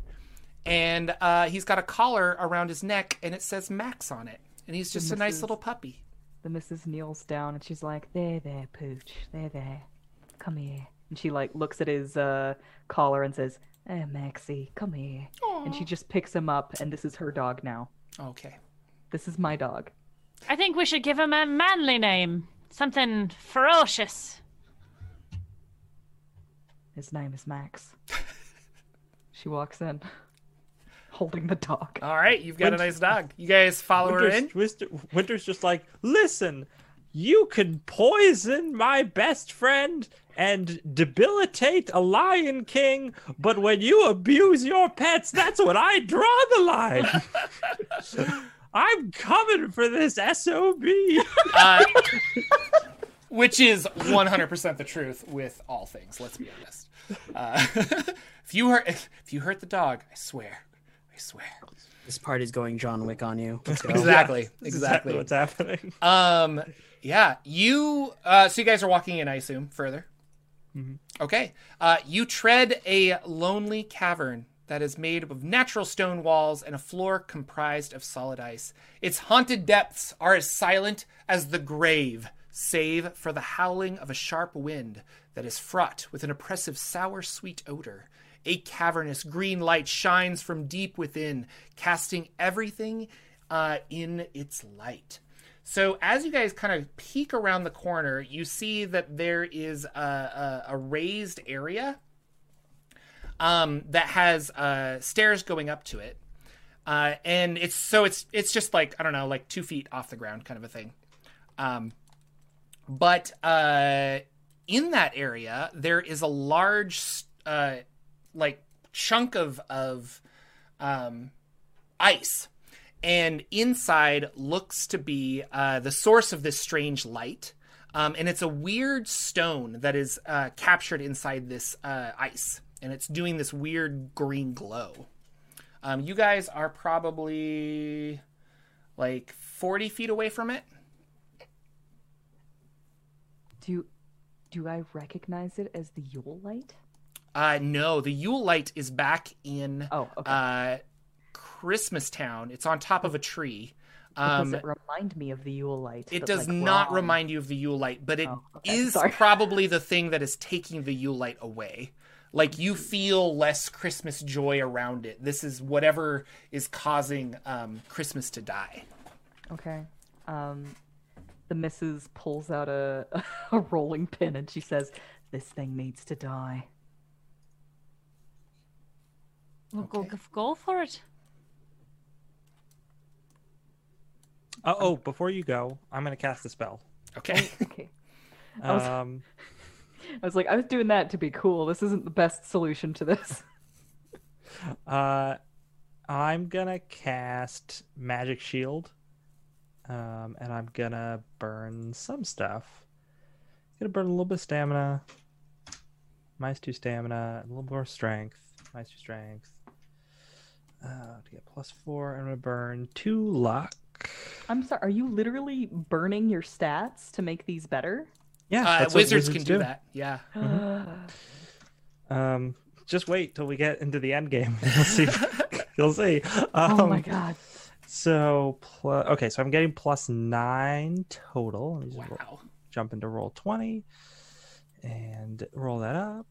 and uh, he's got a collar around his neck and it says max on it and he's just a nice little puppy The missus kneels down and she's like, "There, there, Pooch. There, there. Come here." And she like looks at his uh, collar and says, "Eh, Maxie, come here." And she just picks him up, and this is her dog now. okay This is my dog. I think we should give him a manly name. Something ferocious. His name is Max. [LAUGHS] she walks in, [LAUGHS] holding the dog. all right you've got a nice dog you guys follow her in Winter's, Winter's just like, listen, you can poison my best friend and debilitate a lion king, but when you abuse your pets, that's when I draw the line. [LAUGHS] I'm coming for this SOB. uh, [LAUGHS] which is 100% the truth with all things let's be honest uh, [LAUGHS] if you hurt if you hurt the dog i swear i swear This party's going John Wick on you. Let's go. exactly exactly what's happening. um yeah you uh so you guys are walking in i assume further. Okay uh you tread a lonely cavern that is made of natural stone walls and a floor comprised of solid ice. Its haunted depths are as silent as the grave save for the howling of a sharp wind that is fraught with an oppressive sour sweet odor. A cavernous green light shines from deep within casting everything uh, in its light so as you guys kind of peek around the corner, you see that there is a, a, a raised area um, that has uh, stairs going up to it, uh, and it's so it's it's just like I don't know, like two feet off the ground, kind of a thing. Um, but uh, in that area, there is a large uh, like chunk of of um, ice and inside looks to be uh, the source of this strange light. Um, and it's a weird stone that is uh, captured inside this uh, ice, and it's doing this weird green glow. Um, you guys are probably like 40 feet away from it. Do do I recognize it as the Yule light? Uh, no, the Yule light is back in Oh, okay. Christmas Town. It's on top of a tree. Because Um, it remind me of the Yule light. It does like, not wrong. remind you of the Yule light, but it is Oh, okay. [LAUGHS] Sorry. probably the thing that is taking the Yule light away. Like you feel less Christmas joy around it. This is whatever is causing um, Christmas to die. Okay. Um, the missus pulls out a [LAUGHS] a rolling pin and she says, "This thing needs to die." We'll go, Okay. go for it. Uh, oh, before you go, I'm going to cast a spell. Okay. [LAUGHS] Okay. I was- Um, [LAUGHS] I was like, I was doing that to be cool. This isn't the best solution to this. [LAUGHS] uh, I'm going to cast Magic Shield. Um, and I'm going to burn some stuff. Gonna burn a little bit of stamina. Minus two stamina, a little more strength. Minus two strength. Uh, to get plus four, I'm gonna burn two luck. I'm sorry. Are you literally burning your stats to make these better? Yeah, Uh, that's what wizards, can do that. Yeah. [SIGHS] Um, just wait till we get into the end game. [LAUGHS] You'll see. [LAUGHS] You'll see. Um, oh my god. So, pl- okay, so I'm getting plus nine total. Let me just roll- Wow. jump into Roll20 and roll that up.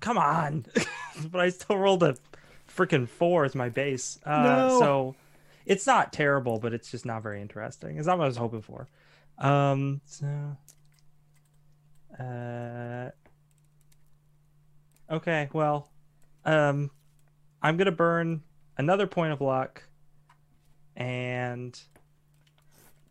come on. [LAUGHS] but I still rolled a freaking four as my base. Uh, No. So it's not terrible, but it's just not very interesting. It's not what I was hoping for. Um, so, uh, okay, well, um, I'm gonna burn another point of luck, and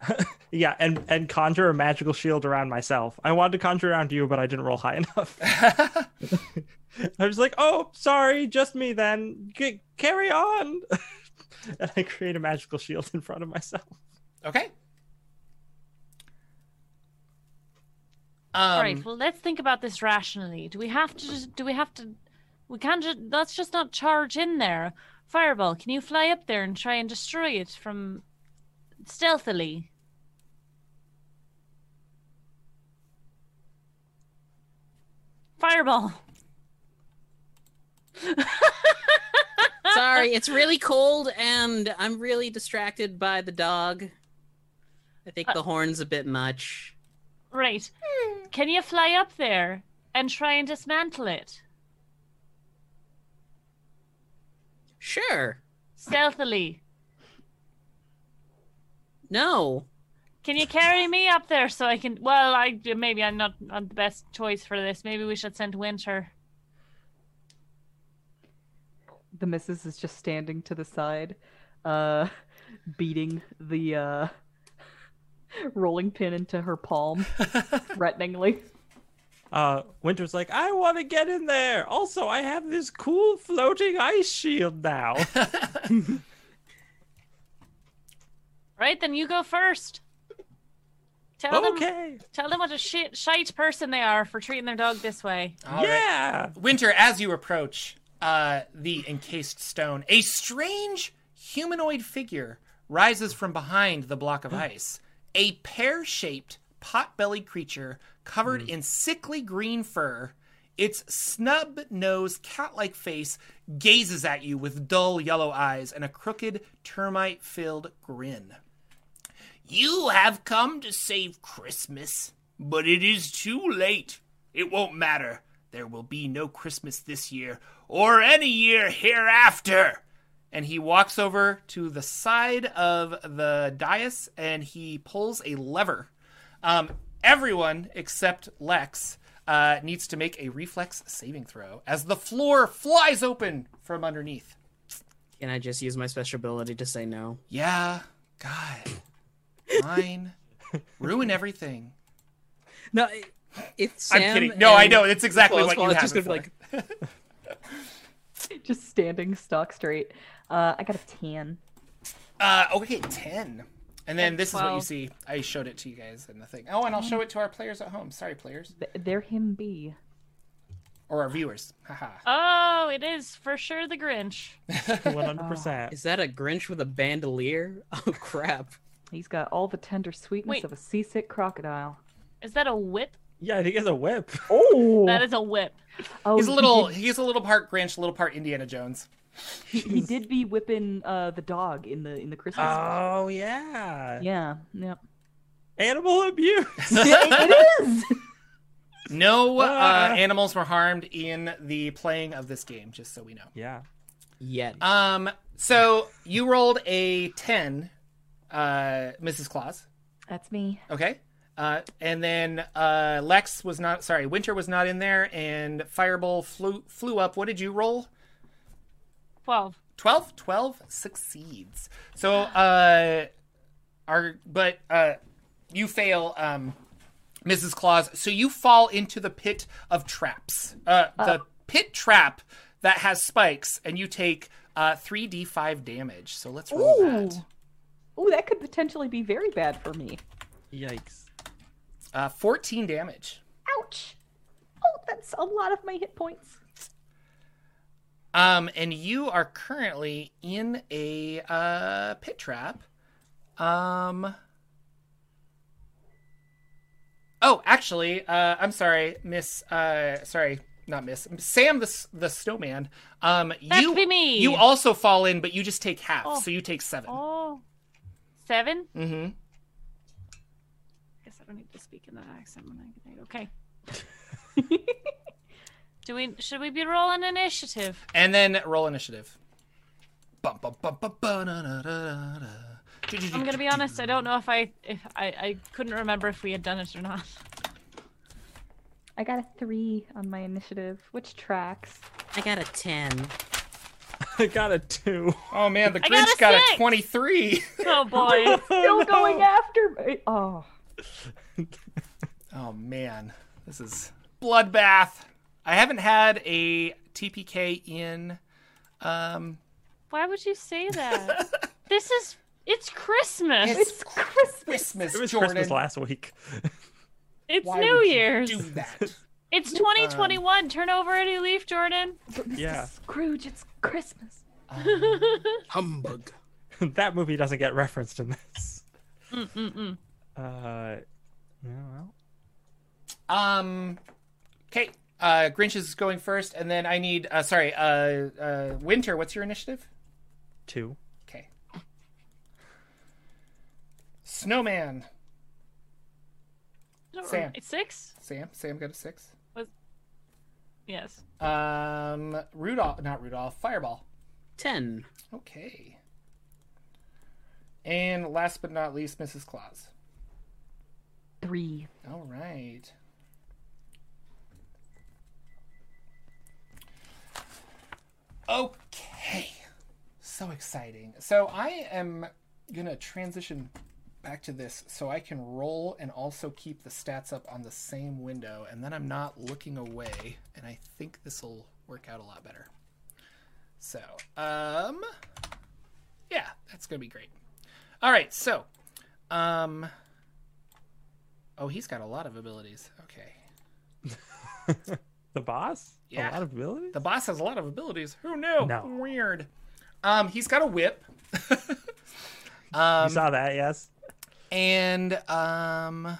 [LAUGHS] yeah, and and conjure a magical shield around myself. I wanted to conjure around you, but I didn't roll high enough. [LAUGHS] [LAUGHS] [LAUGHS] I was like, "Oh, sorry, just me then. G- carry on." [LAUGHS] and I create a magical shield in front of myself. Okay. Um, All right. Well, let's think about this rationally. Do we have to? Just, do we have to? We can't just. Let's just not charge in there. Fireball, can you fly up there and try and destroy it from stealthily? Fireball. Sorry, it's really cold and I'm really distracted by the dog. I think the horn's a bit much. Right. Hmm. Can you fly up there and try and dismantle it Sure. stealthily? No. Can you carry me up there so I can? Well, I maybe I'm not, not the best choice for this. Maybe we should send Winter. The missus is just standing to the side, uh, beating the uh, [LAUGHS] rolling pin into her palm, [LAUGHS] threateningly. Uh, Winter's like, "I want to get in there. Also, I have this cool floating ice shield now." [LAUGHS] Right, then you go first. Tell them, okay. tell them what a shit, shite person they are for treating their dog this way. all right. yeah. Winter, as you approach uh, the encased stone, a strange humanoid figure rises from behind the block of ice. A pear shaped, pot bellied creature covered in sickly green fur. Its snub nosed, cat like face gazes at you with dull yellow eyes and a crooked, termite filled grin. You have come to save Christmas, but it is too late. It won't matter. There will be no Christmas this year or any year hereafter. And he walks over to the side of the dais and he pulls a lever. Um, everyone except Lex uh, needs to make a reflex saving throw as the floor flies open from underneath. Can I just use my special ability to say no? Yeah, God, fine, [LAUGHS] ruin everything. No, it- it's Sam I'm kidding. No, I know it's exactly what you well, it's have. just gonna it be for. like [LAUGHS] Just standing stock straight. Uh, I got a tan. Uh, okay, ten. And then And this is what you see. I showed it to you guys in the thing. Oh, and I'll show it to our players at home. Sorry, players They're him be. or our viewers. Haha. Oh, it is for sure the Grinch. [LAUGHS] One hundred percent. Is that a Grinch with a bandolier? [LAUGHS] Oh crap! He's got all the tender sweetness Wait. of a seasick crocodile. Is that a whip? Yeah, I think it's a whip. [LAUGHS] Oh, That is a whip. oh, He's a he little. did- He's a little part Grinch, a little part Indiana Jones. He, he did be whipping uh, the dog in the in the Christmas. special. Oh yeah. yeah, yeah. Animal abuse. [LAUGHS] it is. No [LAUGHS] uh, Ah. animals were harmed in the playing of this game. Just so we know. yeah. Yet. Um. So you rolled a ten, uh, Mrs. Claus. That's me. Okay. Uh, and then uh, Lex was not. Sorry, Winter was not in there, and Fireball flew flew up. What did you roll? Twelve. 12 12 succeeds so [SIGHS] uh our but uh you fail um mrs claus so you fall into the pit of traps uh the pit trap that has spikes and you take uh 3d5 damage so let's roll that Ooh, that could potentially be very bad for me. Yikes. Uh 14 damage Ouch. Oh, that's a lot of my hit points. um and you are currently in a uh pit trap um Oh, actually, uh, I'm sorry, Miss. Uh, sorry, not Miss. Sam, the the snowman. Um, That you be me. you also fall in, but you just take half, Oh. so you take seven. Oh, seven. Mm-hmm. Guess I don't need to speak in that accent when I get there. Okay. [LAUGHS] Do we? Should we be rolling initiative? And then roll initiative. I'm gonna be honest. I don't know if I if I I couldn't remember if we had done it or not. I got a three on my initiative, which tracks. I got a 10. [LAUGHS] I got a two. Oh man, the I got Grinch a got a, 23. Oh boy. [LAUGHS] Still going after me. Oh, Oh man, this is bloodbath. I haven't had a TPK in um Why would you say that? [LAUGHS] this is it's Christmas. It's it's Christmas. Christmas, It was Jordan. Christmas last week. [LAUGHS] It's Why New would you Year's. Do that. It's 2021. Turn over a new leaf, Jordan. Yeah. Scrooge, it's Christmas. [LAUGHS] Humbug. that movie doesn't get referenced in this. Mm-mm-mm. Uh, yeah, well, Um Okay, uh Grinch is going first and then I need uh sorry, uh uh Winter, what's your initiative? two. Okay. Snowman. Sam. It's six. Sam, Sam got a 6. Yes. Um Rudolph, not Rudolph, Fireball. 10. Okay. And last but not least, Mrs. Claus. Three. All right. Okay. So exciting. So I am going to transition back to this so I can roll and also keep the stats up on the same window and then I'm not looking away and I think this will work out a lot better. So, um yeah, that's going to be great. All right, so um Oh, he's got a lot of abilities. Okay. [LAUGHS] The boss? Yeah. A lot of abilities? The boss has a lot of abilities. Who knew? No. Weird. Um, he's got a whip. [LAUGHS] you um, saw that, yes? and um,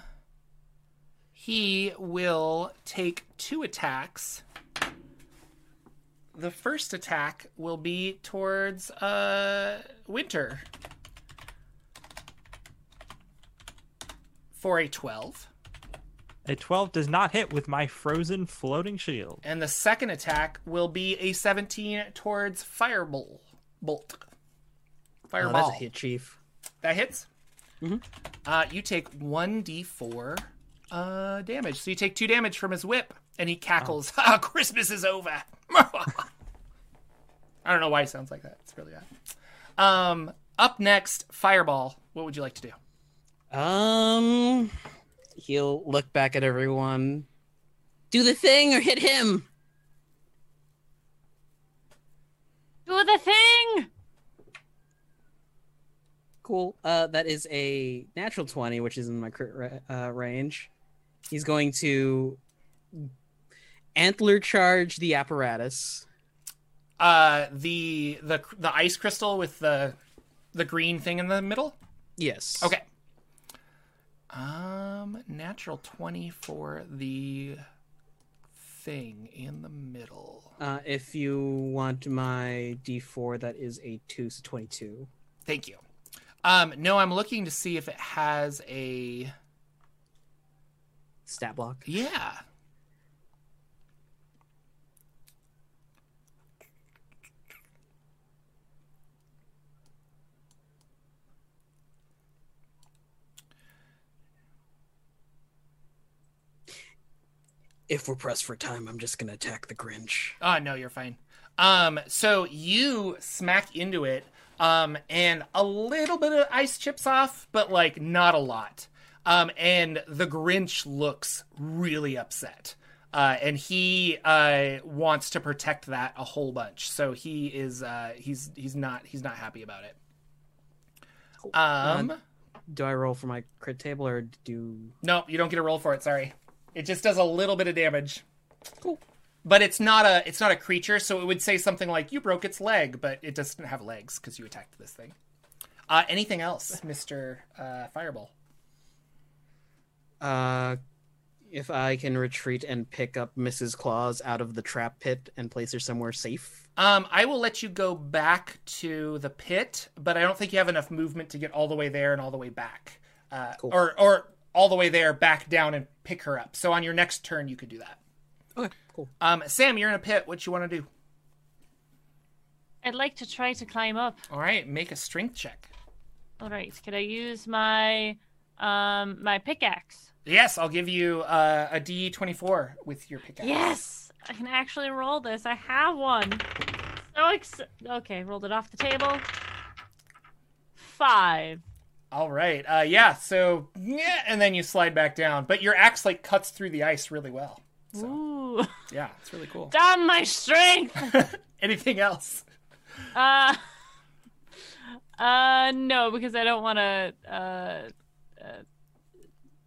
he will take two attacks. The first attack will be towards uh Winter for a twelve. A 12 does not hit with my frozen floating shield. And the second attack will be a 17 towards Fireball. Bolt. Fireball. Oh, that's a hit, Chief. That hits? Mhm. Uh, you take 1d4 uh, damage. So you take 2 damage from his whip, and he cackles, Ha, Christmas is over. [LAUGHS] I don't know why he sounds like that. It's really bad. Um, up next, Fireball. What would you like to do? Um, he'll look back at everyone. Do the thing or hit him. Do the thing. Cool. Uh, that is a natural 20, which is in my crit ra- uh, range. He's going to antler charge the apparatus. Uh, the the the ice crystal with the the green thing in the middle. Yes. Okay. Um, natural twenty for the thing in the middle. Uh, if you want my d4, that is a 2, so 22. Thank you. Um, no, I'm looking to see if it has a Stat block. yeah. If we're pressed for time, I'm just going to attack the Grinch. Oh no, you're fine. Um, so you smack into it, um, and a little bit of ice chips off, but like not a lot. Um, and the Grinch looks really upset. Uh, and he uh, wants to protect that a whole bunch. So he is uh, he's he's not he's not happy about it. Um, Do I roll for my crit table or do. no, you don't get a roll for it. Sorry, it just does a little bit of damage. Cool. But it's not a it's not a creature, so it would say something like you broke its leg, but it doesn't have legs because you attacked this thing. Uh, anything else, Mister uh, Fireball? Uh, if I can retreat and pick up Mrs. Claus out of the trap pit and place her somewhere safe. Um, I will let you go back to the pit, but I don't think you have enough movement to get all the way there and all the way back, uh, Cool. or or all the way there, back down, and pick her up. So on your next turn, you could do that. Okay, cool. Um, Sam, you're in a pit. What you want to do? I'd like to try to climb up. All right, make a strength check. All right, could I use my um my pickaxe? Yes, I'll give you uh, a D24 with your pickaxe. Yes, I can actually roll this. I have one. So ex- okay, rolled it off the table. Five. All right. Uh, yeah. So yeah, and then you slide back down, but your axe like cuts through the ice really well. So Ooh, yeah, it's really cool. damn my strength. [LAUGHS] Anything else? Uh, uh, no, because I don't want to uh, uh,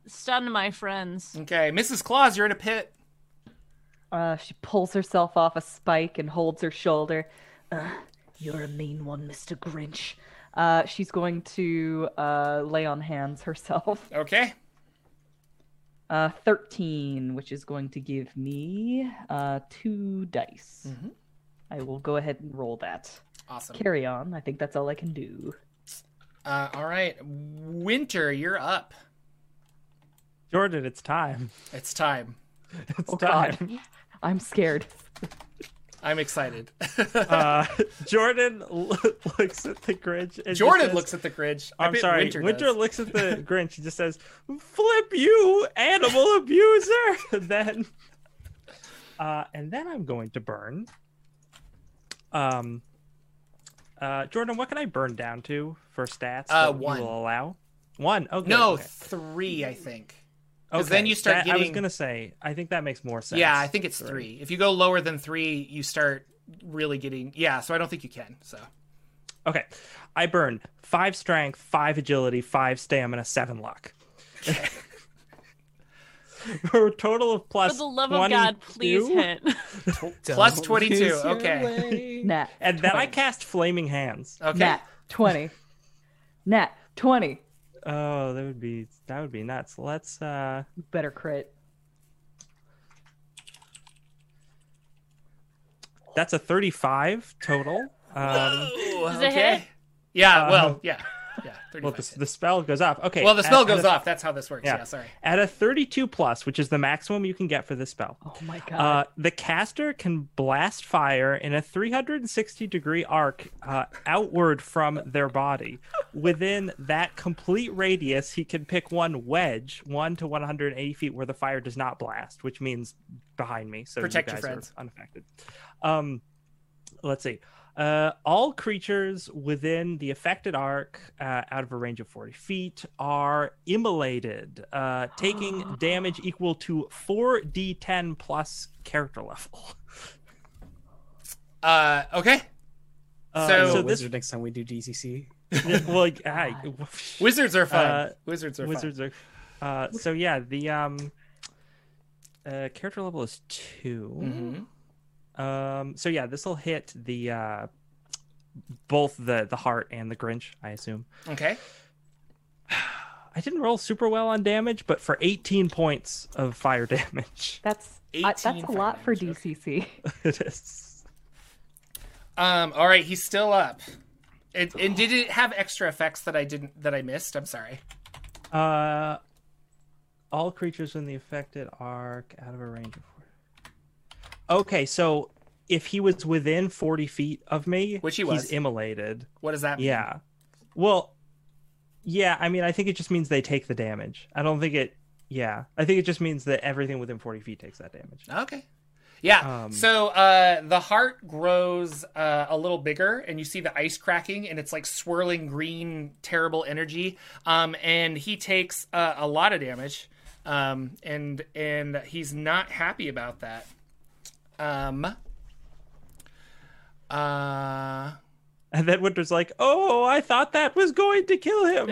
stun my friends. Okay, Mrs. Claus, you're in a pit. Uh, she pulls herself off a spike and holds her shoulder. Uh, you're a mean one, Mr. Grinch. Uh, she's going to uh, lay on hands herself. Okay. Uh, 13, which is going to give me uh, two dice. Mhm. I will go ahead and roll that. Awesome. Carry on. I think that's all I can do. Uh, all right, Winter, you're up. Jordan, it's time. It's time. [LAUGHS] It's Oh, God. time. I'm scared. [LAUGHS] I'm excited. [LAUGHS] Uh, Jordan looks at the Grinch. And Jordan says- looks at the Grinch. I'm sorry. Winter, Winter, looks at the [LAUGHS] Grinch. He just says, "Flip you, animal abuser!" [LAUGHS] And then, uh, and then I'm going to burn. Um, uh, Jordan, what can I burn down to for stats? Uh, one. will allow one. Okay. No, okay. three, I think. 'Cause then you start that- I was gonna say. I think that makes more sense. Yeah, I think it's three. If you go lower than three, you start really getting. Yeah, so I don't think you can. So Okay, I burn five strength, five agility, five stamina, seven luck. [LAUGHS] For a total of plus For the love of God, please [LAUGHS] 22. hit. 22, okay. way. Nat. And then I cast Flaming Hands. okay. Nat 20. Nat 20. Oh, that would be that would be nuts. Let's uh Better crit. that's a 35 total. Um Ooh, Does it hit? Yeah. Uh, well, yeah, yeah. 35 well the, the spell goes off. Okay. well, the spell at- goes at a, off. That's how this works. Yeah. Yeah. sorry. At a 32 plus, which is the maximum you can get for this spell. Oh my god. Uh, the caster can blast fire in a 360 degree arc uh, outward from their body. Within that complete radius, he can pick one wedge, one to 180 feet, where the fire does not blast, which means behind me. So Protect you your friends. are unaffected. Um, let's see. Uh, all creatures within the affected arc, uh, out of a range of 40 feet, are immolated, uh, taking [GASPS] damage equal to 4d10 plus character level. [LAUGHS] Uh, okay. Uh, So- so So this, wizard next time we do DCC. well, [LAUGHS] like, I, [LAUGHS] Wizards are fun. Uh, Wizards are wizards are. Uh, so yeah, the um, uh, character level is 2 fun. Um, so yeah, this will hit the uh, both the the heart and the Grinch, I assume. Okay. [SIGHS] I didn't roll super well on damage, but for 18 points of fire [LAUGHS] damage, that's I, that's a lot for damage. DCC. [LAUGHS] it is. Um. All right. He's still up. It, and did it have extra effects that I didn't that I missed? I'm sorry. Uh, all creatures in the affected arc out of a range of. 40. Okay, so if he was within 40 feet of me, Which he was. he's immolated. What does that mean? Yeah. Well, yeah, I mean, I think it just means they take the damage. I don't think it. Yeah, I think it just means that everything within 40 feet takes that damage. Okay. Yeah. Um, so uh, the heart grows uh, a little bigger, and you see the ice cracking, and it's like swirling green, terrible energy. Um, and he takes uh, a lot of damage, um, and and he's not happy about that. Um. Uh. And then Winter's like, "Oh, I thought that was going to kill him.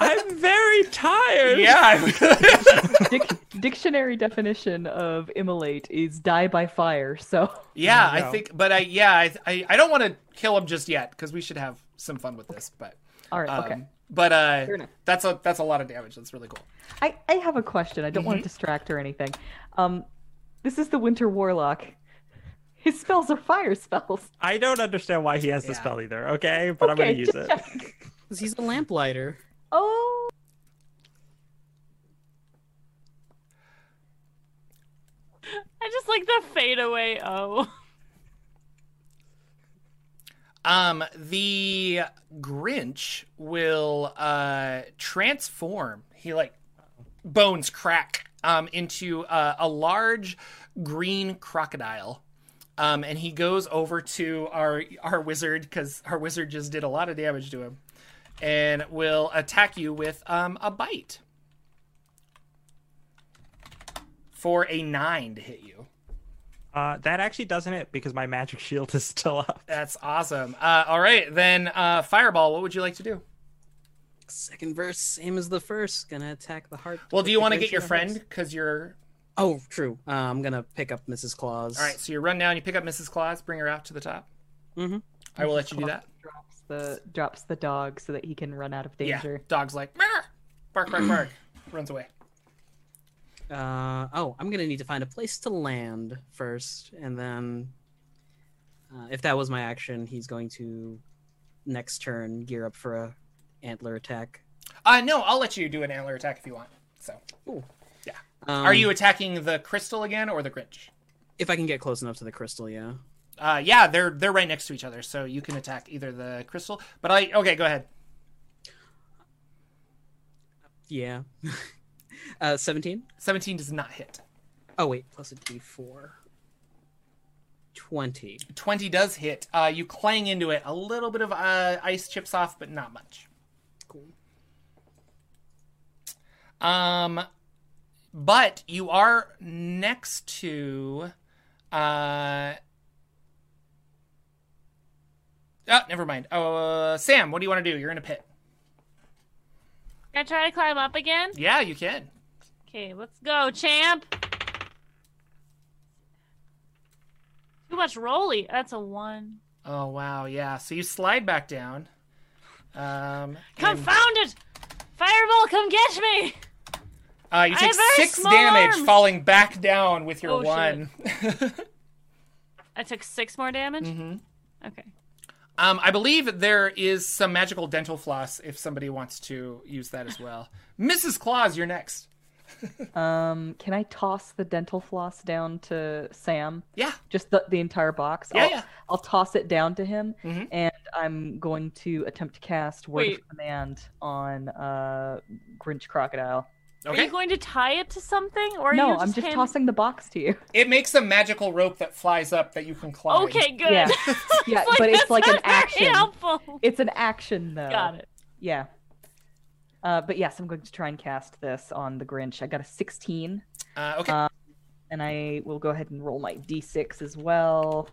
I'm very tired." Yeah. [LAUGHS] Dic- dictionary definition of immolate is die by fire. So yeah. Yeah. I think, but I yeah I I, I don't want to kill him just yet because we should have some fun with this. But all right, um, okay. But uh, that's a that's a lot of damage. That's really cool. I, I have a question. I don't want to distract or anything. Um, this is the Winter Warlock. His spells are fire spells. I don't understand why he has the spell either. Okay, but I'm gonna use it. Because he's a lamplighter. Oh, I just like like the fadeaway O. Um, the Grinch will uh transform. He like bones crack um into uh, a large green crocodile. Um, and he goes over to our our wizard because our wizard just did a lot of damage to him, and will attack you with um a bite for a nine to hit you. Uh, that actually doesn't hit because my magic [LAUGHS] shield is still up. That's awesome. Uh, all right, then uh, fireball. What would you like to do? Second verse, same as the first. Gonna attack the heart. Well, do you want to get your friend because you're Oh, true. Uh, I'm gonna pick up Mrs. Claus. all right? So you run down, you pick up Mrs. Claus, bring her out to the top. Mm-hmm. I will let you do that. drops the drops the dog so that he can run out of danger. Yeah. danger. Dog's like "Meow." bark, bark, bark, [CLEARS THROAT] runs away. Uh, oh, I'm gonna need to find a place to land first, and then, uh, if that was my action, he's going to next turn gear up for a antler attack. Uh, no, I'll let you do an antler attack if you want. So, Um, are you attacking the crystal again or the Grinch? If I can get close enough to the crystal, yeah. Uh, yeah, they're they're right next to each other, so you can attack either the crystal. But I okay, go ahead. Yeah. [LAUGHS] uh, 17? Seventeen does not hit. Oh, wait, plus a d4. 20. 20 does hit. Uh, you clang into it. A little bit of uh, ice chips off, but not much. Cool. Um, but you are next to. Uh, oh, never mind. Uh, Sam, what do you want to do? You're in a pit. Can I try to climb up again? Yeah, you can. Okay, let's go, champ. Too much rolly. That's a one. Oh wow, yeah. So you slide back down. Um, and, Confound it! Fireball, come get me! Uh, you take six damage, arms. falling back down with your Oh, shit. one. I took six more damage. Mhm. Okay. Um, I believe there is some magical dental floss if somebody wants to use that as well. [LAUGHS] Mrs. Claus, you're next. [LAUGHS] Um, can I toss the dental floss down to Sam? Yeah. Just the, the entire box. Yeah, I'll, yeah. I'll toss it down to him, Mhm. and I'm going to attempt to cast Word Wait. of Command on uh, Grinch Crocodile. Are you going to tie it to something, or are no, you I'm just hand- tossing the box to you. [LAUGHS] It makes a magical rope that flies up that you can climb. Okay, good. Yeah. [LAUGHS] Yeah, but it's like an action. Helpful. It's an action, though. Got it. Yeah. Uh, but yes, I'm going to try and cast this on the Grinch. I got a 16, Uh, okay. Uh, and I will go ahead and roll my d6 as well.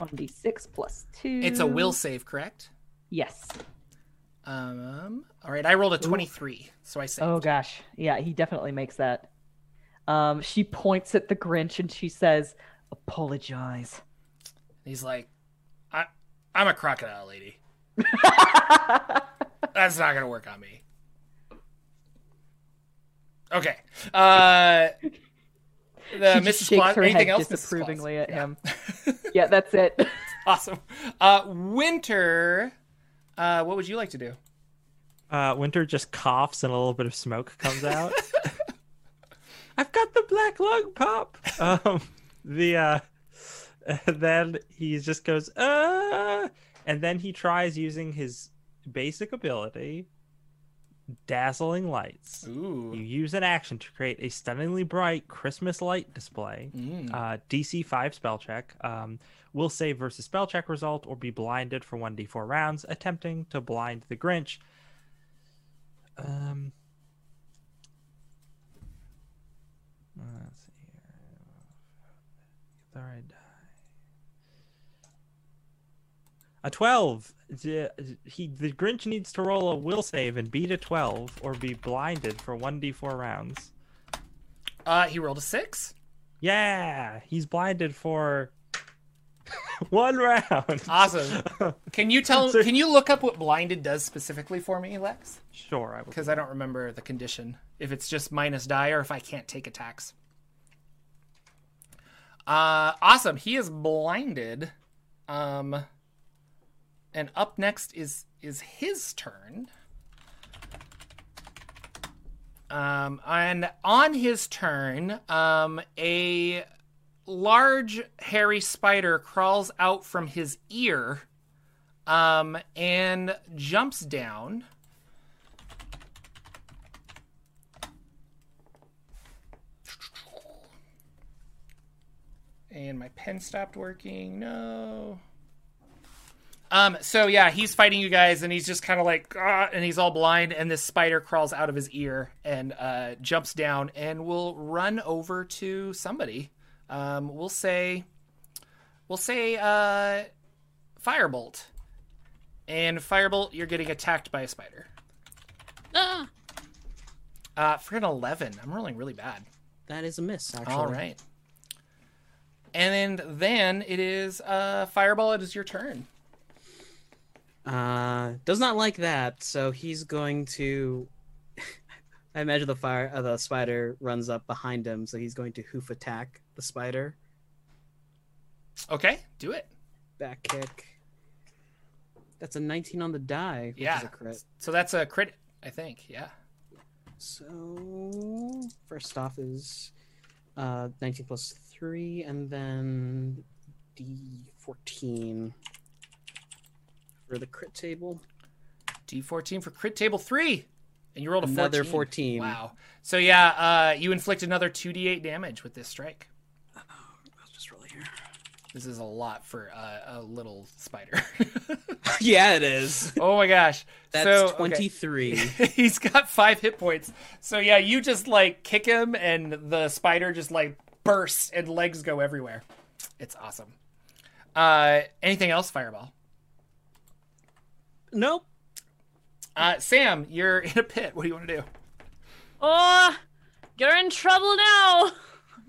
1d6 plus 2. it's a will save, correct? Yes. Um. All right. I rolled a 23, so I saved. Oh gosh. Yeah, he definitely makes that. Um, she points at the Grinch and she says, "Apologize." He's like, I, I'm a crocodile lady. [LAUGHS] That's not gonna work on me. Okay. Uh, [LAUGHS] the she Mrs. Claus. her Anything head else? Disapprovingly at him. [LAUGHS] yeah, that's it. Awesome. Uh, Winter. Uh, what would you like to do? Uh, Winter just coughs and a little bit of smoke comes out. [LAUGHS] I've got the black lung pop. Um, the uh, [LAUGHS] then he just goes uh, and then he tries using his basic ability, dazzling lights. Ooh. You use an action to create a stunningly bright Christmas light display. Mm. Uh, DC 5 spell check. Um, will save versus spell check result or be blinded for 1d4 rounds, attempting to blind the Grinch. Um, let's see here. Third die. A 12. The, he, the Grinch needs to roll a will save and beat a 12 or be blinded for 1d4 rounds. Uh, he rolled a six. Yeah, he's blinded for [LAUGHS] one round. Awesome. [LAUGHS] Can you tell? Can you look up what blinded does specifically for me, Lex? Sure, I will. Because I don't remember the condition. If it's just minus die or if I can't take attacks. Uh, awesome. He is blinded. Um, and up next is is his turn. Um, and on his turn, um, a large hairy spider crawls out from his ear um, and jumps down. And my pen stopped working. No. Um, so yeah, he's fighting you guys, and he's just kind of like, "Ah," and he's all blind, and this spider crawls out of his ear and uh, jumps down, and will run over to somebody. Um, we'll say, we'll say, uh, Firebolt, and Firebolt, you're getting attacked by a spider. Ah, Uh, for an eleven, I'm rolling really bad. That is a miss, actually. All right, and then then it is uh, Fireball. It is your turn. Uh, does not like that, so he's going to. [LAUGHS] I imagine the fire, uh, the spider runs up behind him, so he's going to hoof attack the spider. Okay, do it. Back kick. That's a 19 on the die, which Yeah. is a crit. So that's a crit, I think. Yeah. So first off is uh 19 plus 3 and then d14 for the crit table. D14 for crit table three. And you rolled a Another 14. 14. Wow. So yeah, uh, you inflict another 2d8 damage with this strike. I'll just roll here. This is a lot for uh, a little spider. [LAUGHS] [LAUGHS] yeah, it is. oh my gosh. That's so, okay. 23. [LAUGHS] He's got five hit points. So yeah, you just like kick him and the spider just like bursts and legs go everywhere. It's awesome. Uh, anything else, Fireball? Nope. Uh, Sam, you're in a pit. What do you want to do? oh, you're in trouble now.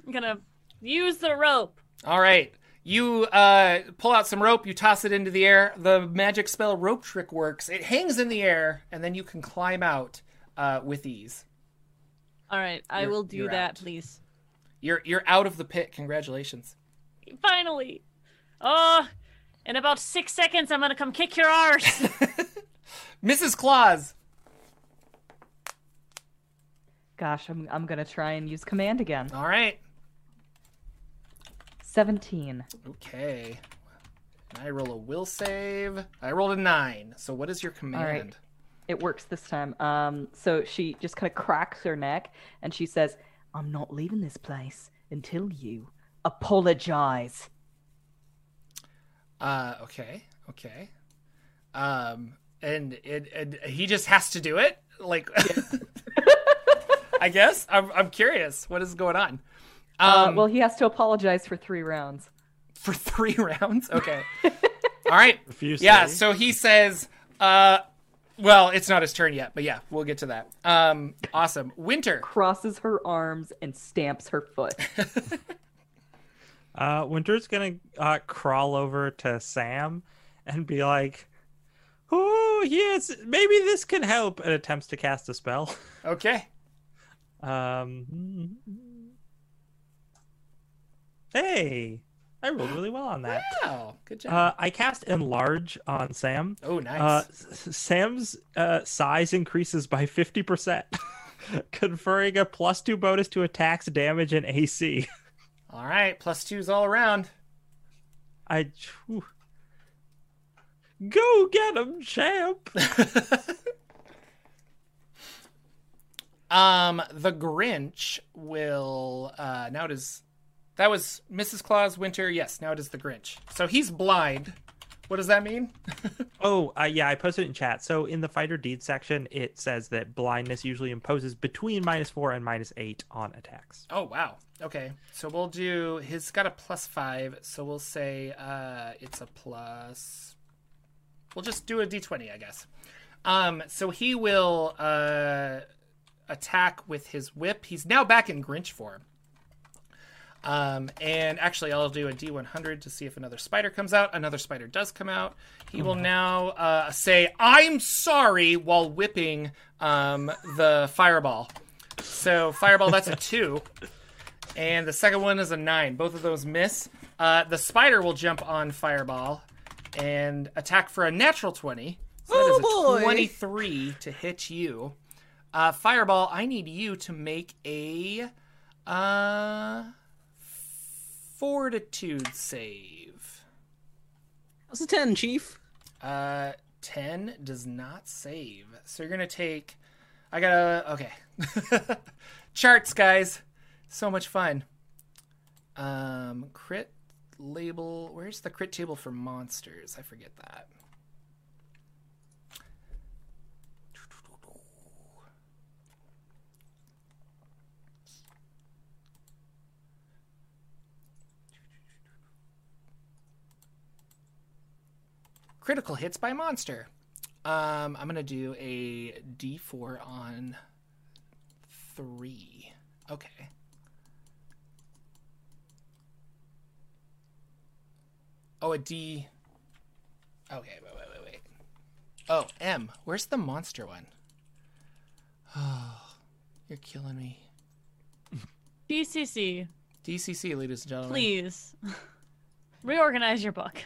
I'm gonna use the rope. All right. You uh, pull out some rope, you toss it into the air. The magic spell rope trick works. It hangs in the air, and then you can climb out uh, with ease. All right, I You're- will do that, out. please. You're you're out of the pit. Congratulations. Finally. Oh, in about six seconds, I'm gonna come kick your arse. [LAUGHS] Mrs. Claus. Gosh, I'm I'm gonna try and use command again. All right. Seventeen. Okay. I roll a will save. I rolled a nine. So what is your command? All right. It works this time. Um, so she just kind of cracks her neck and she says, "I'm not leaving this place until you apologize." Uh, okay, okay. Um, and it, and he just has to do it. Like, [LAUGHS] I guess I'm I'm curious what is going on. Uh, Um, well, he has to apologize for three rounds. for [LAUGHS] three rounds. Okay. [LAUGHS] All right. Refuse. Yeah. save. So he says, uh, well, it's not his turn yet, but yeah, we'll get to that. Um, awesome. Winter. Crosses her arms and stamps her foot. Uh, Winter's gonna uh, crawl over to Sam and be like, "Oh yes, maybe this can help." And attempts to cast a spell. [LAUGHS] Okay. Um, hey, I rolled really well on that. Wow. Good job. Uh, I cast enlarge on Sam. oh, nice. Uh, Sam's uh, size increases by fifty percent, [LAUGHS] conferring a plus two bonus to attacks, damage, and AC. [LAUGHS] all right. Plus twos all around. I. whew. Go get him, champ. [LAUGHS] Um, the Grinch will. Uh, now it is. That was Mrs. Claus Winter. Yes, now it is the Grinch. So he's blind. What does that mean? [LAUGHS] Oh, uh, yeah, I posted it in chat. So in the fighter deed section, it says that blindness usually imposes between minus four and minus eight on attacks. Oh wow. Okay. So we'll do. He's got a plus five. So we'll say uh, it's a plus. We'll just do a d20, I guess. Um, so he will uh, attack with his whip. He's now back in Grinch form. Um, and actually, I'll do a D100 to see if another spider comes out. Another spider does come out. He will now uh, say, I'm sorry, while whipping um, the fireball. So, fireball, that's a [LAUGHS] two. And the second one is a nine. Both of those miss. Uh, the spider will jump on fireball and attack for a natural 20. So that is a Oh, boy. 23 to hit you. Uh, fireball, I need you to make a uh, fortitude save. How's a ten, Chief? Uh, 10 does not save. So you're going to take. I gotta. Okay. [LAUGHS] Charts, guys. So much fun. Um, crit label. Where's the crit table for monsters? I forget that. Critical hits by monster. Um, I'm gonna do a D4 on three. Okay. Oh, a D. Okay, wait, wait, wait, wait. Oh, M. Where's the monster one? Oh, [SIGHS] you're killing me. DCC, DCC, ladies and gentlemen. please [LAUGHS] reorganize your book.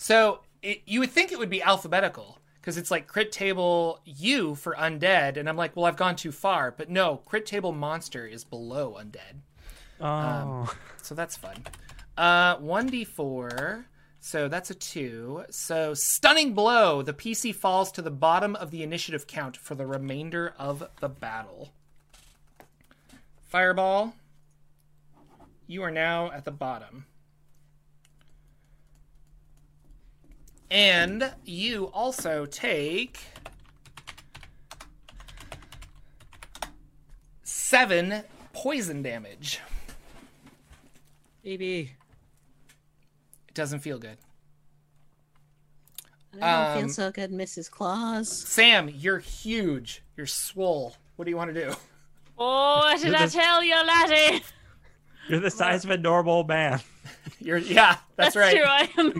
So it, you would think it would be alphabetical because it's like crit table U for undead, and I'm like, well, I've gone too far. But no, crit table monster is below undead, Oh, [LAUGHS] so that's fun. Uh, one d four. So that's a two. So stunning blow. The PC falls to the bottom of the initiative count for the remainder of the battle. Fireball. You are now at the bottom. And you also take seven poison damage. Baby. It doesn't feel good. I don't Um, feel so good, Mrs. Claus. Sam, you're huge. You're swole. What do you want to do? Oh, what did I tell you, laddie? you're the size of a normal man. [LAUGHS] You're yeah, that's, right. true. I am.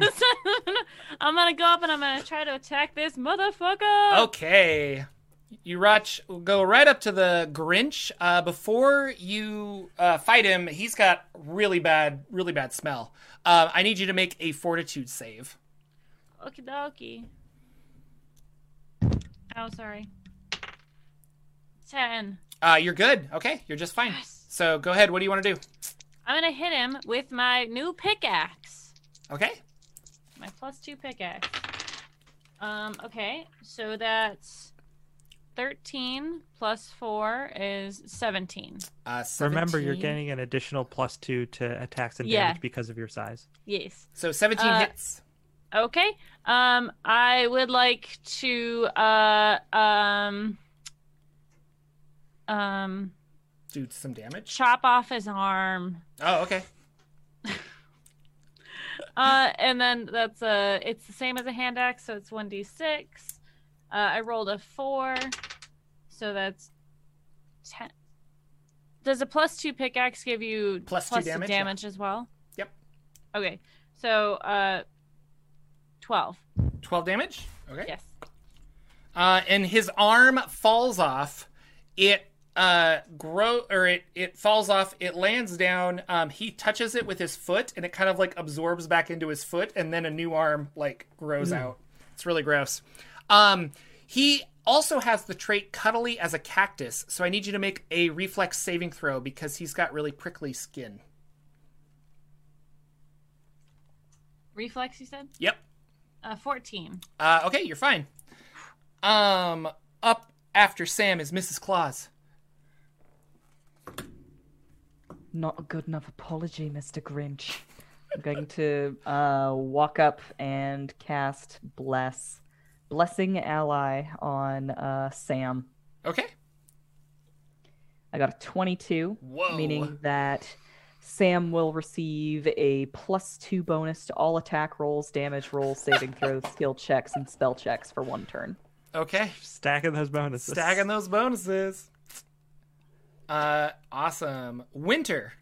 I'm gonna go up and I'm gonna try to attack this motherfucker. Okay. You rush, go right up to the Grinch. Uh, before you uh, fight him, he's got really bad, really bad smell. Uh, I need you to make a Fortitude save. Okie dokie. Oh, sorry. Ten. Uh, you're good. Okay, you're just fine. Yes. So go ahead. What do you want to do? I'm gonna hit him with my new pickaxe. Okay. My plus two pickaxe. Um, okay, so that's 13 plus 4 is 17. Uh, Remember, you're getting an additional plus two to attacks and Yeah. damage because of your size. Yes. So 17 Uh, hits. Okay. Um, I would like to uh um um Do some damage. chop off his arm. Oh, okay. [LAUGHS] Uh, and then that's a. it's the same as a hand axe, so it's 1d6. Uh, I rolled a 4. So that's 10. Does a plus 2 pickaxe give you Plus two plus damage, yeah. damage as well? Yep. Okay. So uh 12. 12 damage. Okay. Yes. uh, and his arm falls off. It uh grow or it it falls off. It lands down. Um, he touches it with his foot, and it kind of like absorbs back into his foot, and then a new arm like grows out. It's really gross. Um, he also has the trait cuddly as a cactus, so I need you to make a reflex saving throw because he's got really prickly skin. Reflex you said? Yep. Uh 14. Uh, okay, you're fine. Um, up after Sam is Mrs. Claus. Not a good enough apology, Mr. Grinch. I'm going to uh, walk up and cast Bless. Blessing Ally on uh, Sam. Okay. I got a 22, Whoa. meaning that Sam will receive a plus two bonus to all attack rolls, damage rolls, [LAUGHS] saving throws, skill checks, and spell checks for one turn. Okay. Stacking those bonuses. Stacking those bonuses. Uh, awesome. Winter.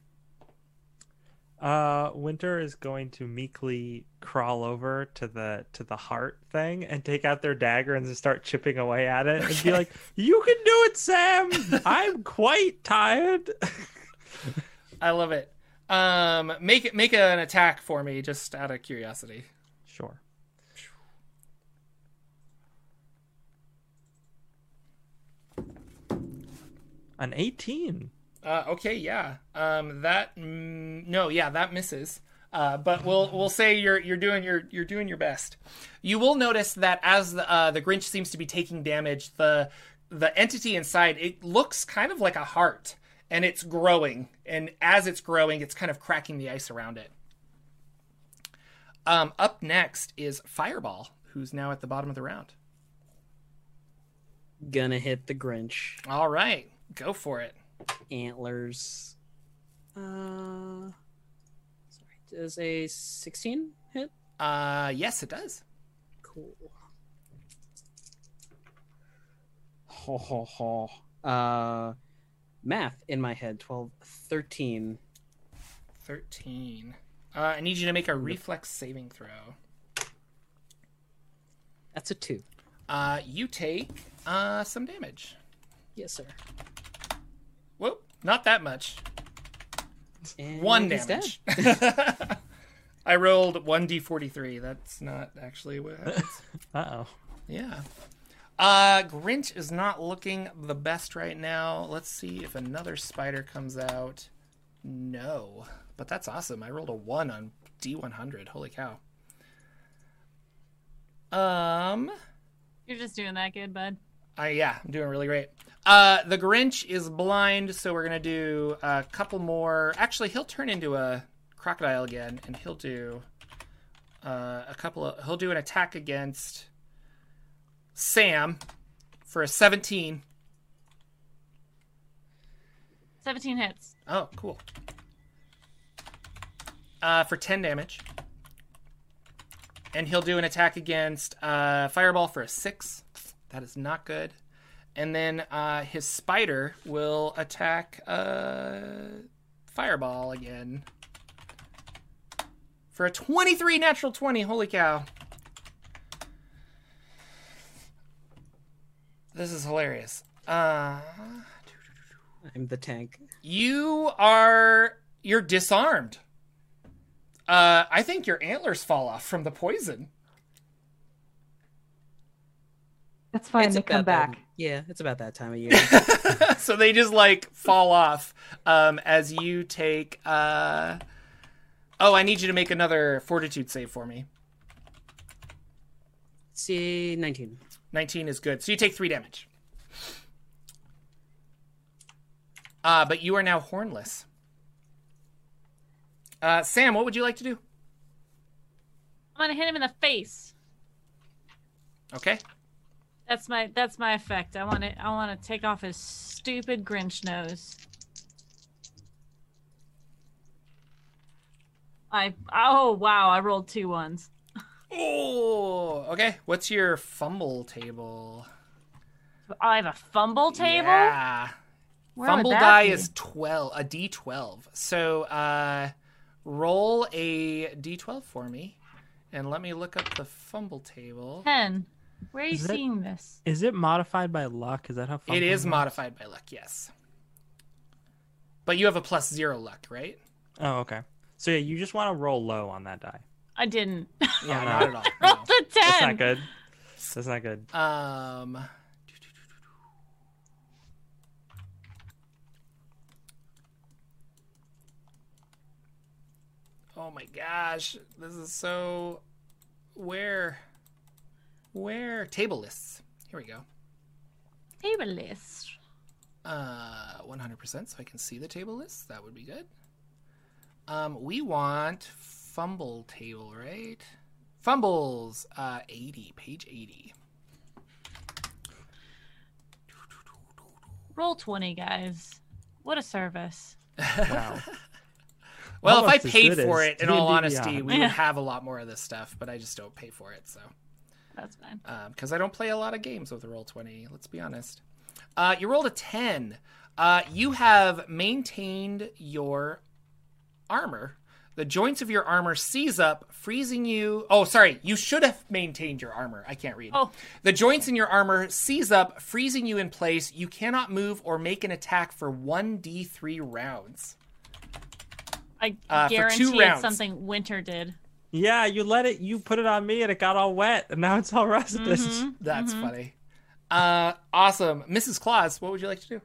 Uh, Winter is going to meekly crawl over to the to the heart thing and take out their dagger and just start chipping away at it and be like, "You can do it, Sam. I'm quite tired." [LAUGHS] I love it. Um, make it make an attack for me, just out of curiosity. sure. An 18. Uh, okay, yeah. Um, that mm, no, yeah, that misses. Uh, but we'll we'll say you're you're doing your you're doing your best. You will notice that as the uh, the Grinch seems to be taking damage, the the entity inside it looks kind of like a heart, and it's growing. And as it's growing, it's kind of cracking the ice around it. Um, up next is Fireball, who's now at the bottom of the round. Gonna hit the Grinch. All right, go for it. Antlers. Uh, sorry. Does a 16 hit? Uh, yes, it does. Cool. Ho ho ho. Uh, math in my head. 12, 13. 13. Uh, I need you to make a reflex saving throw. That's a two. Uh, you take uh, some damage. Yes, sir. Whoop, not that much. And One he's dead. damage. [LAUGHS] I rolled 1d43. That's not actually what happens. [LAUGHS] Uh oh. yeah. Uh, Grinch is not looking the best right now. Let's see if another spider comes out. No. But that's awesome. I rolled a 1 on D100. Holy cow. Um, You're just doing that good, bud. I yeah, I'm doing really great. Uh, the Grinch is blind, so we're gonna do a couple more. Actually, he'll turn into a crocodile again, and he'll do uh, a couple of. He'll do an attack against Sam for a 17. 17 hits. Oh, cool. Uh, for 10 damage. And he'll do an attack against uh, Fireball for a 6. That is not good. And then uh, his spider will attack uh, Fireball again. For a 23 natural 20. Holy cow. This is hilarious. Uh, I'm the tank. you are you're disarmed. Uh, I think your antlers fall off from the poison. That's fine. It's they come about that- back. yeah, it's about that time of year. [LAUGHS] so they just like fall off um, as you take. Uh... Oh, I need you to make another fortitude save for me. See, 19. 19 is good. So you take three damage. Uh, but you are now hornless. Uh, Sam, what would you like to do? I'm gonna hit him in the face. Okay. That's my that's my effect. I want to I want to take off his stupid Grinch nose. I oh wow! I rolled two ones. Oh, okay. What's your fumble table? I have a fumble table. Yeah. Where fumble die be? is 12, a d12. So, uh, roll a d12 for me and let me look up the fumble table. ten. Where are you Is that- seeing this? Is it modified by luck? Is that how? It fumble is works? modified by luck, yes. But you have a plus zero luck, right? Oh, okay. So yeah, you just want to roll low on that die. I didn't. [LAUGHS] Yeah, not at all. [LAUGHS] rolled no. a ten. That's not good. That's not good. Um, oh my gosh, this is so. Where? Where? Table lists. Here we go. Table list. Uh, 100%, so I can see the table lists. That would be good. Um, we want fumble table, right? Fumbles, uh, 80, page 80. Roll20, guys. What a service. Wow. [LAUGHS] Well, if I paid for it, in all D&D honesty, Beyond. we would have a lot more of this stuff, but I just don't pay for it. So, That's fine. because I don't play a lot of games with the Roll20. Let's be honest. Uh, you rolled a ten. Uh, you have maintained your armor. The joints of your armor seize up, freezing you. Oh, sorry. You should have maintained your armor. I can't read. Oh. The joints in your armor seize up, freezing you in place. You cannot move or make an attack for 1d3 rounds. I Uh, guarantee it's something Winter did. Yeah, you let it. You put it on me, and it got all wet, and now it's all [LAUGHS] rusted. Mm-hmm. That's funny. Uh, awesome. Mrs. Claus, what would you like to do?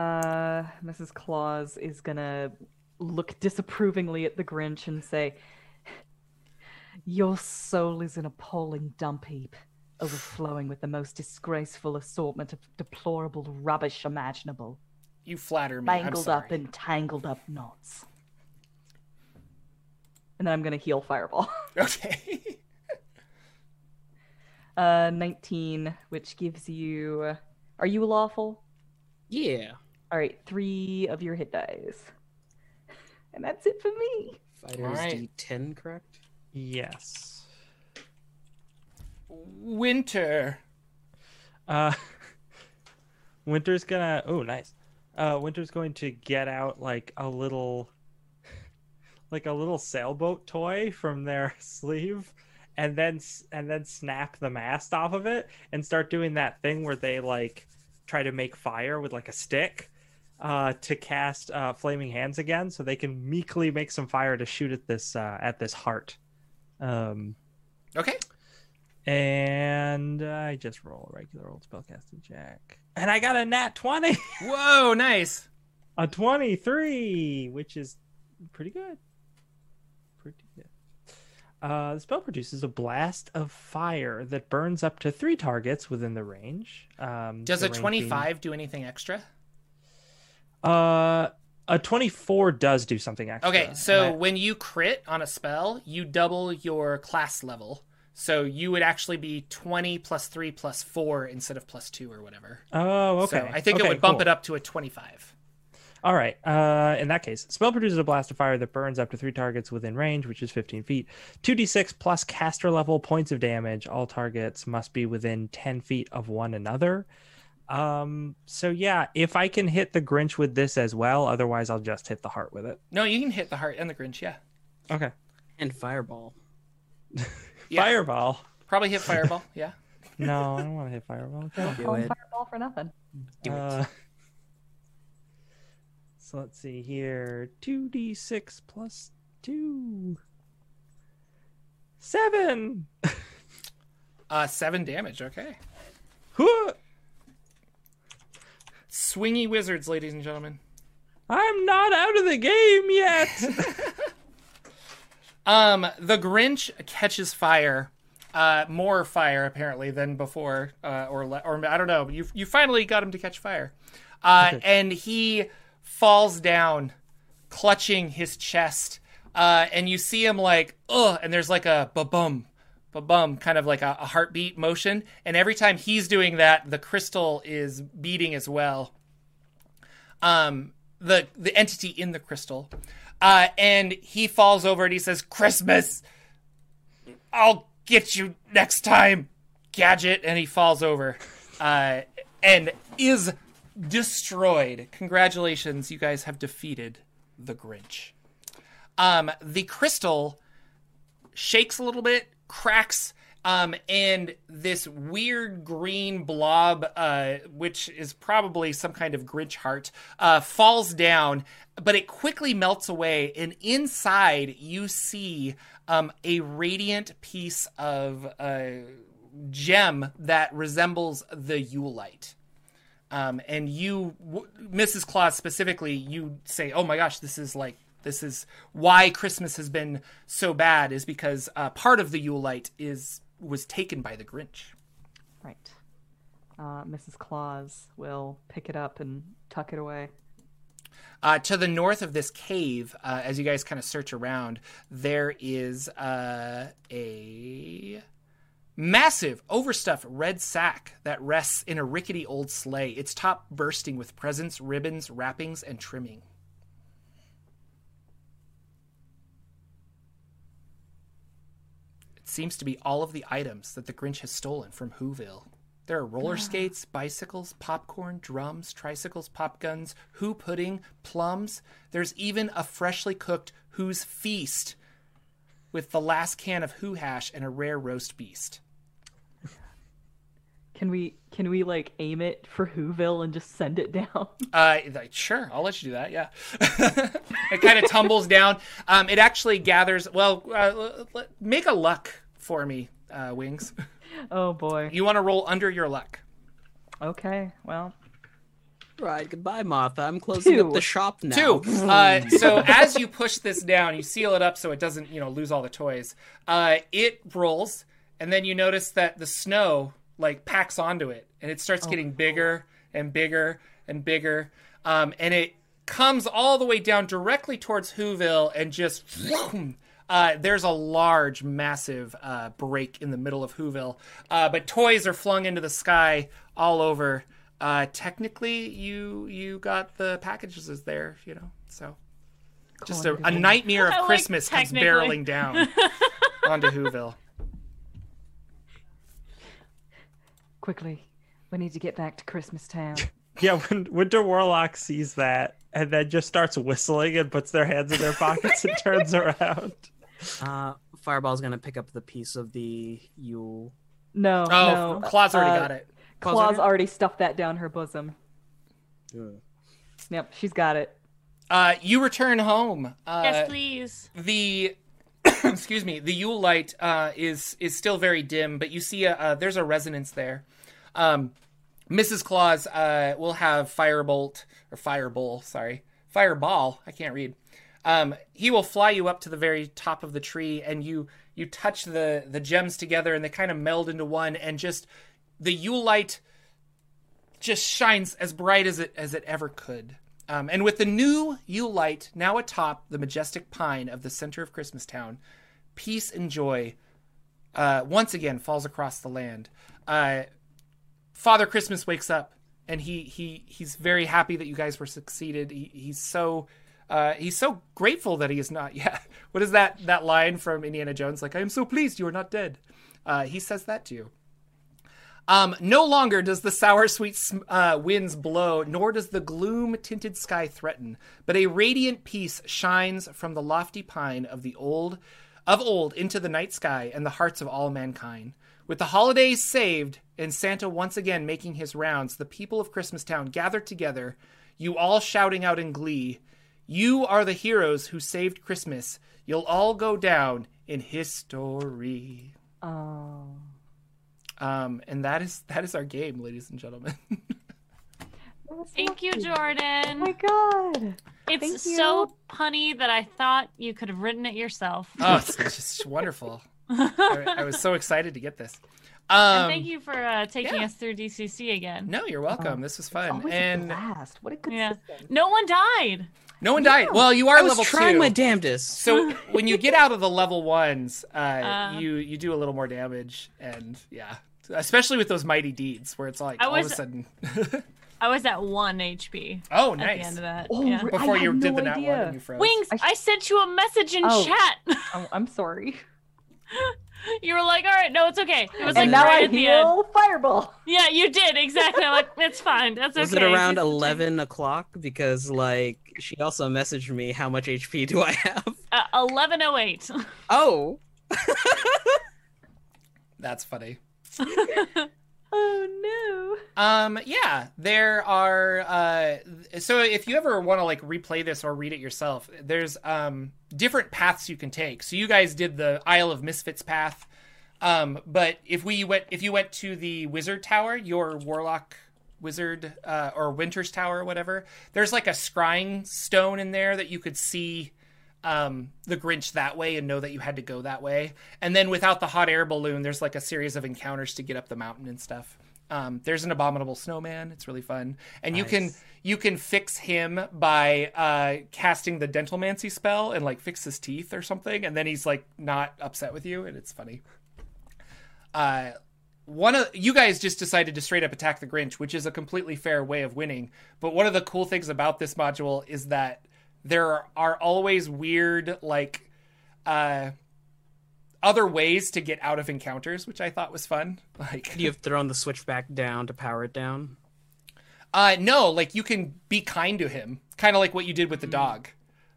Uh, Mrs. Claus is gonna look disapprovingly at the Grinch and say, Your soul is an appalling dump heap, overflowing with the most disgraceful assortment of deplorable rubbish imaginable, You flatter me. I'm mangled sorry. up in tangled up knots. And then I'm gonna heal Fireball. [LAUGHS] Okay. [LAUGHS] Uh, 19, which gives you. Are you lawful? Yeah. All right, three of your hit dice. And that's it for me. Fighters Alright. D10, correct? Yes. Winter. Uh, [LAUGHS] Winter's gonna. Oh, nice. Uh, Winter's going to get out like a little, like a little sailboat toy from their [LAUGHS] sleeve, and then and then snap the mast off of it and start doing that thing where they like try to make fire with like a stick, uh, to cast uh, flaming hands again, so they can meekly make some fire to shoot at this uh, at this heart. Um, Okay. and I just roll a regular old spellcasting check. And I got a nat 20, [LAUGHS] Whoa, nice. a 23, which is pretty good. Uh, the spell produces a blast of fire that burns up to three targets within the range. Um, Does the a range 25 do anything extra? uh, a 24 does do something extra. Okay, so I- when you crit on a spell, you double your class level. So you would actually be 20 plus 3 plus 4 instead of plus 2 or whatever. oh, okay. So I think Okay, it would bump cool. it up to a 25. All right. Uh, in that case, spell produces a blast of fire that burns up to three targets within range, which is 15 feet. 2d6 plus caster level points of damage. All targets must be within 10 feet of one another. Um, so yeah, if I can hit the Grinch with this as well, otherwise I'll just hit the heart with it. No, you can hit the heart and the Grinch, yeah. Okay. And Fireball. [LAUGHS] Yeah. Fireball. Probably hit Fireball, yeah. No, I don't want to hit Fireball. Okay. Do it. Fireball for nothing. Do it. Uh, so let's see here. 2d6 plus 2. 7. [LAUGHS] Uh, 7 damage, okay. Swingy wizards, ladies and gentlemen. I'm not out of the game yet. [LAUGHS] Um, the Grinch catches fire, uh, more fire apparently than before, uh, or le- or I don't know. You you finally got him to catch fire, uh, and he falls down, clutching his chest, uh, and you see him like ugh, and there's like a ba bum, ba bum, kind of like a, a heartbeat motion, and every time he's doing that, the crystal is beating as well. Um, the the entity in the crystal. Uh, and he falls over and he says, Christmas, I'll get you next time, Gadget. And he falls over uh, and is destroyed. Congratulations, you guys have defeated the Grinch. Um, the crystal shakes a little bit, cracks, um, and this weird green blob, uh, which is probably some kind of Grinch heart, uh, falls down, but it quickly melts away. And inside, you see um, a radiant piece of uh, gem that resembles the Yule light. Um, and you, w- Mrs. Claus specifically, you say, "Oh my gosh, this is like this is why Christmas has been so bad is because uh, part of the Yule light is was taken by the Grinch." Right. Uh, Mrs. Claus will pick it up and tuck it away. Uh, to the north of this cave, uh, as you guys kind of search around, there is uh, a massive, overstuffed red sack that rests in a rickety old sleigh, its top bursting with presents, ribbons, wrappings, and trimming. It seems to be all of the items that the Grinch has stolen from Whoville. There are roller skates, bicycles, popcorn, drums, tricycles, pop guns, Who pudding, plums. There's even a freshly cooked Who's Feast with the last can of Who hash and a rare roast beast. Can we can we like aim it for Whoville and just send it down? [LAUGHS] Uh, like, sure, I'll let you do that. Yeah, [LAUGHS] it kind of tumbles down. Um, it actually gathers. Well, uh, l- l- make a luck for me, uh, Wings. [LAUGHS] oh boy. You want to roll under your luck. Okay. Well, Right, goodbye, Martha. I'm closing up the shop now. Two. Uh, so as you push this down, you seal it up so it doesn't, you know, lose all the toys. Uh, it rolls, and then you notice that the snow like packs onto it, and it starts getting bigger and bigger and bigger, um, and it comes all the way down directly towards Whoville, and just. Uh, there's a large, massive uh, break in the middle of Whoville, uh, but toys are flung into the sky all over. Uh, technically, you you got the packages there, you know. So just a, a nightmare of [LAUGHS] like Christmas comes barreling down [LAUGHS] onto Whoville. Quickly, we need to get back to Christmas Town. [LAUGHS] Yeah, when Winter Warlock sees that and then just starts whistling and puts their hands in their pockets and turns around. Uh, Fireball's gonna pick up the piece of the Yule. No, Oh, no. Claw's already uh, got it. Claw's already stuffed that down her bosom. Ugh. Yep, she's got it. Uh, you return home. Uh, yes, please. the [COUGHS] excuse me the Yule light uh, is is still very dim, but you see a, uh, there's a resonance there. Um, Mrs. Claus uh, will have firebolt or Fireball, sorry, fireball. I can't read. Um, he will fly you up to the very top of the tree, and you you touch the the gems together, and they kind of meld into one, and just the Yule light just shines as bright as it as it ever could. Um, and with the new Yule light now atop the majestic pine of the center of Christmas Town, peace and joy uh, once again falls across the land. Uh, Father Christmas wakes up, and he he he's very happy that you guys were succeeded. He, he's so uh, he's so grateful that he is not. [LAUGHS] Yeah, what is that that line from Indiana Jones? Like, I am so pleased you are not dead. Uh, he says that to you. Um, no longer does the sour, sweet uh, winds blow, nor does the gloom tinted sky threaten, but a radiant peace shines from the lofty pine of the old of old into the night sky and the hearts of all mankind. With the holidays saved and Santa once again making his rounds, the people of Christmastown gathered together, you all shouting out in glee, You are the heroes who saved Christmas. You'll all go down in history. Oh. Um, and that is that is our game, ladies and gentlemen. [LAUGHS] Thank you. Jordan. Oh my god. it's so punny that I thought you could have written it yourself. oh, it's just wonderful. I, I was so excited to get this. Um, and thank you for uh, taking yeah. us through DCC again. No, you're welcome. This was fun, Always a and blast. What a good Yeah. system. No one died. no one died. Well, you are I was level trying two. my damnedest. so [LAUGHS] when you get out of the level ones, uh, Uh. you you do a little more damage, and yeah, especially with those mighty deeds where it's like I all of a sudden. [LAUGHS] I was at one HP oh, nice. at the end of that. Oh, yeah. Before I you had did no the nat one idea. and you froze. Wings, I I, sent you a message in Oh. chat. [LAUGHS] Oh, I'm sorry. [LAUGHS] you were like, all right, no, it's okay. It was like and now right I at the end. Fireball. Yeah, you did exactly. I'm like, it's fine. That's okay. Was it [LAUGHS] around eleven o'clock? Because like she also messaged me, "How much HP do I have?" Uh, Eleven oh eight. Oh, [LAUGHS] That's funny. Oh no. Um, yeah, there are. Uh, so if you ever want to like replay this or read it yourself, there's um different paths you can take. So you guys did the Isle of Misfits path, um, but if we went, if you went to the Wizard Tower, your Warlock Wizard uh, or Winter's Tower or whatever, there's like a scrying stone in there that you could see um, the Grinch that way and know that you had to go that way. And then without the hot air balloon, there's like a series of encounters to get up the mountain and stuff. Um, there's an abominable snowman. It's really fun, and you can you can fix him by uh, casting the dentalmancy spell and like fix his teeth or something, and then he's like not upset with you, and it's funny. Uh, one of you guys just decided to straight up attack the Grinch, which is a completely fair way of winning. But one of the cool things about this module is that there are always weird like uh other ways to get out of encounters, which I thought was fun. [LAUGHS] Like you have thrown the switch back down to power it down. uh no, like you can be kind to him, kind of like what you did with the dog.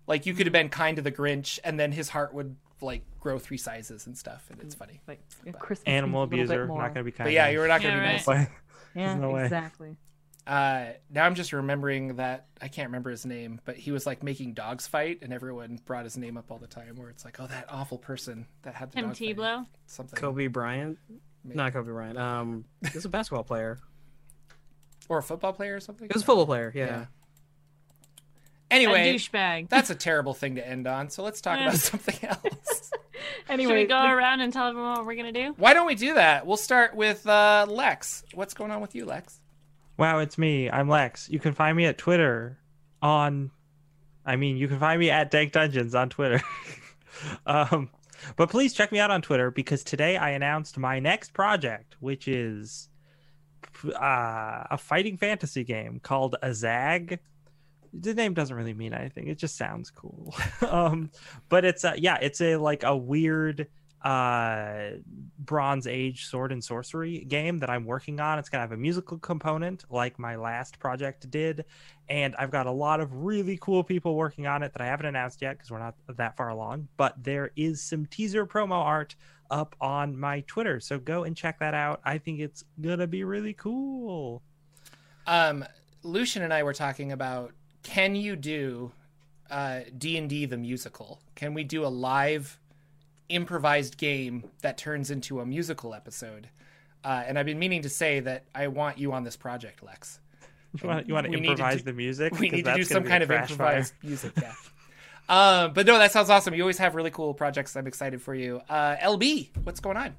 Like you could have been kind to the Grinch and then his heart would like grow three sizes and stuff and it's funny. Like a Christmas Animal means a little bit abuser, not going to be kind. But yeah, you're not going to Yeah, be right. nice. Why? [LAUGHS] Yeah, no way. exactly. Uh, now I'm just remembering that I can't remember his name, but he was like making dogs fight, and everyone brought his name up all the time. Where it's like, oh, that awful person that had the Tim dog. Tebow. something. Kobe Bryant, not Kobe Bryant. Um, he's a basketball player. or a football player or something. It was a football player. Yeah. Yeah. A Anyway, douchebag. that's a terrible thing to end on. So let's talk about [LAUGHS] something else. Anyway, [LAUGHS] Should we go around and tell everyone what we're gonna do? Why don't we do that? We'll start with uh, Lex. What's going on with you, Lex? Wow, it's me. I'm Lex. You can find me at Twitter on I mean, you can find me at Dank Dungeons on Twitter. [LAUGHS] um but please check me out on Twitter because today I announced my next project, which is uh, a fighting fantasy game called Azag. The name doesn't really mean anything. It just sounds cool. [LAUGHS] um, but it's a, yeah, it's a like a weird uh bronze age sword and sorcery game that i'm working on. It's gonna have a musical component like my last project did and i've got a lot of really cool people working on it that i haven't announced yet because we're not that far along but there is some teaser promo art up on my twitter so go and check that out. I think it's gonna be really cool. Um, Lucian and I were talking about can you do uh, D&D the musical? Can we do a live improvised game that turns into a musical episode? Uh, and I've been meaning to say that I want you on this project, Lex. you want, you want to We to improvise do- the music We need to do some kind of trash fire. improvised music, yeah. um, [LAUGHS] but no, that sounds awesome. You always have really cool projects. I'm excited for you. Uh, LB, what's going on?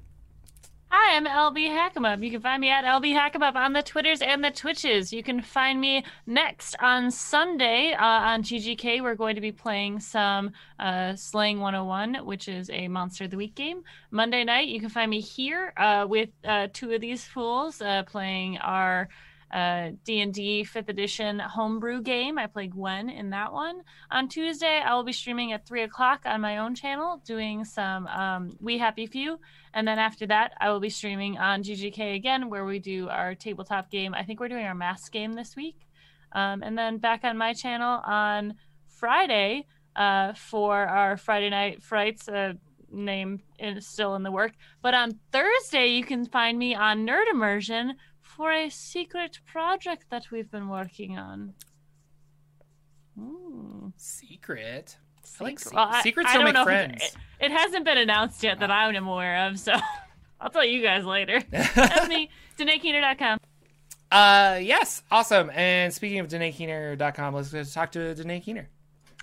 Hi, I'm LB Hackamup. You can find me at LB Hackamup on the Twitters and the Twitches. You can find me next on Sunday uh, on GGK. We're going to be playing some uh, Slaying 101, which is a Monster of the Week game. Monday night, you can find me here uh, with uh, two of these fools uh, playing our uh, D&D 5th edition homebrew game. I play Gwen in that one. On Tuesday, I will be streaming at 3 o'clock on my own channel, doing some um, We Happy Few. And then after that, I will be streaming on GGK again, where we do our tabletop game. I think we're doing our mask game this week. Um, and then back on my channel on Friday uh, for our Friday Night Frights. Uh, name is still in the work. But on Thursday, you can find me on Nerd Immersion for a secret project that we've been working on. Ooh. Secret. I like Secret- se- well, secrets I don't don't make friends. It, it hasn't been announced yet that I'm aware of, so [LAUGHS] I'll tell you guys later. [LAUGHS] That's me, DanaeKeener.com. Uh, yes, awesome. And speaking of DanaeKeener.com, let's go talk to Danae Keener.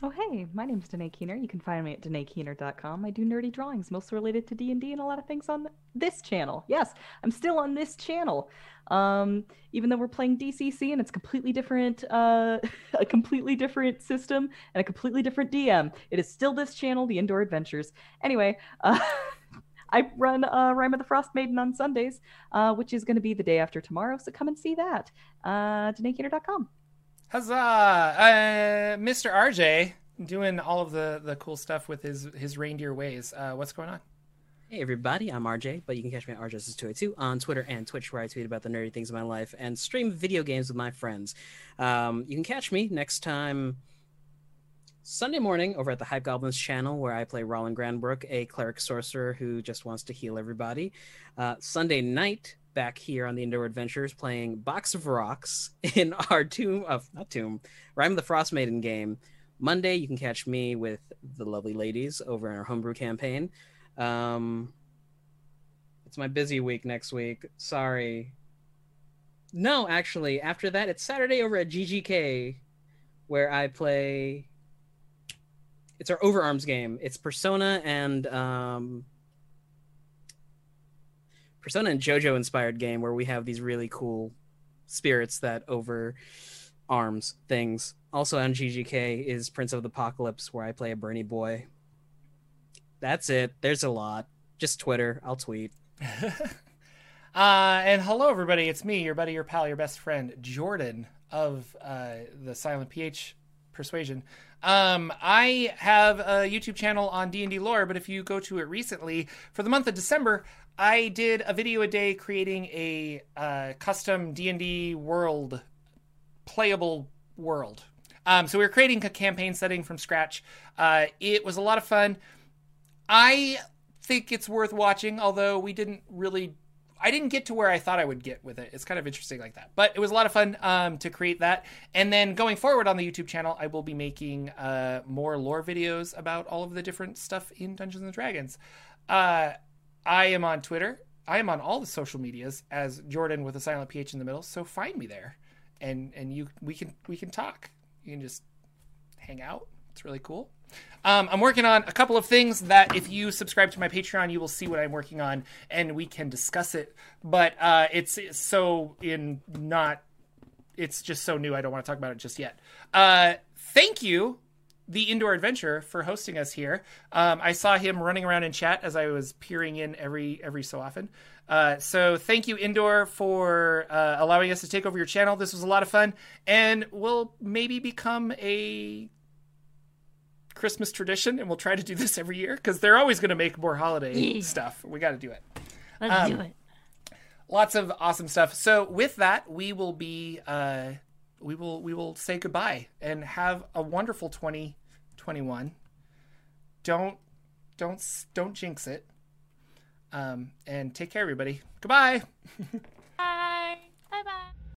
Oh, hey, my name's Danae Keener. You can find me at DanaeKeener.com. I do nerdy drawings, mostly related to D&D and a lot of things on this channel. Yes, I'm still on this channel. Um, even though we're playing DCC and it's completely different, uh, [LAUGHS] a completely different system and a completely different DM, it is still this channel, The Indoor Adventures. Anyway, uh, [LAUGHS] I run uh, Rime of the Frostmaiden on Sundays, uh, which is going to be the day after tomorrow, so come and see that. Uh, DanaeKeener.com. Huzzah! Uh, Mr. RJ doing all of the, the cool stuff with his his reindeer ways. Uh, what's going on? Hey everybody, I'm RJ, but you can catch me at RJS282 on Twitter and Twitch, where I tweet about the nerdy things of my life and stream video games with my friends. Um, you can catch me next time Sunday morning over at the Hype Goblins channel, where I play Roland Granbrook, a cleric sorcerer who just wants to heal everybody. Uh, Sunday night, back here on the Indoor Adventures, playing Box of Rocks [LAUGHS] in our Tomb of not Tomb, Rime of the Frostmaiden game. Monday, you can catch me with the lovely ladies over in our homebrew campaign. Um, it's my busy week next week. Sorry. No, actually, after that, it's Saturday over at GGK, where I play. It's our overarms game. It's Persona and um, Persona and JoJo inspired game where we have these really cool spirits that over arms things. Also on GGK is Prince of the Apocalypse, where I play a Bernie boy. That's it. There's a lot. Just Twitter. I'll tweet. [LAUGHS] Uh, and hello, everybody. It's me, your buddy, your pal, your best friend, Jordan of uh, the Silent PH Persuasion. Um, I have a YouTube channel on D&D lore, but if you go to it recently, for the month of December, I did a video a day creating a uh, custom D&D world, playable world. Um, so we were creating a campaign setting from scratch. Uh, it was a lot of fun. I think it's worth watching, although we didn't really I didn't get to where I thought I would get with it. It's kind of interesting like that. But it was a lot of fun um, to create that. And then going forward on the YouTube channel, I will be making uh, more lore videos about all of the different stuff in Dungeons and Dragons. Uh, I am on Twitter. I am on all the social medias as Jordan with a silent PH in the middle. So find me there. and and you we can we can talk. You can just hang out. It's really cool. Um, I'm working on a couple of things that if you subscribe to my Patreon, you will see what I'm working on, and we can discuss it. But uh, it's, it's so in not. It's just so new. I don't want to talk about it just yet. Uh, thank you, the Indoor Adventure, for hosting us here. Um, I saw him running around in chat as I was peering in every every so often. Uh, so thank you, Indoor, for uh, allowing us to take over your channel. This was a lot of fun, and will maybe become a Christmas tradition, and we'll try to do this every year because they're always going to make more holiday stuff. We got to do it. Let's Um, do it. Lots of awesome stuff. So with that, we will be uh, we will we will say goodbye and have a wonderful 2021. Don't don't don't jinx it. Um, and take care, everybody. Goodbye. [LAUGHS] Bye. Bye bye.